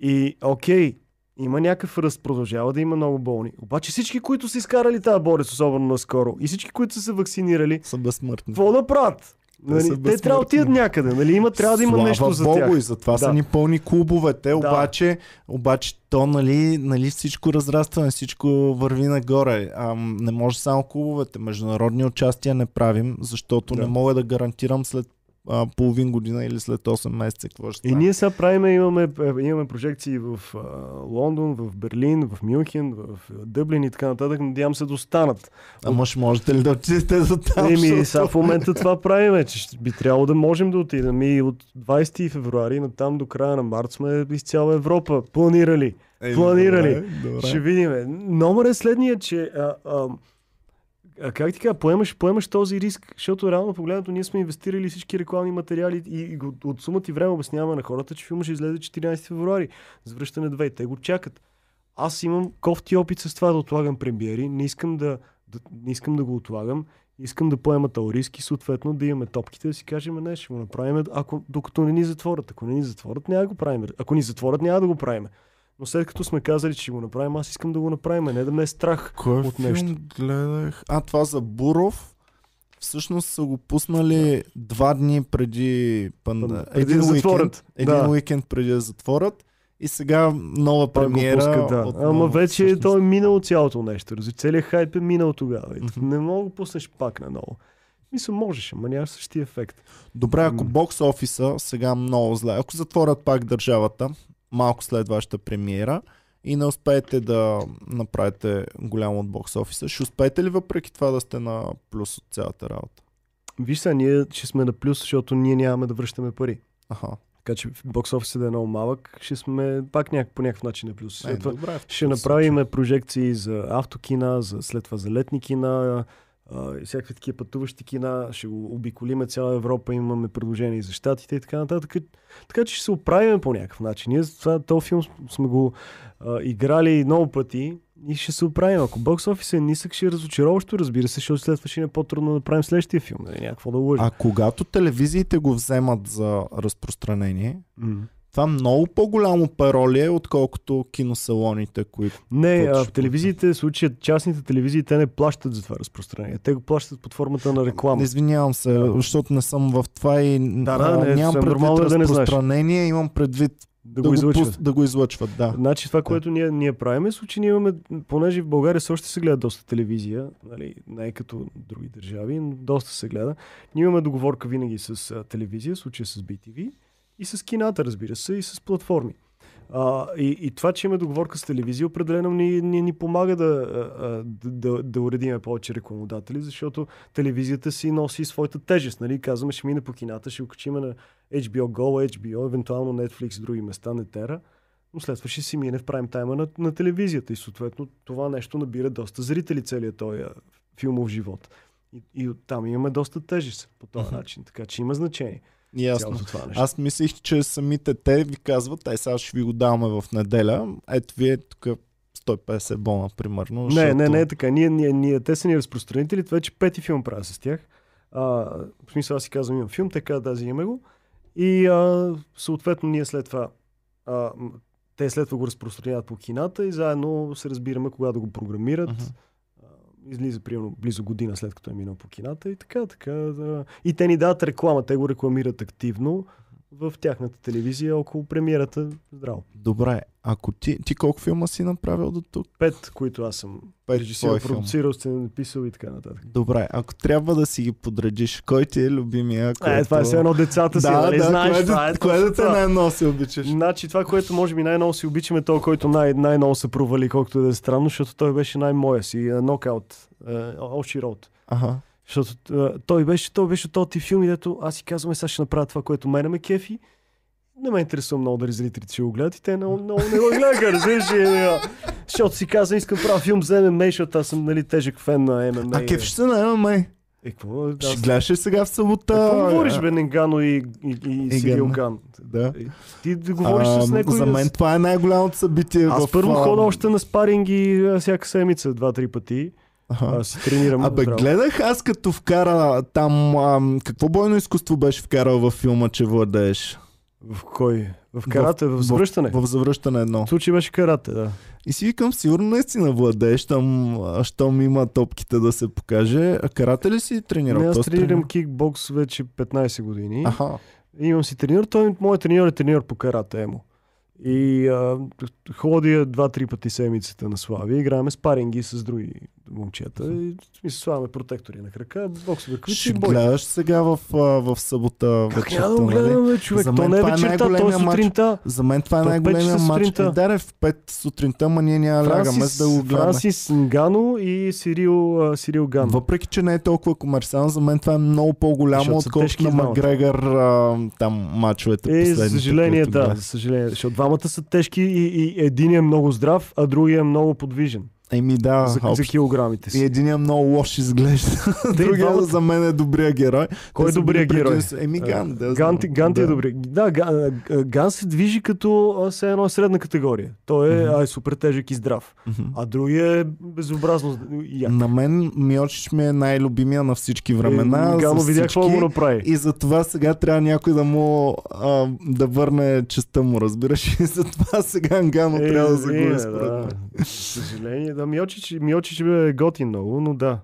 И окей, има някакъв ръст, продължава да има много болни. Обаче всички, които са изкарали тази болест, особено наскоро, и всички, които са се вакцинирали, Са безсмъртни. какво да правят? Те Нали, те трябва да отидат някъде, нали? Има, трябва да има Слава нещо за Богу, тях. и затова Да. са ни пълни клубовете, Да. обаче, обаче то нали, нали всичко разрастване, всичко върви нагоре. А, не може само клубовете, международни участия не правим, защото Да. не мога да гарантирам след а, половин година или след 8 месеца какво ще И стане. ние сега правим, имаме, е, имаме прожекции в а, Лондон, в Берлин, в Мюнхен, в Дъблин и така нататък. Надявам се да останат. Ама ще можете ли да отидете до там? Еми, сега в момента това правиме, че ще- би трябвало да можем да отидем. И от 20 февруари на там до края на март сме из цяла Европа. Планирали. Еми, планирали. добре, добре. Ще видим. Номер е следния, че а, а, а, как ти кажа, поемаш, поемаш този риск, защото реално погледнато ние сме инвестирали всички рекламни материали и, и го- от сумата и време обясняваме на хората, че филмът ще излезе 14 февруари. Завръщане 2. Те го чакат. Аз имам кофти опит с това да отлагам премиери. Не искам да, да, не искам да го отлагам. Искам да поема този риск и съответно да имаме топките да си кажем, не, ще го направим, ако, докато не ни затворят. Ако не ни затворят, няма да го правим. Ако ни затворят, няма да го правим. Но след като сме казали, че го направим, аз искам да го направим, а не да ме е страх. Кой от филм нещо. гледах? А, това за Буров. Всъщност са го пуснали два дни преди, панда... Преди да затворят. един Да. уикенд преди да затворят. И сега нова премиера. пускат, да. отново, Ама вече всъщност. то е минало цялото нещо. Целият хайп е минал тогава. Мгм. Не мога да го пуснеш пак наново. Мисля, можеш, ама няма същия ефект. Добре, ако бокс офиса сега много зле, ако затворят пак държавата, малко след вашата премиера и не успеете да направите голямо от бокс офиса, ще успеете ли въпреки това да сте на плюс от цялата работа? Виж сега, ние ще сме на плюс, защото ние нямаме да връщаме пари. Аха. Така че бокс офисът да е много малък, ще сме пак няк, по някакъв начин на плюс. Е, добре, ще направим прожекции за автокина, за, след това за летни кина, а, и всякакви такива пътуващи кина. Ще го обиколиме цяла Европа, имаме предложения и за щатите и така нататък. Така че ще се оправим по някакъв начин. Ние това, този филм сме го а, играли много пъти и ще се оправим. Ако бокс офис е нисък, ще е разочароващо, разбира се, защото след това ще е по-трудно да направим следващия филм. Нали, някакво да лъжим. А когато телевизиите го вземат за разпространение, М. това много по-голямо перо ли е, отколкото киносалоните, които... Не, а, в телевизиите, в случая частните телевизии, те не плащат за това разпространение. Те го плащат под формата на реклама. Извинявам се, Да. защото не съм в това и Да, да, не, нямам предвид нормално е да не разпространение, имам предвид Да, да, го излъчват. да го излъчват. Да. Значи това, което ние, ние правим е, случай ние имаме, понеже в България все още се гледа доста телевизия, нали, не е като други държави, но доста се гледа. Ние имаме договорка винаги с а, телевизия, в случая с BTV и с кината, разбира се, и с платформи. А, и, и това, че имаме договорка с телевизия, определено ни, ни, ни помага да, да, да, да уредиме повече рекламодатели, защото телевизията си носи своята тежест. Нали? Казваме, ще мине по кината, ще го качим на HBO Go, HBO, евентуално Netflix, други места, не тера но след това ще си мине в прайм тайма на, на телевизията и съответно това нещо набира доста зрители целият този филмов живот. И, и оттам имаме доста тежест по този начин, така че има значение. Ясно. Това нещо. Аз мислих, че самите те ви казват, е сега ще ви го даваме в неделя. Ето вие тук 150 бона, примерно. Не, защото- не, не е така. Ние, ние, ние, те са ни разпространители, вече пети филм правя с тях. А, в смисъл аз си казвам имам филм, казват да, взимаме го. И а, съответно ние след това а, те след това го разпространяват по кината и заедно се разбираме кога да го програмират. Мгм. Излиза примерно близо година след като е минал по кината и така, така. Да. И те ни дават реклама, те го рекламират активно в тяхната телевизия около премиерата. Здраво. Добре, ако ти, ти колко филма си направил до тук? Пет, които аз съм Пет режисирал, продуцирал, сцена написал и така нататък. Добре, ако трябва да си ги подредиш, кой ти е любимия? Е, който- това е все едно децата си, Да, нали? да, Знаеш, кое, това е кое точно да те това. най-много си обичаш? Значи това, което може би най-много си обичаме, то, който най- най-много се провали, колкото да е странно, защото той беше най-моя си, е, нокаут, Оши Роуд. Ага. Защото е, той беше, той беше този тип филм, дето аз си казвам, «Е, сега ще направя това, което мене ме кефи. Не ме интересува много дали зрителите ще го гледат и те много, много не го гледаха, разбираш ли? Е, Защото си казвам, искам правя филм за ММА, защото аз съм нали, тежък фен на ММА. А кефиш се на ММА? Е, какво? Ще Аз- гледаш ли сега в събота? Какво говориш, бе, Ненгано и, и, и, И Ган. Да. Е, Ти да говориш А, с някой. за мен това е най-голямото събитие Аз в... първо а, хода още на спаринги а, всяка седмица, два-три пъти. Аха. А, си тренирам. Абе, здраво. гледах аз като вкара там... Ам, какво бойно изкуство беше вкарал във филма, че владееш? В кой? В карате, в, завръщане. В, в завръщане едно. В случай беше карате, да. И си викам, сигурно наистина владееш, там, щом има топките да се покаже. А карате ли си тренирал? Не, аз тренирам тренира? кикбокс вече 15 години. Аха. Имам си треньор, той моят треньор е треньор по карате, емо. И а, ходя два-три пъти седмицата на Славия, играем спаринги с други момчета. И ми се слагаме протектори на крака, боксове Ще ключи, бой. гледаш сега в, в събота Как вечерта, няма да го нали? гледам, бе, човек? За То мен не е е вечерта, то е сутринта. За мен това е То пет най-големия матч. сутринта. Е, да, в 5 сутринта, ма ние няма да лягаме да го гледаме. Франсис Нгано и Сирил, а, Сирил Ган. Въпреки, че не е толкова комерциално, за мен това е много по-голямо, отколкото на. Макгрегор а, там мачовете Е, за съжаление, да, за съжаление. Защото двамата са тежки и, и един е много здрав, а другия е много подвижен. Еми да, за, за общо. килограмите И си. единия много лош изглежда. [LAUGHS] И Другия двамата- за мен е добрия герой. Кой е Те добрия герой? Еми Ган. Да, Ганти, знам. Ганти е Да. добре. Да, Ган, Ган се движи като а, все едно е средна категория. Той е, а, е супер тежък и здрав. Мгм. А другия е безобразно як. На мен Миочич ми е най-любимия на всички времена. Е, Гано за видях какво го направи. И за това сега трябва някой да му а, да върне честа му, разбираш? [LAUGHS] И за това сега Нгано Е, трябва да е, загуби според да. мен. За съжаление, да, Миочич, Миочич е готин много, но да.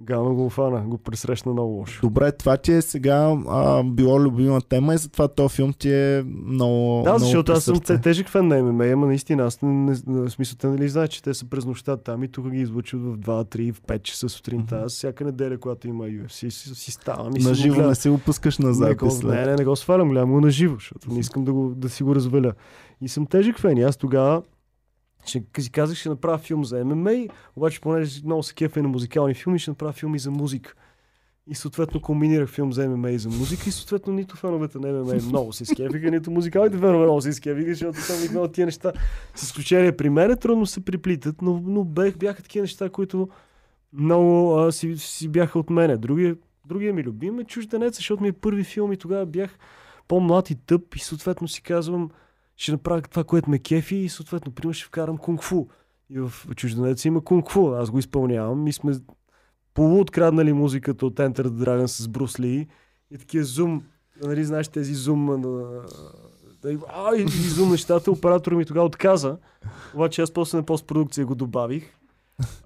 Гано го фана, го пресрещна много лошо. Добре, това ти е сега а, било любима тема и затова този филм ти е много Да, много защото аз съм тежък фен на ММА, ама наистина аз не, не, в смисъл, те нали знаят, че те са през нощта там и тук ги излучват в 2, 3, в 5 часа сутринта. Аз всяка неделя, когато има UFC, си, си ставам и На живо не си го пускаш на не, запис. не, не, не го свалям, гледам го на живо, защото не искам да, го, да си го разваля. И съм тежък фен. И аз тогава ще си казах, ще направя филм за ММА, обаче понеже много се кефа и на музикални филми, ще направя филм и за музика. И съответно комбинирах филм за ММА и за музика и съответно нито феновете на ММА много се скефиха, нито музикалните фенове много се скефиха, защото съм игнал тия неща. С изключение при мен трудно се приплитат, но, но бях, бяха такива неща, които много а, си, си бяха от мене. Другия, другия ми любим е Чужденец, защото ми е първи филм и тогава бях по-млад и тъп и съответно си казвам, ще направя това, което ме кефи и съответно, примерно, ще вкарам кунг-фу. И в Чужденец има кунг-фу. Аз го изпълнявам и сме полуоткраднали музиката от Enter the Dragon с Брус Ли и такива зум, нали знаеш тези зум, на- а, и, и зум нещата, оператора ми тогава отказа, обаче аз после на постпродукция го добавих.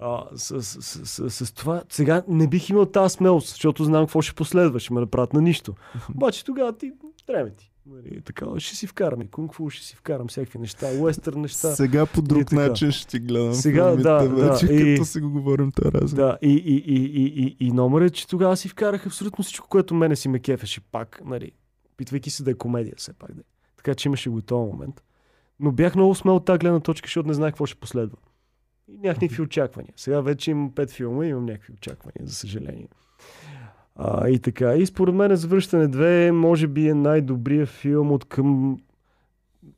А, с, с, с, с, с, това сега не бих имал тази смелост, защото знам какво ще последва, ще ме направят на нищо. Обаче тогава ти, трябва ти. Нали, така, ще си вкарам и кунг-фу, ще си вкарам всякакви неща, уестърн неща. Сега по друг така. начин ще ти гледам Сега, филмите да, да, вече, и- като си го говорим тази разговор. Да, и, и, и, и, и, и номер е, че тогава си вкарах абсолютно всичко, което мене си ме кефеше пак, нали, опитвайки се да е комедия все пак. Да. е. Така че имаше го и този момент. Но бях много смел от тази гледна точка, защото не знаех какво ще последва. И нямах никакви [LAUGHS] очаквания. Сега вече имам пет филма и имам някакви очаквания, за съжаление. А, и така. И според мен Завръщане 2 може би е най-добрият филм от към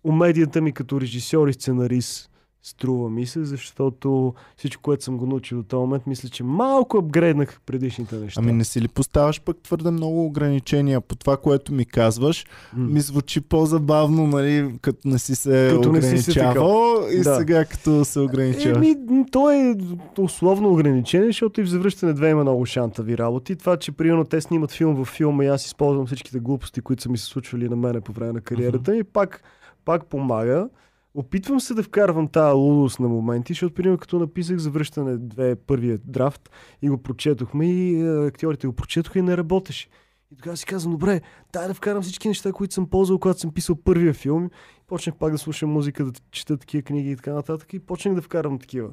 умедията ми като режисьор и сценарист. Струва ми се, защото всичко, което съм го научил до този момент, мисля, че малко апгрейднах предишните неща. Ами не си ли поставяш пък твърде много ограничения по това, което ми казваш? М. Ми звучи по-забавно, нали, като не си се Като не си се ограничавал и Да. сега като се ограничаваш. Еми, то е условно ограничение, защото и в завръщане 2 има много шантави работи. Това, че примерно те снимат филм във филма и аз използвам всичките глупости, които са ми се случвали на мене по време на кариерата ми, пак, пак помага. Опитвам се да вкарвам тази лудост на моменти, защото, примерно, като написах завръщане 2 първия драфт и го прочетохме и е, актьорите го прочетоха и не работеше. И тогава си казвам, добре, дай да вкарам всички неща, които съм ползвал, когато съм писал първия филм. Почнах пак да слушам музика, да чета такива книги и така нататък. И почнах да вкарам такива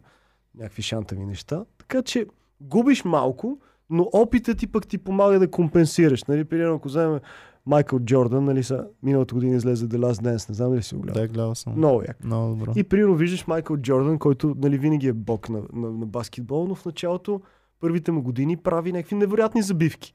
някакви шантави неща. Така че губиш малко, но опитът ти пък ти помага да компенсираш. Нали, примерно, ако вземем Майкъл Джордан, нали, са, миналата година излезе The Last Dance, не знам дали си го гледал. Да, гледал съм. Много як. Много добро. И примерно виждаш Майкъл Джордан, който нали, винаги е бог на, на, на баскетбол, но в началото, първите му години прави някакви невероятни забивки.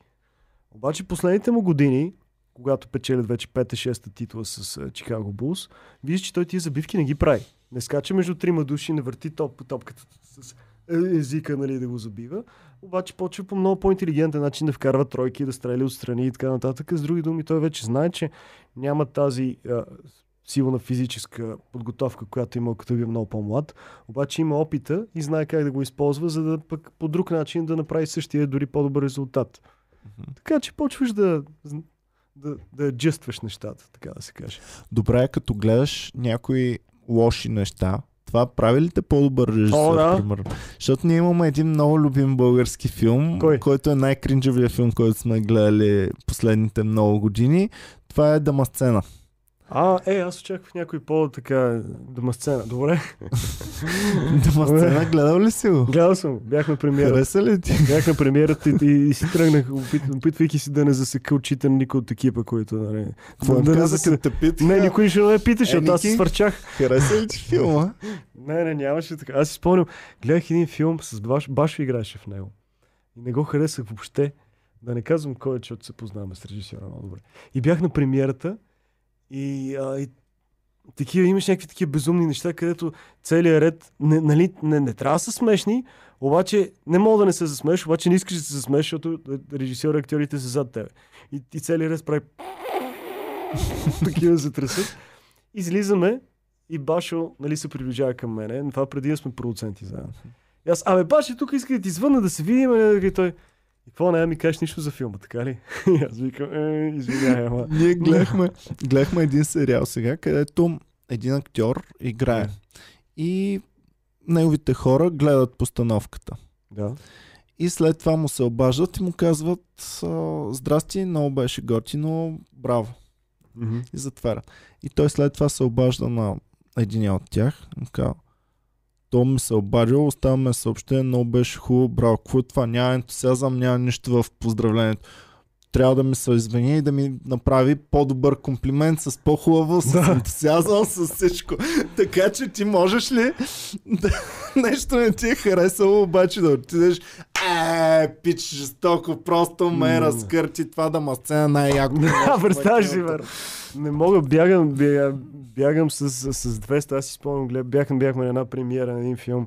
Обаче последните му години, когато печелят вече 5-6 титла с Чикаго Булс, виждаш, че той тия забивки не ги прави. Не скача между трима души, не върти топ топката с езика, нали, да го забива. Обаче почва по много по-интелигентен начин да вкарва тройки, да стреля отстрани и така нататък. С други думи, той вече знае, че няма тази а, силна физическа подготовка, която има като е много по-млад. Обаче има опита и знае как да го използва, за да пък по друг начин да направи същия, дори по-добър резултат. Така че почваш да, да, да аджестваш нещата, така да се каже. Добре, като гледаш някои лоши неща, това прави ли те по-добър режисьор, О, да. примерно? Защото ние имаме един много любим български филм, Кой? който е най-кринджавия филм, който сме гледали последните много години. Това е Дамасцена. А, е, аз очаквах някой по-така дома сцена. Добре. [LAUGHS] Дома сцена, гледал ли си го? Гледал съм. Бях на премиера. Хареса ли ти? Бях на премиерата и, и, и си тръгнах, опит, опитвайки си да не засека очите на никой от екипа, който... Нали, да, да не засека... те питаха? Не, никой ще не ме пита, защото аз се свърчах. Хареса ли ти филма? [LAUGHS] Не, не, нямаше така. Аз си спомням, гледах един филм с Баш, Башо играеше в него. И не го харесах въобще. Да не казвам кой е, защото се познаваме с режисьора много добре. И бях на премиерата и, а, и такива, имаш някакви такива безумни неща, където целият ред, не, нали, не, не трябва да са смешни, обаче не мога да не се засмееш, обаче не искаш да се засмееш, защото режисьор и актьорите са зад тебе. И, и целият ред прави [LAUGHS] такива се тресат. Излизаме и Башо нали, се приближава към мене. Това преди да сме продуценти заедно. И аз, абе, Башо, тук иска да ти звънна да се видим. И той, и какво не ми кажеш нищо за филма, така ли? [LAUGHS] И аз викам, е, извинявай, ама. Ние гледахме, гледахме един сериал сега, където един актьор играе. И неговите хора гледат постановката. Да. И след това му се обаждат и му казват Здрасти, много беше готино, браво. И затварят. И той след това се обажда на един от тях. Му казва, то ми се обадил, оставяме съобщение, много беше хубаво, браво, какво е това? Няма ентусиазъм, няма нищо в поздравлението. Трябва да ми се извини и да ми направи по-добър комплимент с по-хубаво, с Да. ентусиазъм, с всичко. Така че ти можеш ли да, нещо не ти е харесало, обаче да отидеш е, пич, жестоко, просто ме М. разкърти това да ма сцена най-яко. Да, представяш си. Не мога, бягам, бягам, бягам с, с, с 200, аз си спомням, бяхме, бяхме на една премиера на един филм.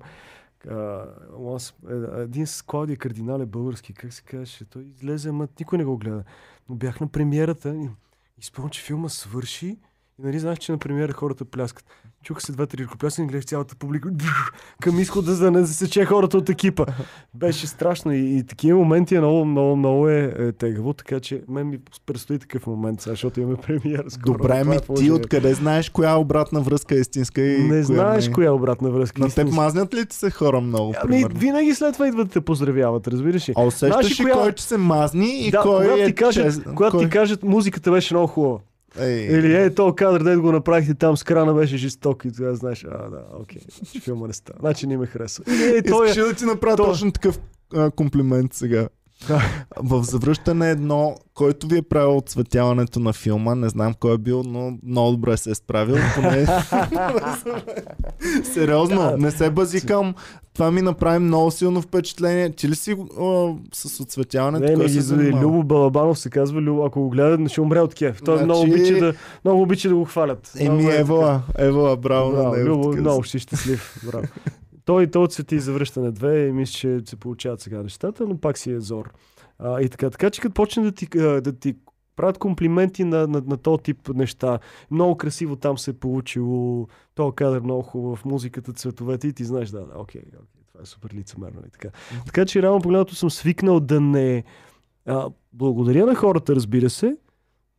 А, once- е, един с Клаудия Кардинале български, как се казваше, той излезе, ама никой не го гледа. Но бях на премиерата и, и спомням, че филма свърши и нали знаеш, че на премиера хората пляскат. Чуха се два-три ръкоплясани, гледах цялата публика [LAUGHS] към изхода, за да не засече хората от екипа. Беше страшно и, и такива моменти е много, много, много е, е тегаво, така че мен ми предстои такъв момент, сега, защото имаме премиера скоро. Добре, Това ми е ти откъде знаеш коя обратна връзка е истинска и Не коя знаеш не е? коя е обратна връзка. На теб истинска. мазнят ли ти се хора много, Ами, винаги след това идват да те поздравяват, разбираш ли? А усещаш ли коя- кой че се мазни и да, кой когато е ти кажат, чест... когато кой... ти кажат, музиката беше много хубава. Ей, Или е, то кадър, дед го направихте там с крана, беше жесток и тогава знаеш, а, да, окей, значи филма не става. Значи не ме хареса. Или е, той е... Искаш ли да ти направя той- точно такъв а, комплимент сега? В завръщане едно, който ви е правил отсветяването на филма, не знам кой е бил, но много добре се е справил. Поне... [LAUGHS] Сериозно, не се базикам. Това ми направи много силно впечатление. Ти ли си а, с отсветяването? Не, не зови. занимава? Любо Балабанов се казва Любо. Ако го гледат, ще умре от кеф. Той Значи- много обича да, много обича да го хвалят. Еми, е Евала, Евала, браво, Браво, на него. Любо, много ще щастлив. Браво. [LAUGHS] той той отсвети завръщане две и мисля, че се получават сега нещата, но пак си е зор. А, и така, така че като почне да ти, да ти правят комплименти на, на, на този тип неща. Много красиво там се е получило. То кадър много хубав, музиката, цветовете и ти знаеш, да, да, окей, окей, това е супер лицемерно и така. Така че реално погледнато съм свикнал да не... А, благодаря на хората, разбира се,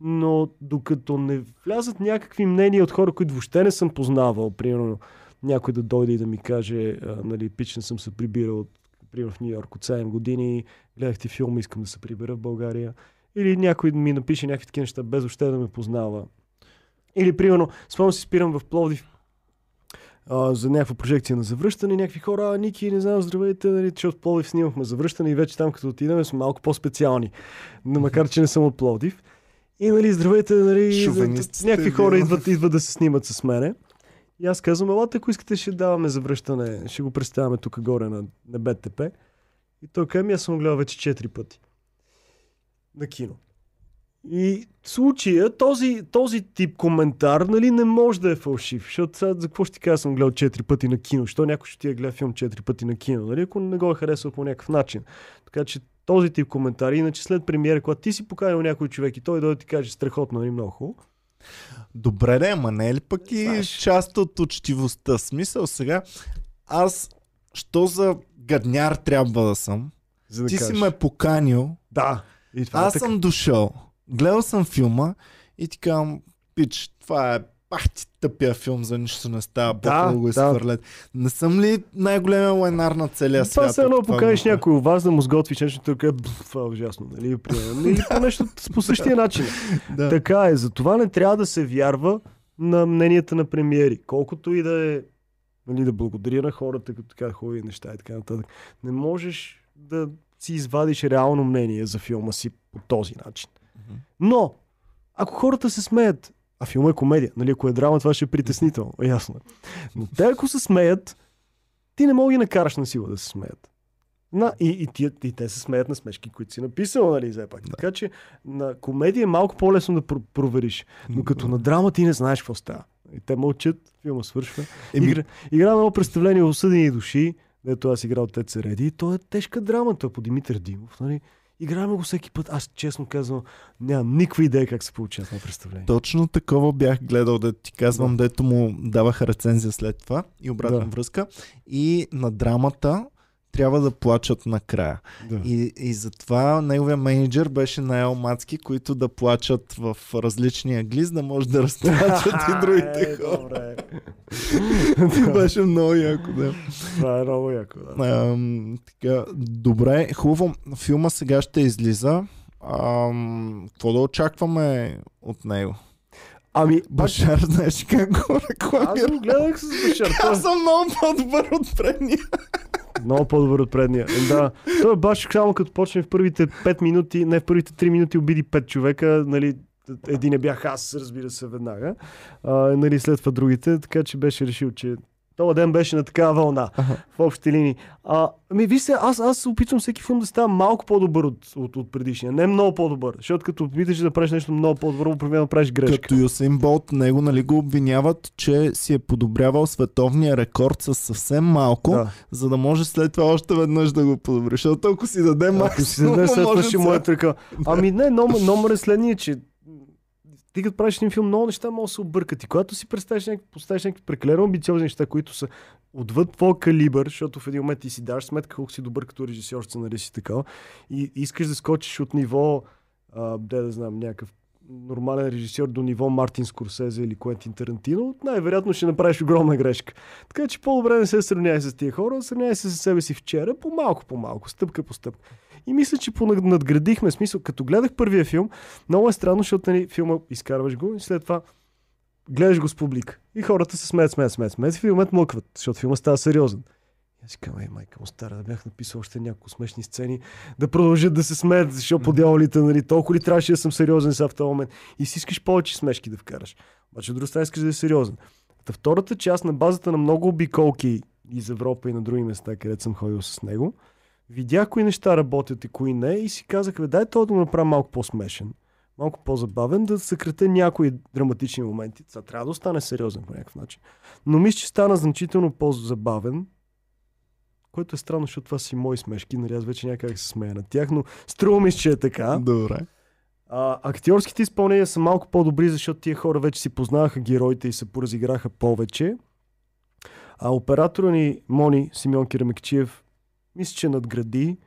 но докато не влязат някакви мнения от хора, които въобще не съм познавал, примерно някой да дойде и да ми каже, а, нали, пич не съм се прибирал примерно в Нью Йорк от 7 години, гледах ти филм, искам да се прибера в България. Или някой ми напише някакви такива неща, без въобще да ме познава. Или, примерно, спомням си спирам в Пловдив а, за някаква прожекция на завръщане, някакви хора, а, Ники, не знам, здравейте, нали, че от Пловдив снимахме завръщане и вече там като отидем сме малко по-специални, но макар че не съм от Пловдив. И нали, здравейте, нали, някакви хора идват, идват да се снимат с мене. И аз казвам, елате, ако искате, ще даваме завръщане, ще го представяме тук горе на, на БТП. И той казва, ми аз съм гледал вече четири пъти. На кино. И в случая този, този тип коментар нали, не може да е фалшив, защото сега за какво ще ти кажа, съм гледал четири пъти на кино, що някой ще ти е гледа филм четири пъти на кино, нали, ако не го е харесал по някакъв начин. Така че този тип коментари, иначе след премиера, когато ти си поканил някой човек и той дойде да ти каже страхотно, нали, много хубаво. Добре, да, ама не е ли пък и Знаеш. част от учтивостта? Смисъл сега, аз, що за гадняр трябва да съм? За да Ти си кажеш. ме поканил, Да. И това аз е така. съм дошъл, гледал съм филма и ти казвам, пич, това е пах ти тъпия филм за нищо не става, Да, по-хубаво го да. изхвърлят. Не съм ли най-големия лайнар на целия свят? Това се едно това покажеш го някой вас да му сготвиш нещо, тук е, «Бф, това е ужасно, нали? Или по нещо по същия начин. [LAUGHS] Да. Така е, затова не трябва да се вярва на мненията на премиери. Колкото и да е нали, да благодаря на хората, като така хубави неща и така нататък. Не можеш да си извадиш реално мнение за филма си по този начин. Но, ако хората се смеят, а филма е комедия, нали, ако е драма, това ще е притеснително, ясно е. Но те ако се смеят, ти не мога да ги накараш на сила да се смеят. На, и, и, тия, и те се смеят на смешки, които си написал, нали, все пак. Да. Така че на комедия е малко по-лесно да про- провериш. Но като на драма ти не знаеш какво става. И те мълчат, филма свършва. Еми, Игра, игра на едно представление Осъдени души, дето аз играл Тец Реди. И то е тежка драма, той е по Димитър Димов. Нали? Играем го всеки път. Аз честно казвам, нямам никаква идея как се получава това представление. Точно такова бях гледал, да ти казвам, дето му даваха рецензия след това и обратна Да. връзка. И на драмата трябва да плачат накрая. Да. И, и затова неговия менеджер беше наел мацки, които да плачат в различни ъгли, за да може да разплачат и [LAUGHS] другите Е, хора. [LAUGHS] добре. беше много яко, да. Това е много яко, да. Ам, така, добре, хубаво. Филма сега ще излиза. Ам, какво да очакваме от него? Ами, баш, Башар, знаеш как го аз рекламира? го гледах с Башар. [LAUGHS] Аз съм много по-добър от предния. Е много по-добър от предния. Да. Той е баш само като почне в първите 5 минути, не в първите 3 минути обиди 5 човека, нали, един не бях аз, разбира се, веднага. А, нали, след другите, така че беше решил, че този ден беше на такава вълна, в общи линии. А, ами, вижте, аз, аз се опитвам всеки филм да става малко по-добър от, от, от предишния. Не много по-добър. Защото като опиташ да правиш нещо много по-добро, определено правиш грешка. Като Юсейн Болт, него нали го обвиняват, че си е подобрявал световния рекорд с съвсем малко, Да. за да може след това още веднъж да го подобри. Защото ако си даде Ако си максимум, даде след това ще да- му е така. Ами не, номер, номер е следния, че ти като правиш един филм, много неща могат да се объркат. И когато си представиш някакви, някакви прекалено амбициозни неща, които са отвъд твоя калибър, защото в един момент ти си даш сметка колко си добър като режисьор, сценарист и така, и искаш да скочиш от ниво, а, де да знам, някакъв нормален режисьор до ниво Мартин Скорсезе или Куентин Тарантино, най-вероятно ще направиш огромна грешка. Така че по-добре не се сравнявай с тия хора, сравнявай се с себе си вчера, по-малко, по-малко, стъпка по стъпка. И мисля, че понадградихме смисъл. Като гледах първия филм, много е странно, защото нали, филма изкарваш го и след това гледаш го с публика. И хората се смеят, смеят, смеят, смеят. В един млъкват, защото филма става сериозен. И аз казвам, ей, майка му стара, да бях написал още няколко смешни сцени, да продължат да се смеят, защото по дяволите, нали, толкова ли трябваше да съм сериозен сега в този момент. И си искаш повече смешки да вкараш. Обаче от друга страна искаш да е сериозен. Та втората част на базата на много обиколки из Европа и на други места, където съм ходил с него, видях кои неща работят и кои не и си казах, бе, дай това да го направя малко по-смешен, малко по-забавен, да съкратя някои драматични моменти. Това трябва да остане сериозен по някакъв начин. Но мисля, че стана значително по-забавен, което е странно, защото това си мои смешки, нали аз вече някак се смея на тях, но струва ми че е така. Добре. А, актьорските изпълнения са малко по-добри, защото тия хора вече си познаваха героите и се поразиграха повече. А оператора ни Мони Симеон Керамекчиев мисля, че надгради.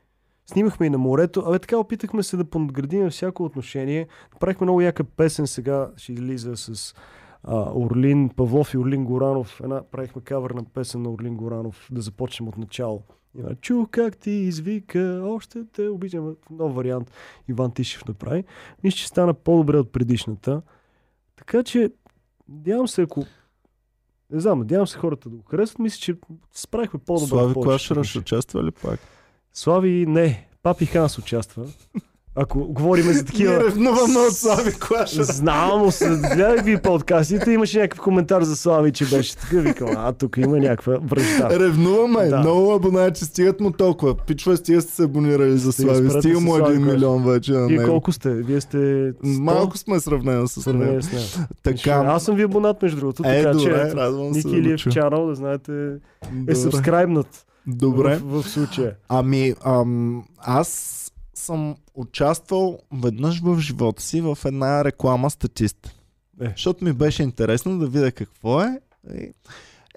Снимахме и на морето. Абе така опитахме се да понадградим всяко отношение. Направихме много яка песен сега. Ще излиза с а, Орлин Павлов и Орлин Горанов. Една, правихме кавър на песен на Орлин Горанов. Да започнем от начало. Има, Чух как ти извика, още те обичам. Нов вариант Иван Тишев направи. Мисля, че стана по-добре от предишната. Така че, надявам се, ако не знам, надявам се хората да го харесват. Мисля, че справихме по-добре. Слави Клашера ще участва ли пак? Слави, не. Папи Ханс участва. Ако говорим за такива... ревнуваме от Слави Клашера. Знам, гледах ви подкастите, имаше някакъв коментар за Слави, че беше така. Викам, а тук има някаква връжда. Ревнуваме. Да. Много абонати стигат му толкова. Пичове стига сте се абонирали за Слави. Стига му един милион вече на Вие него. колко сте? Вие сте... 100? Малко сме сравнено с него. Така. Аз съм ви абонат, между другото. Е, така че добре, ето, радвам се Ники Илиев чуя. чанал, да знаете, е Добре. сабскрайбнат Добре. в, в случая. Ами, ам, аз съм участвал веднъж в живота си в една реклама статист. Е. Защото ми беше интересно да видя какво е.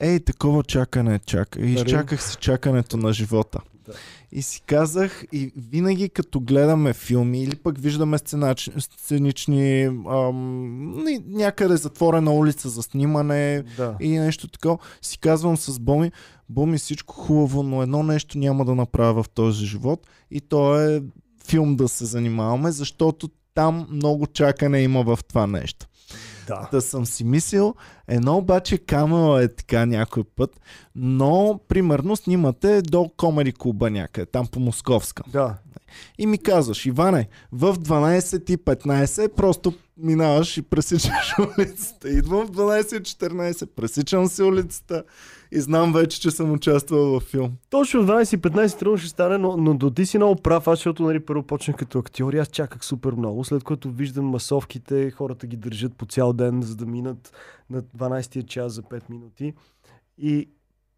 Ей, такова чакане чака. И Нали? изчаках си чакането на живота. Да. И си казах, и винаги като гледаме филми или пък виждаме сценач... сценични ам, някъде затворена улица за снимане Да. и нещо такова, си казвам с Боми, Боми всичко хубаво, но едно нещо няма да направя в този живот и то е филм да се занимаваме, защото там много чакане има в това нещо. Да. Да съм си мислил, едно обаче камера е така някой път, но примерно снимате до Комери клуба някъде, там по Московска. Да. И ми казваш, Иване, в 12.15 просто минаваш и пресичаш [LAUGHS] улицата. Идвам в 12.14, пресичам си улицата и знам вече, че съм участвал във филм. Точно в 12-15 трудно ще стане, но, но до ти си много прав, аз защото нали, първо почнах като актьор и аз чаках супер много, след което виждам масовките, хората ги държат по цял ден, за да минат на 12-тия час за 5 минути. И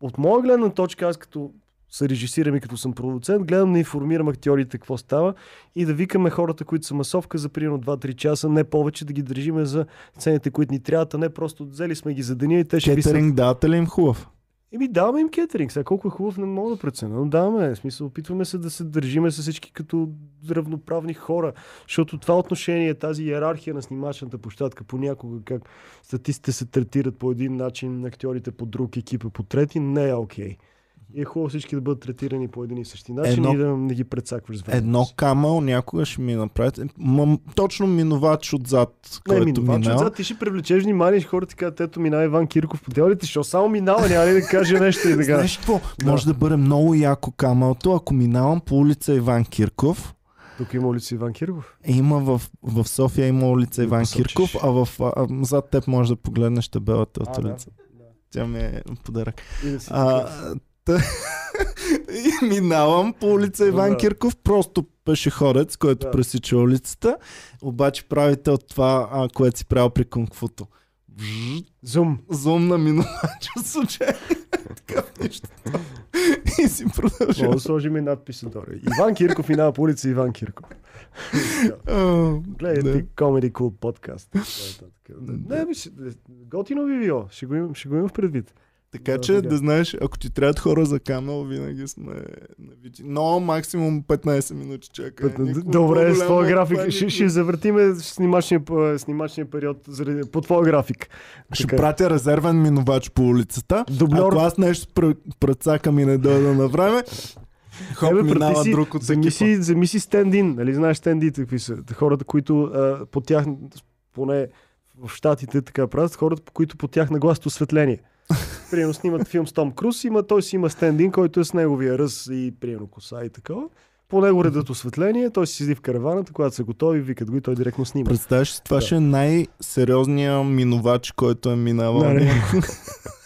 от моя гледна точка, аз като се режисирам и като съм продуцент, гледам да информирам актьорите какво става и да викаме хората, които са масовка за примерно 2-3 часа, не повече да ги държиме за цените, които ни трябват, а не просто взели сме ги за деня и те ще Кетеринг дата ли им хубав? Еми, даваме им кетеринг. Сега колко е хубав, не мога да преценя. Но даваме. В смисъл, опитваме се да се държиме с всички като равноправни хора. Защото това отношение, тази иерархия на снимачната площадка, понякога как статистите се третират по един начин, актьорите по друг, екипа по трети, не е окей. И е хубаво всички да бъдат третирани по един и същи начин Едно- и да не ги прецакваш с времето. Едно камъл някога ще ми направите. М- точно минувач отзад, Не, който минувач минава. отзад, ти ще привлечеш внимание, хората ти казват, ето минава Иван Кирков по делите, що само минава, няма ли да каже нещо и така. Знаеш какво? Да. Може да бъде много яко камълто, ако минавам по улица Иван Кирков. Тук има улица Иван Кирков. Има в, в София има улица Да Иван посочиш. Кирков, а в а, зад теб можеш да погледнеш табелата от А, да. улица. Тя ми е подарък. Да А, [LAUGHS] и минавам по улица Иван Да. Кирков, просто пешеходец, който Да. пресича улицата, обаче правите от това, а, което си правил при кунг-футо. Зум. Зум на минувача случайно. [LAUGHS] Такъв нещо. И си продължава. да сложим и надписа долу. Иван Кирков минава по улица Иван Кирков. [LAUGHS] Гледайте да. Comedy Cool подкаст. Не, бе, ще- готино би било. Ще го имам в предвид. Така Да, че така. да знаеш, ако ти трябват хора за камел, винаги сме на види. Но максимум 15 минути чакай. Добре, с твоя график. Ще, ще завъртиме снимачния, снимачния период заради, по твоя график. Ще Така. пратя резервен минувач по улицата. Дубльор. Ако аз нещо пр- прецакам и не дойда на време, хоп, Ебе, минава си, друг от Вземи си, вземи си стендин. Нали знаеш стендите какви са? Хората, които а, по тях, поне в Штатите така правят, хората, по които по тях нагласят осветление. Примерно снимат филм с Том Круз, има, той си има стендин, който е с неговия ръз и примерно коса и такова. По него редат осветление, той си седи в караваната, когато са готови, викат го и той директно снима. Представяш си, това Да. ще е най-сериозният минувач, който е минавал. Нали? [LAUGHS]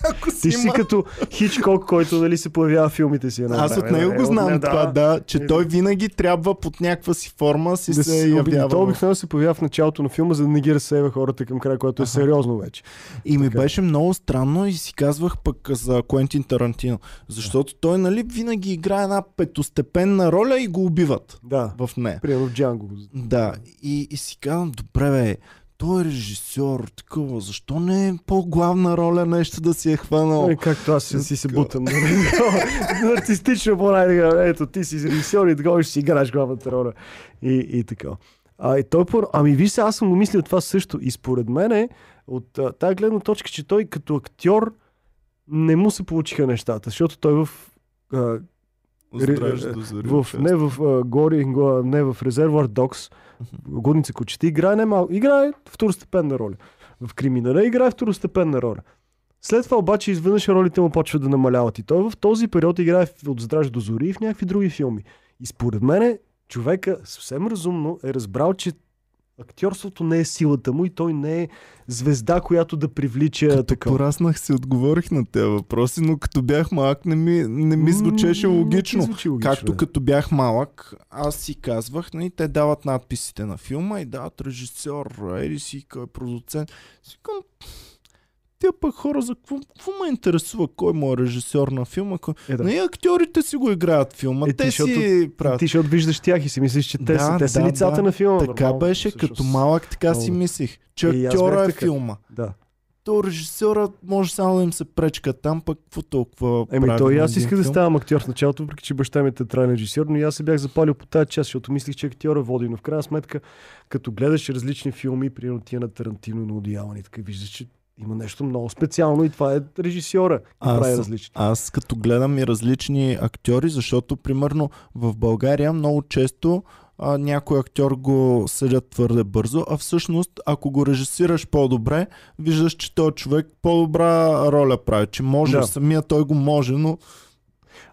Ако си Ти си има... като Хичкок, който нали, се появява в филмите си. едно Аз от него го знам не, това, да, че И- той винаги трябва под някаква си форма си Да се се явява. Той обикновено се появява в началото на филма, за да не ги разсейва хората към края, което е Аха. сериозно вече. И ми Така. беше много странно и си казвах пък за Куентин Тарантино. Защото той, нали, винаги играе една петостепенна роля и го убиват Да. в нея. Примерно в Джанго. Да, и, и си казвам, добре бе, той е режисьор, такова, защо не е по-главна роля нещо да си е хванал? Е, както аз си, си се Така. бутам. нали? [LAUGHS] Артистично по ето ти си режисьор и такова ще си играеш главната роля. И, и така. А, и той, ами виж се, аз съм го мислил това също. И според мен е, от тази гледна точка, че той като актьор не му се получиха нещата, защото той в а, Здраж ре- до зори, в, не в uh, Гори, го- не в Резервуар Докс, Годница кучета, играе не малко, играе второстепенна роля. В Криминала играе второстепенна роля. След това обаче изведнъж ролите му почват да намаляват и той в този период играе от Здраж до Зори и в някакви други филми. И според мен човека съвсем разумно е разбрал, че актьорството не е силата му и той не е звезда, която да привлича Като така. пораснах си отговорих на тези въпроси, но като бях малък не ми, не ми звучеше М, не логично. звучи логично, Както като бях малък, аз си казвах, нали, те дават надписите на филма и дават режисьор, еди си, кой е продуцент. Си казвам, тия пък хора, за какво, какво ме интересува кой му е режисьор на филма? Кой... Е, да. Не, актьорите си го играят филма, Е, ти, те си защото правят. Ти ще отвиждаш тях и си мислиш, че те, Да, са, те са да, лицата да. на филма. Така Нормално, беше, всъщност. като малък така си Много. мислих, че И аз актьора е така. филма. Да. то режисьора може само да им се пречка там, пък какво толкова Еми, то и аз исках да ставам актьор в началото, въпреки че баща ми е театрален режисьор, но и аз се бях запалил по тази част, защото мислих, че актьора води. Но в крайна сметка, като гледаш различни филми, примерно тия на Тарантино, на Одиалан и така, виждаш, че има нещо много специално и това е режисьора. И Аз прави различно. Аз като гледам и различни актьори, защото примерно в България много често а, някой актьор го съдят твърде бързо, а всъщност ако го режисираш по-добре, виждаш, че този човек по-добра роля прави, че може, да. самия той го може, но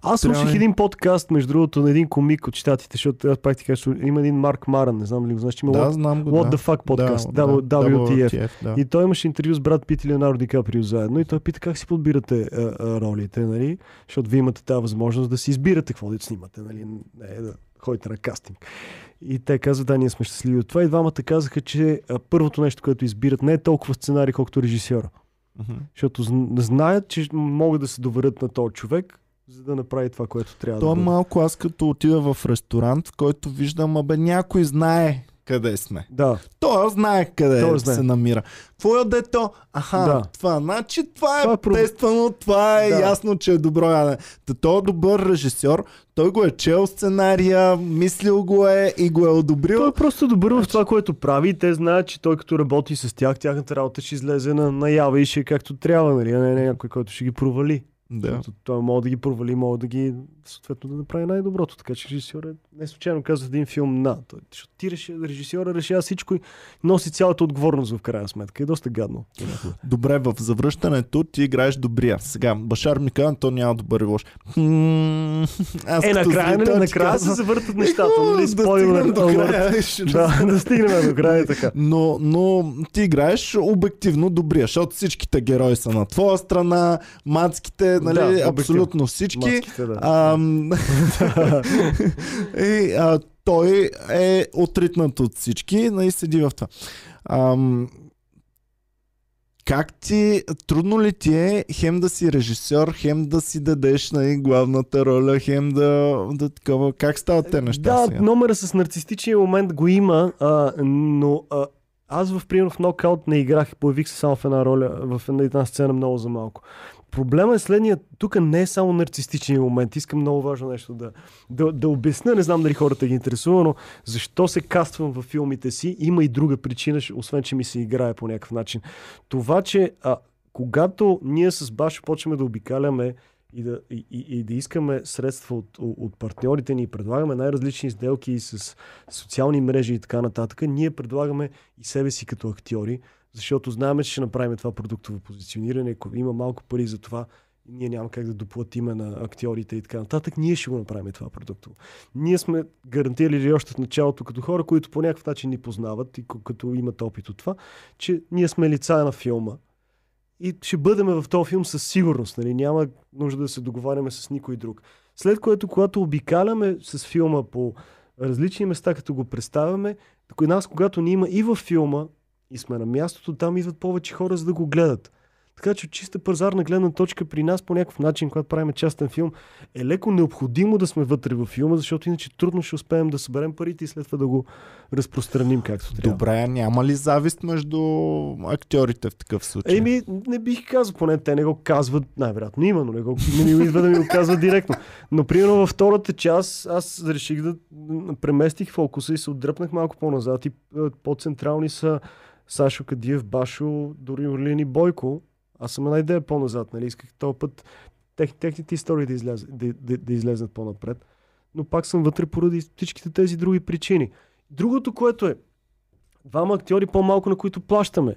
Аз Трябва слушах ли? един подкаст, между другото, на един комик от щатите, защото аз пак ти кажа, има един Марк Маран, не знам дали го знаеш, че има да, What, знам го. What да. the Fuck подкаст, да, W- да, WTF. да. И той имаше интервю с брат Пит и Леонардо Ди Каприо заедно и той пита как си подбирате а, а, ролите, нали? Защото вие имате тази възможност да си избирате какво да снимате, нали? Не да ходите на кастинг. И те казват, да, ние сме щастливи от това. И двамата казаха, че а, първото нещо, което избират, не е толкова сценарий, колкото режисьора. Мгм. Защото зн- знаят, че могат да се доверят на този човек, за да направи това, което трябва То да е бъде. малко аз като отида в ресторант, в който виждам, абе някой знае къде сме. Да, Той знае къде Той знае. се намира. Какво яде то? Аха, Да. това. Значи това е, Това е проб- тествано, това е Да. ясно, че е добро ядене. Та той е добър режисьор, той го е чел сценария, мислил го е и го е одобрил. Той е просто добър в това, което прави те знаят, че той като работи с тях, тяхната работа ще излезе на наява и ще е както трябва, нали? А не не някой, който ще ги провали. Да. Защото той може да ги провали, може да ги съответно да направи най-доброто. Така че режисьор е не случайно казва един филм на. Той, защото ти реши, режисьора решава всичко и носи цялата отговорност в крайна сметка. Е доста гадно. Добре, в завръщането ти играеш добрия. Сега, Башар ми казва, то няма добър и лош. Аз Е, накрая, нали, накрая се завъртат нещата. «Еху, Нали? да до края. Да, да стигнем до края и така. Но, но ти играеш обективно добрия, защото всичките герои са на твоя страна, мацките, нали, Да, абсолютно всички. Маските, да. Ам, [LAUGHS] [LAUGHS] и а, той е отритнат от всички, нали, седи в това. Ам, как ти, трудно ли ти е хем да си режисьор, хем да си дадеш нали, главната роля, хем да, да такова, как стават те неща Да, сега? номера с нарцистичния момент го има, а, но а, аз в пример в нокаут не играх, появих се само в една роля, в една, една сцена много за малко. Проблема е следния, тук не е само нарцистичния момент, искам много важно нещо да, да, да обясня, не знам дали хората ги интересува, но защо се каствам във филмите си, има и друга причина, освен че ми се играе по някакъв начин. Това, че а, когато ние с Башо почваме да обикаляме и да, и, и, да искаме средства от, от партньорите ни предлагаме най-различни сделки с социални мрежи и така нататък, ние предлагаме и себе си като актьори, защото знаем, че ще направим това продуктово позициониране, ако има малко пари за това, ние няма как да доплатиме на актьорите и така нататък, ние ще го направим това продуктово. Ние сме гарантирали още в началото като хора, които по някакъв начин ни познават и като имат опит от това, че ние сме лица на филма и ще бъдем в този филм със сигурност. Нали? Няма нужда да се договаряме с никой друг. След което, когато обикаляме с филма по различни места, като го представяме, нас, когато ни има и във филма, и сме на мястото, там идват повече хора, за да го гледат. Така че от чиста пазарна гледна точка при нас по някакъв начин, когато правим частен филм, е леко необходимо да сме вътре във филма, защото иначе трудно ще успеем да съберем парите и след това да го разпространим както трябва. Добре, няма ли завист между актьорите в такъв случай? Еми, не бих казал, поне те не го казват, най-вероятно има, но не, го, не ми идва да ми го казват директно. Но примерно във втората част аз реших да преместих фокуса и се отдръпнах малко по-назад и е, по-централни са Сашо Кадиев, Башо, дори Орлин и Бойко. Аз съм една идея по-назад, нали? Исках този път тех, техните истории да, изляз, да, да, да излезнат по-напред. Но пак съм вътре поради всичките тези други причини. Другото, което е, двама актьори по-малко, на които плащаме.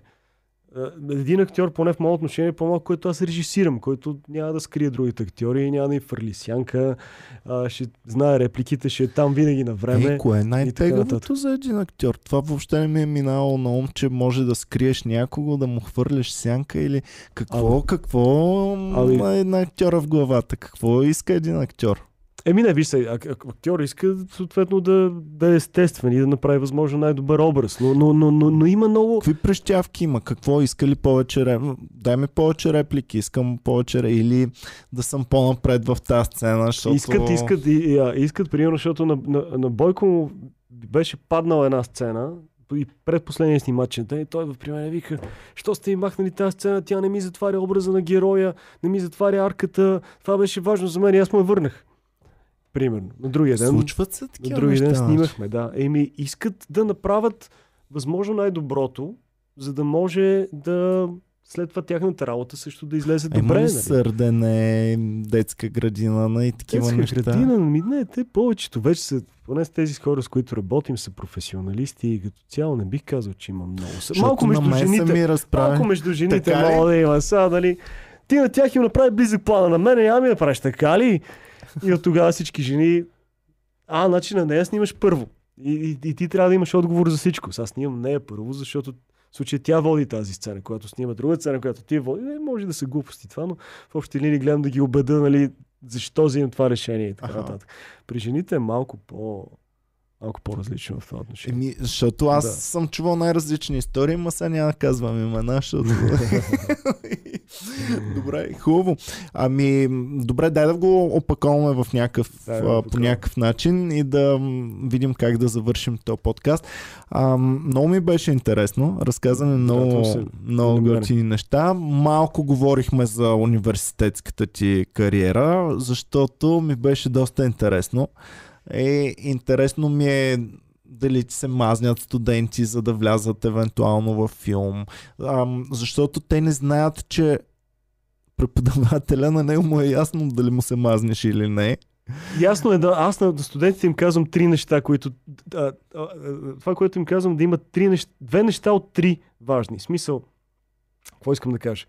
Е, Един актьор, поне в моето отношение, по-малко, който аз режисирам, който няма да скрие другите актьори, няма да им фърли сянка, а, ще знае репликите, ще е там винаги на време. Е, кое е най-тегавото за един актьор? Това въобще не ми е минало на ум, че може да скриеш някого, да му хвърляш сянка или какво, Ами- какво Ами- ами... на актьора в главата? Какво иска един актьор? Еми не, виж се, ак- ак- актьор иска съответно да, да е естествен и да направи възможно най-добър образ, но, но, но, но, но има много... Какви прищявки има? Какво иска ли повече реп... Дай ми повече реплики, искам повече или да съм по-напред в тази сцена, защото... Искат, искат, и, а, искат, примерно, защото на, на, на Бойко му беше паднала една сцена, и предпоследния снимачен ден, и той в при мен вика, що сте им махнали тази сцена, тя не ми затваря образа на героя, не ми затваря арката, това беше важно за мен и аз му я върнах. Примерно. На другия ден. Случват се На такива другия ден неща. снимахме, да. Еми, искат да направят възможно най-доброто, за да може да след това тяхната работа също да излезе Има добре. ли нали? сърдене, детска градина на и такива Детска неща? градина, ми не, те повечето вече са, поне с тези хора, с които работим, са професионалисти и като цяло не бих казал, че има много. Са- Защото Малко между на жените, са ми разправи. малко между жените мога да има. Сега, нали, ти на тях им направи близък плана, на мен няма ми направиш така ли? И от тогава всички жени, а, значи на нея снимаш първо. И, и, и ти трябва да имаш отговор за всичко. Сега снимам нея първо, защото в случай тя води тази сцена, която снима друга сцена, която ти води. Не, може да са глупости това, но в общи линии гледам да ги убеда, нали, защо взимам това решение и така нататък. При жените е малко по малко по-различно в това отношение. Еми, защото аз Да. съм чувал най-различни истории, ма сега няма да казвам имена, защото... [LAUGHS] добре, хубаво. Ами, добре, дай да го опаковаме в някакъв, да а, по някакъв начин и да видим как да завършим този подкаст. А, много ми беше интересно, разказане много, Радвам се. много готини неща. Малко говорихме за университетската ти кариера, защото ми беше доста интересно. Е, интересно ми е дали се мазнят студенти, за да влязат евентуално във филм. Ам, защото те не знаят, че преподавателя на него му е ясно дали му се мазнеш или не. Ясно е да аз на студентите им казвам три неща, които. А, а, а, това, което им казвам, да имат три неща, две неща от три важни. Смисъл, какво искам да кажа?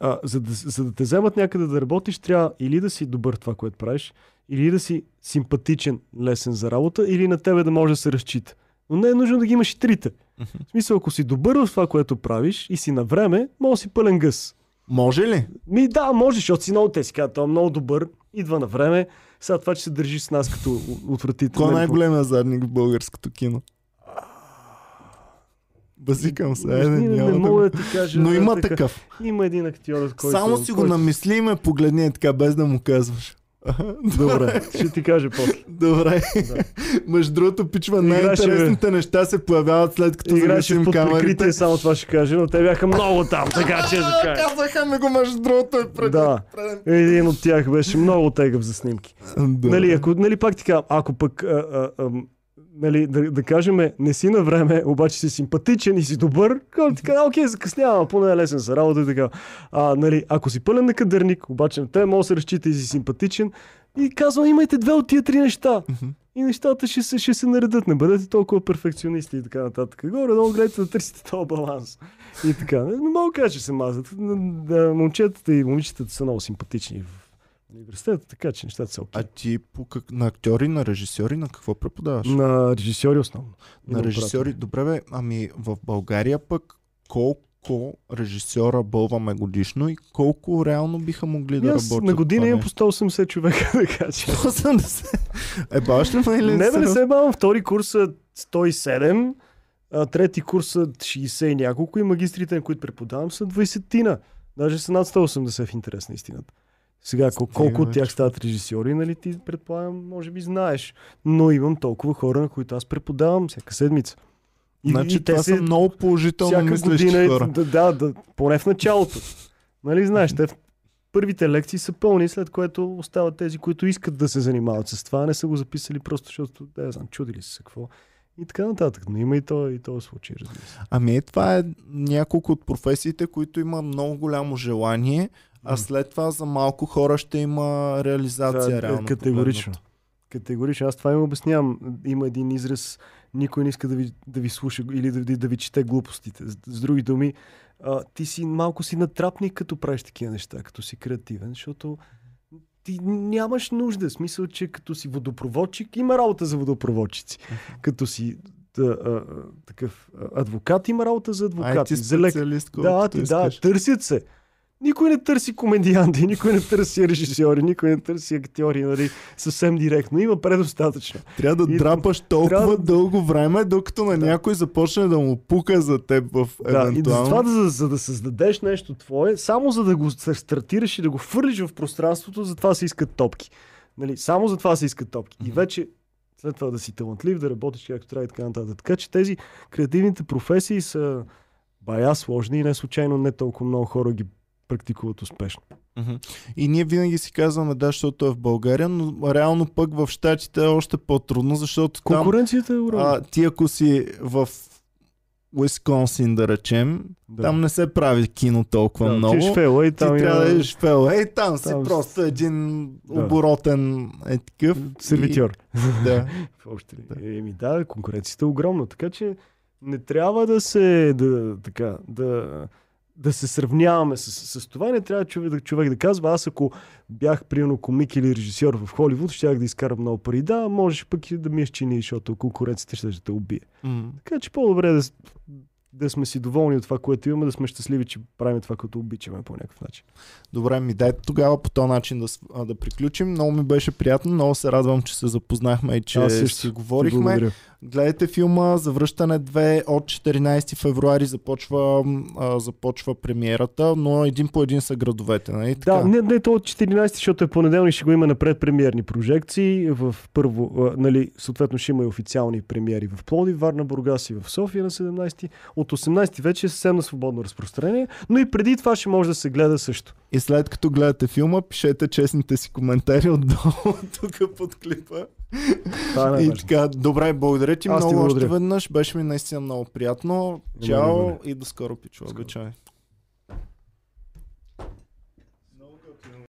А, за, да, за да те вземат някъде да работиш, трябва или да си добър това, което правиш, или да си симпатичен, лесен за работа, или на тебе да може да се разчита. Но не е нужно да ги имаш и трите. В смисъл, ако си добър в това, което правиш и си на време, може си пълен гъс. Може ли? Ми да, може, защото си много те си казват, той е много добър, идва на време. Сега това, че се държи с нас като отвратителен. Кой е най-големия задник в българското кино? Базикам се, айде, не, няма не мога да ти кажа. Но има такъв. Има един актьор, който... Само си го който- намисли и ме погледни е така, без да му казваш. [LAUGHS] Добре, ще ти кажа после. Добре. Да. Между другото, пичва, най-интересните неща се появяват след като Играше под камерите. само това ще кажа, но те бяха много там, така че да кажа. Казаха ми го между другото е пред... Да. Един от тях беше много тегъв за снимки. Да. Нали, ако, нали, пак така, ако пък, а, а, а, нали, да, да кажем, не си на време, обаче си симпатичен и си добър, казвам така, окей, закъснявам, поне е лесен за работа и така. А, нали, ако си пълен накадърник, обаче на тебе може да се разчита и си симпатичен, и казвам, имайте две от тия три неща. И нещата ще се, ще се наредат. Не бъдете толкова перфекционисти и така нататък. Горе-долу гледайте да търсите този баланс. И така. Не, мога да кажа, че се мазат. Момчетата и момичетата са много симпатични в университета, така че нещата са окей. А ти по как... на актьори, на режисьори, на какво преподаваш? На режисьори основно. На режисьори. Добре бе, ами в България пък колко режисьора бълваме годишно и колко реално биха могли да работят? на година имам по 180 човека, така че. 180. Е, баш ли ме или Не, бе, не се бавам. Втори курс са 107, а, трети курс са 60 и няколко и магистрите, на които преподавам, са 20-тина. Даже са над 180 в интерес на истината. Сега, кол- колко от тях стават режисьори, нали ти предполагам, може би знаеш. Но имам толкова хора, на които аз преподавам всяка седмица. И, Значи и те това са много положително всяка мислещи година, хора. да, да, да, поне в началото. нали знаеш, те в първите лекции са пълни, след което остават тези, които искат да се занимават с това, не са го записали просто, защото, да, я знам, чудили са се какво. И така нататък. Но има и то, и този случай, разбира се. Ами е, това е няколко от професиите, които има много голямо желание, а след това за малко хора ще има реализация Това е реално. категорично. погледнато. Категорично. Аз това им обяснявам. Има един израз, никой не иска да ви, да ви слуша или да, ви- да ви чете глупостите. С, други думи, а, ти си малко си натрапник, като правиш такива неща, като си креативен, защото ти нямаш нужда. Смисъл, че като си водопроводчик, има работа за водопроводчици. Като си да, а, такъв адвокат, има работа за адвокати. IT за лек... специалист, Да, ти, да, търсят се. Никой не търси комедианти, никой не търси режисьори, никой не търси актьори, нали, съвсем директно. Има предостатъчно. Трябва да И- драпаш толкова трябва- дълго време, докато на Да. някой започне да му пука за теб в Да, и за евентуално. това, да, за да създадеш нещо твое, само за да го стартираш и да го фърлиш в пространството, за това се искат топки. Нали, само за това се искат топки. И вече след това да си талантлив, да работиш както трябва и така нататък. Така че тези креативните професии са бая сложни и не случайно не толкова много хора ги практикуват успешно. И ние винаги си казваме, да, защото е в България, но реално пък в Штатите е още по-трудно, защото там, Конкуренцията е уравна. а, ти ако си в Уисконсин, да речем, Да. там не се прави кино толкова да, много. отидеш в LA, Ти там трябва да идеш LA, и там си Там с- просто един Да. оборотен е такъв. сервитьор. И, да. Още ли? Еми да, конкуренцията е огромна, така че не трябва да се да, така, да, да се сравняваме с, с това. Не трябва човек, да- човек да казва, аз ако бях примерно комик или режисьор в Холивуд, щях да изкарам много пари. Да, можеш пък и да ми изчини, защото конкуренцията ще те убие. М. Така че по-добре да, да сме си доволни от това, което имаме, да сме щастливи, че правим това, което обичаме по някакъв начин. Добре, ми дайте тогава по този начин да, да приключим. Много ми беше приятно, много се радвам, че се запознахме и че си говорихме. благодаря. Гледайте филма Завръщане 2 от 14 февруари започва, а, започва премиерата, но един по един са градовете, нали така? Да, не, не то от 14, защото е понеделник, ще го има напред премиерни прожекции. В първо, а, нали, съответно ще има и официални премиери в Плодив, Варна, Бургас и в София на 17. От 18 вече е съвсем на свободно разпространение, но и преди това ще може да се гледа също. И след като гледате филма, пишете честните си коментари отдолу [LAUGHS] тук под клипа. Това е И така, добре, благодаря ти Аз ти много още благодаря. веднъж. Беше ми наистина много приятно. Чао и до скоро, пичо. Обичай.